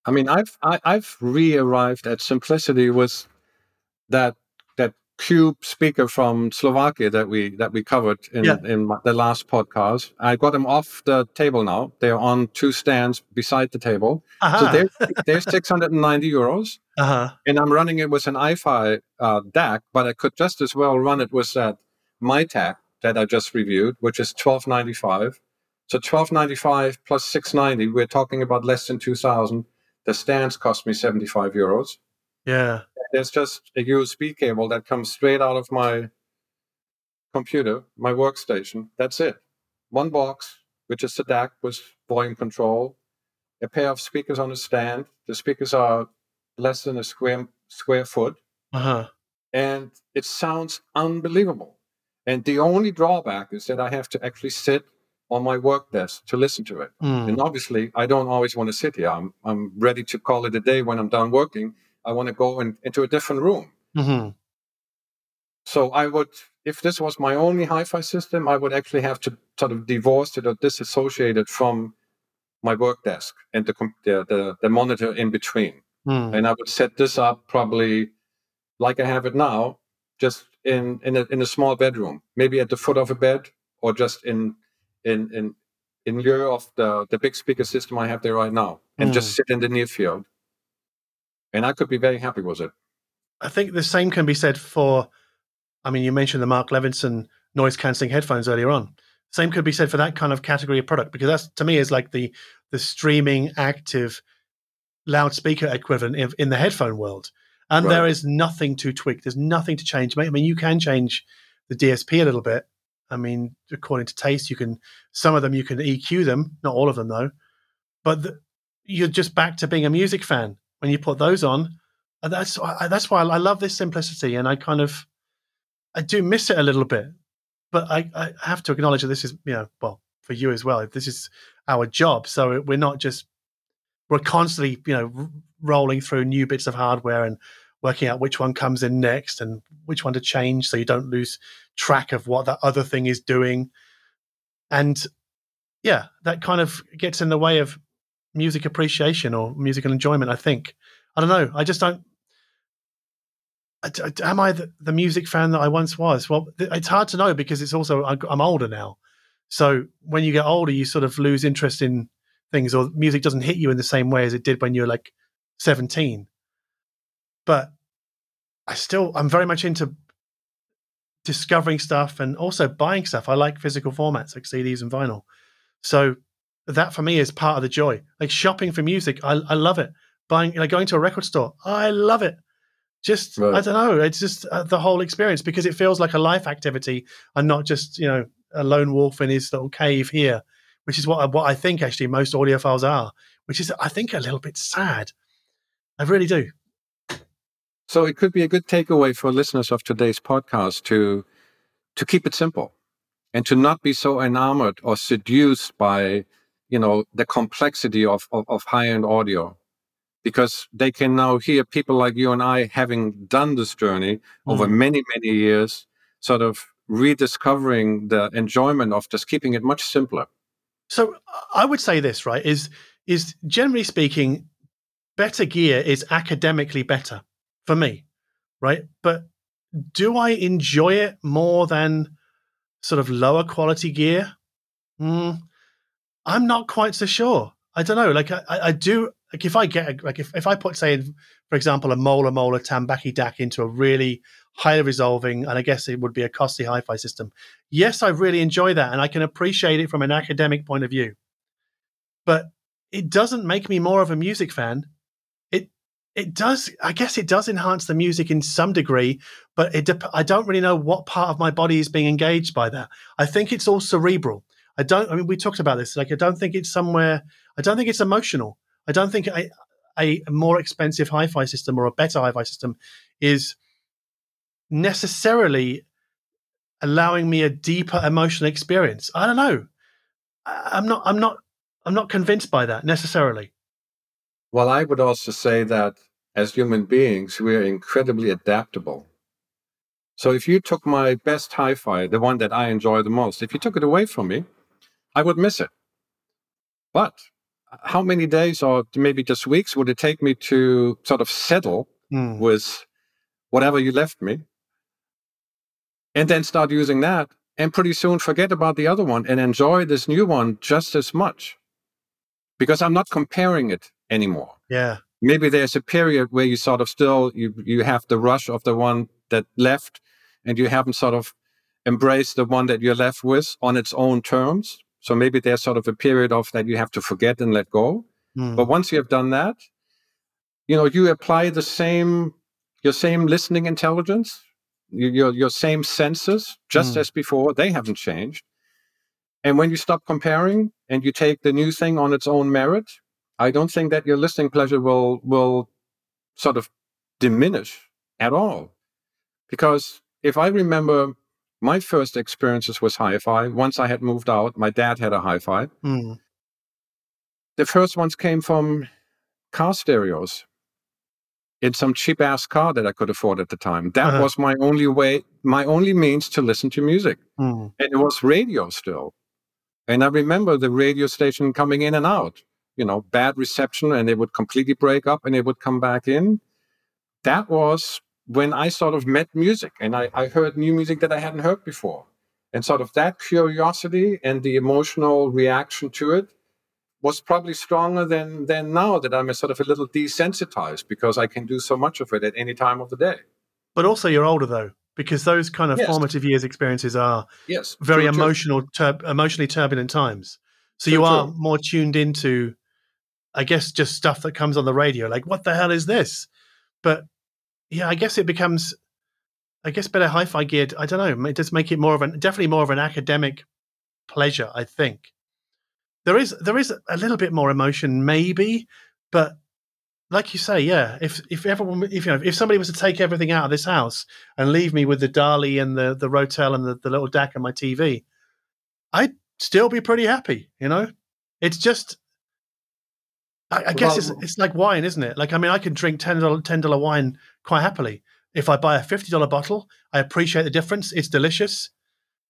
I mean, I've I, I've re-arrived at simplicity with that that cube speaker from Slovakia that we that we covered in Yeah. in the last podcast. I got them off the table now. They're on two stands beside the table. So Aha. they're they're 690 euros, uh-huh. and I'm running it with an iFi uh, DAC, but I could just as well run it with that Mytek that I just reviewed, which is 1295. So 1295 plus 690, we're talking about less than 2000. The stands cost me 75 euros. Yeah. There's just a USB cable that comes straight out of my computer, my workstation. That's it. One box, which is the DAC with volume control, a pair of speakers on a stand. The speakers are less than a square square foot, Uh-huh. and it sounds unbelievable. And the only drawback is that I have to actually sit on my work desk to listen to it. Mm. And obviously, I don't always want to sit here. I'm, I'm ready to call it a day when I'm done working. I want to go in, into a different room. hmm So I would, if this was my only hi-fi system, I would actually have to sort of divorce it or disassociate it from my work desk and the the, the, the monitor in between. Mm. And I would set this up probably like I have it now, just in in a, in a small bedroom, maybe at the foot of a bed, or just in in in in lieu of the the big speaker system I have there right now, and just sit in the near field. And I could be very happy with it. I think the same can be said for, I mean, you mentioned the Mark Levinson noise cancelling headphones earlier on. Same could be said for that kind of category of product because that's to me is like the the streaming active loudspeaker equivalent in, in the headphone world. And Right. there is nothing to tweak. There's nothing to change. I mean, you can change the DSP a little bit. I mean, according to taste, you can some of them you can EQ them, not all of them though. But the, you're just back to being a music fan when you put those on. And that's I, that's why I love this simplicity, and I kind of I do miss it a little bit. But I, I have to acknowledge that this is you know well for you as well. This is our job, so we're not just we're constantly you know rolling through new bits of hardware and working out which one comes in next and which one to change, so you don't lose track of what that other thing is doing. And yeah, that kind of gets in the way of music appreciation or musical enjoyment. I think. I don't know. I just don't. Am I the, the music fan that I once was? Well, it's hard to know because it's also I'm older now. So when you get older, you sort of lose interest in things, or music doesn't hit you in the same way as it did when you were like 17. But I still, I'm very much into discovering stuff and also buying stuff. I like physical formats like CDs and vinyl. So that for me is part of the joy. Like shopping for music, I, I love it. Buying, like going to a record store, I love it. Just, I don't know, it's just uh, the whole experience because it feels like a life activity and not just, you know, a lone wolf in his little cave here, which is what I, what I think actually most audiophiles are, which is, I think, a little bit sad. I really do. So it could be a good takeaway for listeners of today's podcast to to keep it simple and to not be so enamored or seduced by you know the complexity of, of, of high-end audio because they can now hear people like you and I having done this journey over Mm. many many years sort of rediscovering the enjoyment of just keeping it much simpler So I would say this, right? Is is generally speaking, better gear is academically better for me, right? But do I enjoy it more than sort of lower quality gear? Mm, I'm not quite so sure. I don't know. Like I, I do. Like if I get like if, if I put say for example a Mola Mola Tambaqui DAC into a really highly resolving and I guess it would be a costly hi-fi system. Yes, I really enjoy that and I can appreciate it from an academic point of view. But it doesn't make me more of a music fan. It it does I guess it does enhance the music in some degree, but it I don't really know what part of my body is being engaged by that. I think it's all cerebral. I don't I mean we talked about this like I don't think it's somewhere I don't think it's emotional. I don't think a, a more expensive hi-fi system or a better hi-fi system is necessarily allowing me a deeper emotional experience. I don't know. I'm not. I'm not. I'm not convinced by that necessarily. Well, I would also say that as human beings, we are incredibly adaptable. So if you took my best hi fi, the one that I enjoy the most, if you took it away from me, I would miss it. But how many days or maybe just weeks would it take me to sort of settle Mm. with whatever you left me and then start using that and pretty soon forget about the other one and enjoy this new one just as much because i'm not comparing it anymore Yeah. maybe there's a period where you sort of still you you have the rush of the one that left and you haven't sort of embraced the one that you're left with on its own terms so maybe there's sort of a period of that you have to forget and let go Mm. but once you have done that you know you apply the same your same listening intelligence your your, same senses just Mm. as before they haven't changed and when you stop comparing and you take the new thing on its own merit i don't think that your listening pleasure will will sort of diminish at all because if i remember my first experiences with hi-fi once i had moved out my dad had a hi-fi Mm. the first ones came from car stereos in some cheap ass car that I could afford at the time. That Uh-huh. was my only way, my only means to listen to music. Mm. And it was radio still. And I remember the radio station coming in and out, you know, bad reception, and it would completely break up and it would come back in. That was when I sort of met music and I, I heard new music that I hadn't heard before. And sort of that curiosity and the emotional reaction to it was probably stronger than than now that I'm a sort of a little desensitized because I can do so much of it at any time of the day. But also, you're older though, because those kind of Yes. formative years experiences are Yes, very true, true. emotional, tur- emotionally turbulent times. So True, you are true. more tuned into, I guess, just stuff that comes on the radio. Like, what the hell is this? But yeah, I guess it becomes, I guess, better hi-fi geared. I don't know. It does make it more of an definitely more of an academic pleasure. I think there is there is a little bit more emotion, maybe, but like you say, yeah. If if everyone, if you know, if somebody was to take everything out of this house and leave me with the Dali and the the Rotel and the, the little DAC and my TV, I'd still be pretty happy. You know, it's just. I, I guess it's it's like wine, isn't it? Like I mean, I can drink ten dollar ten dollar wine quite happily. If I buy a fifty dollar bottle, I appreciate the difference. It's delicious.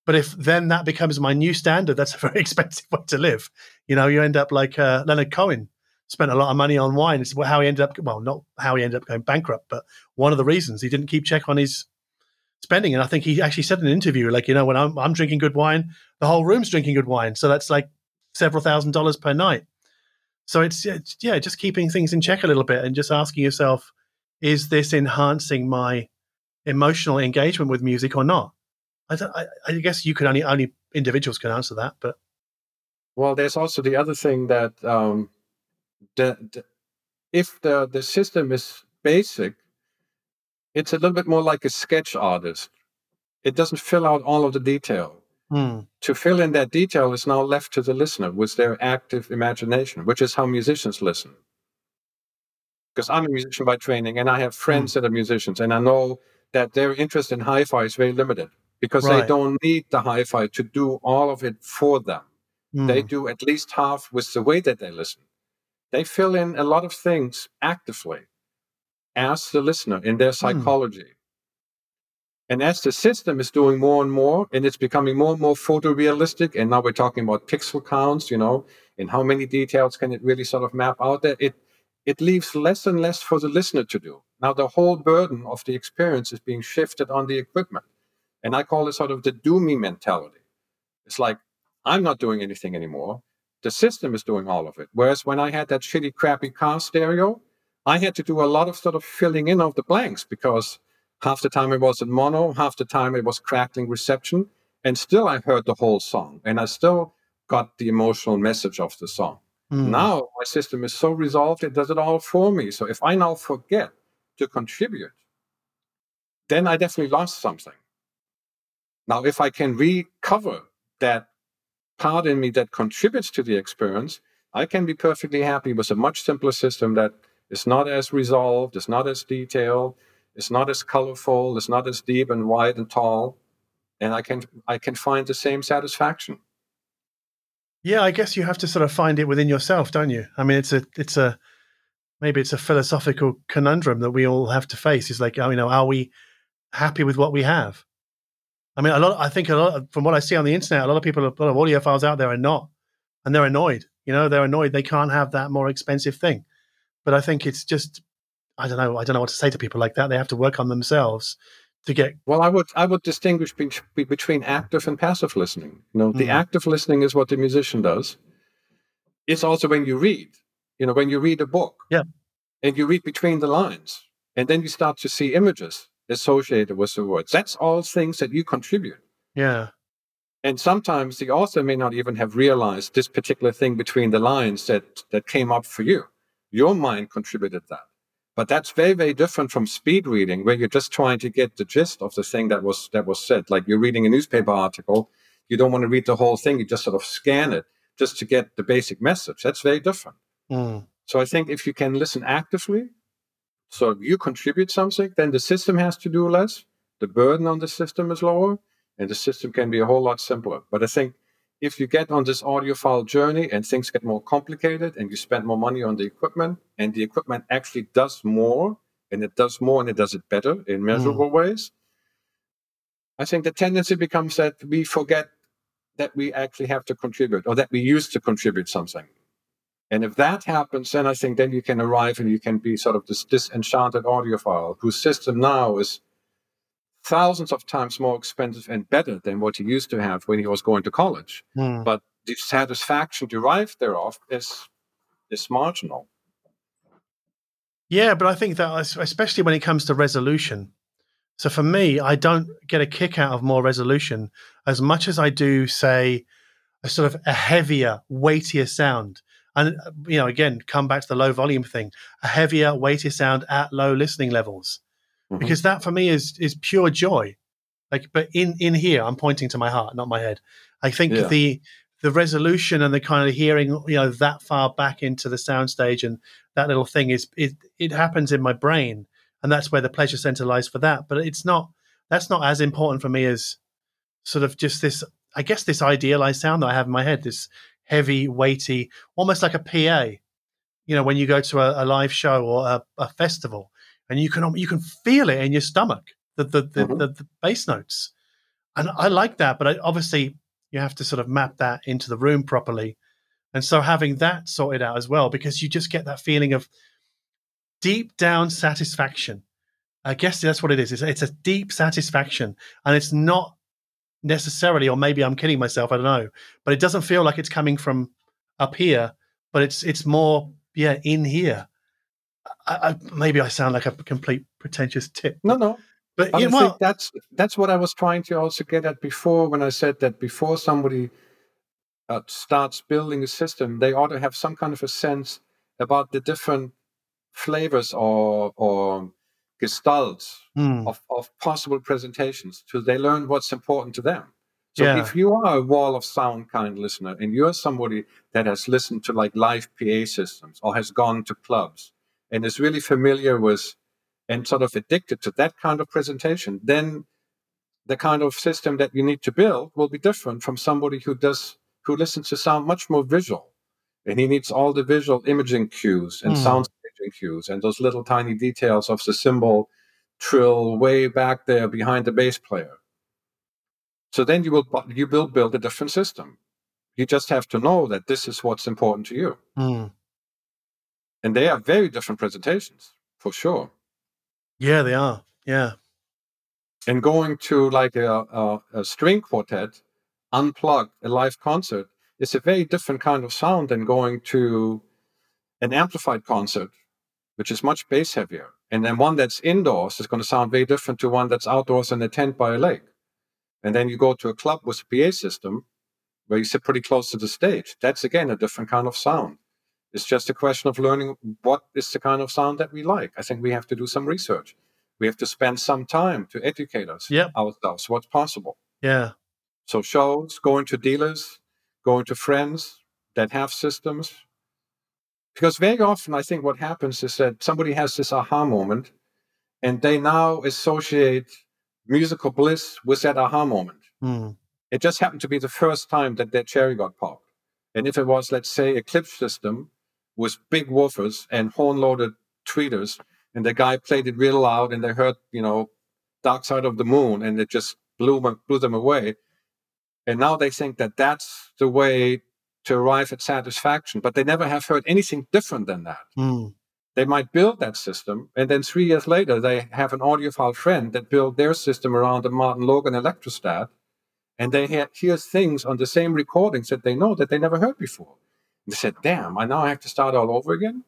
But if then that becomes my new standard, that's a very expensive way to live. You know, you end up like uh, Leonard Cohen spent a lot of money on wine. It's how he ended up, well, not how he ended up going bankrupt, but one of the reasons he didn't keep check on his spending. And I think he actually said in an interview, like, you know, when I'm, I'm drinking good wine, the whole room's drinking good wine. So that's like several thousand dollars per night. So it's, it's yeah, just keeping things in check a little bit and just asking yourself, is this enhancing my emotional engagement with music or not? I, I, I guess you can only only individuals can answer that, but Well, there's also the other thing that um, the, the if the the system is basic, it's a little bit more like a sketch artist. It doesn't fill out all of the detail. hmm, To fill in that detail is now left to the listener with their active imagination, which is how musicians listen. Because I'm a musician by training, and I have friends that are musicians, and I know that their interest in hi-fi is very limited because they don't need the hi-fi to do all of it for them they hmm, do at least half with the way that they listen. They fill in a lot of things actively as the listener in their psychology. And as the system is doing more and more, and it's becoming more and more photorealistic, and now we're talking about pixel counts, you know, and how many details can it really sort of map out there, it it leaves less and less for the listener to do. Now the whole burden of the experience is being shifted on the equipment. And I call it sort of the do me mentality. It's like I'm not doing anything anymore. The system is doing all of it. Whereas when I had that shitty, crappy car stereo, I had to do a lot of sort of filling in of the blanks because half the time it was in mono, half the time it was crackling reception, and still I heard the whole song and I still got the emotional message of the song. hmm. Now my system is so resolved, it does it all for me. So if I now forget to contribute, then I definitely lost something. Now, if I can recover that part in me that contributes to the experience, I can be perfectly happy with a much simpler system that is not as resolved, is not as detailed, is not as colorful, is not as deep and wide and tall, and I can I can find the same satisfaction. Yeah, I guess you have to sort of find it within yourself, don't you? I mean, it's a, it's a, maybe it's a philosophical conundrum that we all have to face. Is like, you know, are we happy with what we have? I mean, a lot. I think a lot from what I see on the internet, a lot of people, a lot of audiophiles out there are not, and they're annoyed. You know, they're annoyed they can't have that more expensive thing. But I think it's just, I don't know, I don't know what to say to people like that. They have to work on themselves to get. Well, I would I would distinguish be- be- between active and passive listening. You know, the Mm. active listening is what the musician does. It's also when you read. You know, when you read a book. Yeah. And you read between the lines, and then you start to see images associated with the words. That's all things that you contribute. Yeah. And sometimes the author may not even have realized this particular thing between the lines that that came up for you. Your mind contributed that. But that's very, very different from speed reading, where you're just trying to get the gist of the thing that was that was said. Like you're reading a newspaper article, you don't want to read the whole thing, you just sort of scan it just to get the basic message. That's very different. Mm. So I think if you can listen actively, so you contribute something, then the system has to do less. The burden on the system is lower, and the system can be a whole lot simpler. But I think if you get on this audiophile journey and things get more complicated and you spend more money on the equipment, and the equipment actually does more, and it does more and it does it better in measurable mm. ways, I think the tendency becomes that we forget that we actually have to contribute or that we used to contribute something. And if that happens, then I think then you can arrive and you can be sort of this disenchanted audiophile whose system now is thousands of times more expensive and better than what he used to have when he was going to college. Mm. But the satisfaction derived thereof is is marginal. Yeah, but I think that especially when it comes to resolution. So for me, I don't get a kick out of more resolution as much as I do, say, a sort of a heavier, weightier sound. And uh, you know, again, come back to the low volume thing, a heavier, weightier sound at low listening levels, Mhm. because that for me is is pure joy. Like, but in in here, I'm pointing to my heart, not my head. I think Yeah. the the resolution and the kind of hearing, you know, that far back into the soundstage and that little thing is it it happens in my brain, and that's where the pleasure center lies for that. But it's not that's not as important for me as sort of just this. I guess this idealized sound that I have in my head, this heavy, weighty, almost like a PA. You know, when you go to a, a live show or a, a festival, and you can you can feel it in your stomach, the the the, Mhm. the, the bass notes, and I like that. But I, obviously, you have to sort of map that into the room properly, and so having that sorted out as well, because you just get that feeling of deep down satisfaction. I guess that's what it is. It's, it's a deep satisfaction, and it's not necessarily, or maybe I'm kidding myself. I don't know, but it doesn't feel like it's coming from up here, but it's it's more yeah in here. I, I, maybe I sound like a complete pretentious tip, No, no. but But yeah, I well, that's that's what I was trying to also get at before when I said that before somebody uh, starts building a system, they ought to have some kind of a sense about the different flavors or or gestalts hmm, of, of possible presentations so they learn what's important to them. So Yeah. if you are a wall of sound kind listener and you're somebody that has listened to like live PA systems or has gone to clubs and is really familiar with and sort of addicted to that kind of presentation, then the kind of system that you need to build will be different from somebody who does who listens to sound much more visual. And he needs all the visual imaging cues and Hmm. sound cues and those little tiny details of the cymbal trill way back there behind the bass player. So then you will you will build a different system. You just have to know that this is what's important to you. hmm. And they are very different presentations, for sure. yeah, they are. Yeah, And going to like a, a, a string quartet, unplugged, a live concert, is a very different kind of sound than going to an amplified concert, which is much bass heavier. And then one that's indoors is going to sound very different to one that's outdoors in a tent by a lake. And then you go to a club with a PA system where you sit pretty close to the stage. That's again a different kind of sound. It's just a question of learning what is the kind of sound that we like. I think we have to do some research. We have to spend some time to educate us Yep. ourselves what's possible. yeah, So shows, going to dealers, going to friends that have systems. Because very often I think what happens is that somebody has this aha moment and they now associate musical bliss with that aha moment. hmm. It just happened to be the first time that their cherry got popped. And if it was, let's say, a Klipsch system with big woofers and horn-loaded tweeters, and the guy played it real loud, and they heard, you know, "Dark Side of the Moon," and it just blew blew them away. And now they think that that's the way to arrive at satisfaction, but they never have heard anything different than that. Mm. They might build that system, and then three years later, they have an audiophile friend that built their system around a Martin Logan electrostat, and they hear things on the same recordings that they know that they never heard before. And they said, "Damn, I now have to start all over again."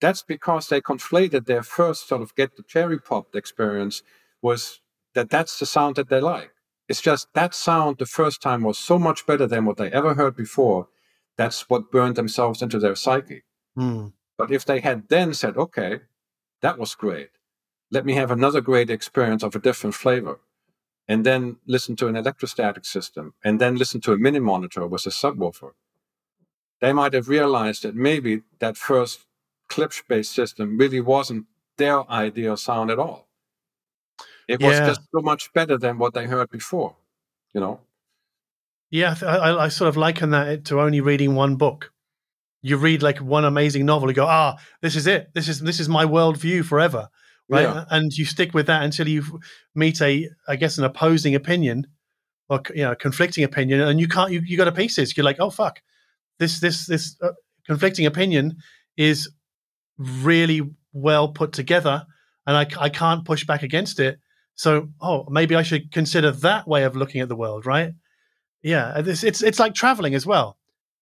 That's because they conflated their first sort of get the cherry popped experience was that that's the sound that they like. It's just that sound the first time was so much better than what they ever heard before. That's what burned themselves into their psyche. Mm. But if they had then said, okay, that was great. Let me have another great experience of a different flavor. And then listen to an electrostatic system and then listen to a mini monitor with a subwoofer. They might have realized that maybe that first Klipsch based system really wasn't their ideal sound at all. It was Yeah. just so much better than what they heard before, you know? Yeah, I, I, sort of liken that to only reading one book. You read like one amazing novel, you go, ah, this is it. This is this is my worldview forever, right? Yeah. And you stick with that until you meet a, I guess, an opposing opinion or you know, conflicting opinion, and you can't. You, you go to pieces. You're like, oh fuck, this this this uh, conflicting opinion is really well put together, and I, I can't push back against it. So, oh, maybe I should consider that way of looking at the world, right? Yeah, it's it's it's like traveling as well.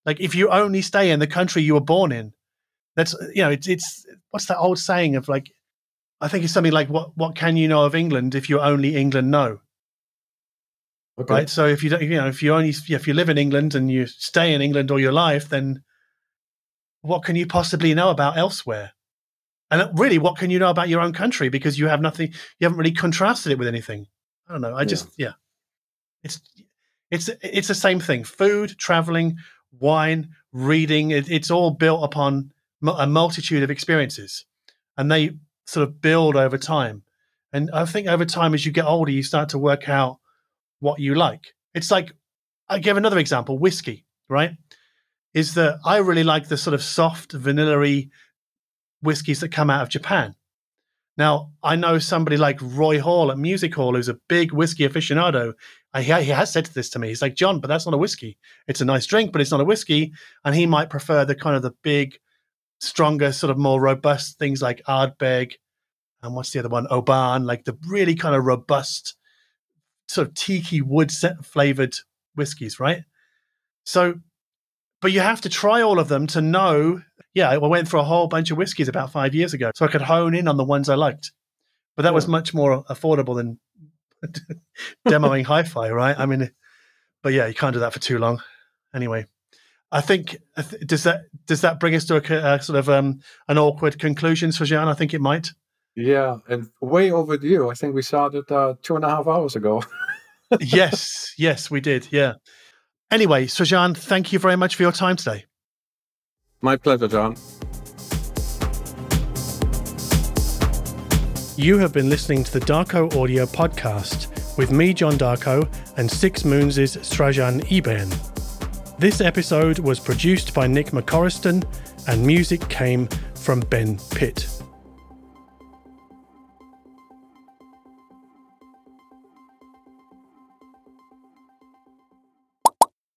Like if you only stay in the country you were born in, that's uh, you know it's it's what's that old saying of like, I think it's something like what what can you know of England if you only England know, Okay. right? So if you don't, you know, if you only if you live in England and you stay in England all your life, then what can you possibly know about elsewhere? And really, what can you know about your own country because you have nothing, you haven't really contrasted it with anything. I don't know. I just yeah, it's it's it's the same thing. Food, traveling, wine, reading. It, it's all built upon a multitude of experiences, and they sort of build over time. And I think over time, as you get older, you start to work out what you like. It's like I give another example: whiskey. Right? Is that I really like the sort of soft, vanilla-y whiskies that come out of Japan. Now, I know somebody like Roy Hall at Music Hall, who's a big whiskey aficionado. I, he has said this to me. He's like, John, but that's not a whiskey. It's a nice drink, but it's not a whiskey. And he might prefer the kind of the big, stronger, sort of more robust things like Ardbeg. And what's the other one? Oban, like the really kind of robust, sort of tiki wood flavored whiskies, right? So, but you have to try all of them to know yeah, I went through a whole bunch of whiskies about five years ago, so I could hone in on the ones I liked. But that was much more affordable than demoing hi-fi, right? I mean, but yeah, you can't do that for too long. Anyway, I think does that does that bring us to a, a sort of um, an awkward conclusion, Srajan? I think it might. Yeah, and way overdue. I think we started uh, two and a half hours ago. yes, yes, we did. Yeah. Anyway, Srajan, thank you very much for your time today. My pleasure, John. You have been listening to the Darko Audio Podcast with me, John Darko, and Six Moons' Srajan Ebaen. This episode was produced by Nick McCorriston, and music came from Ben Pitt.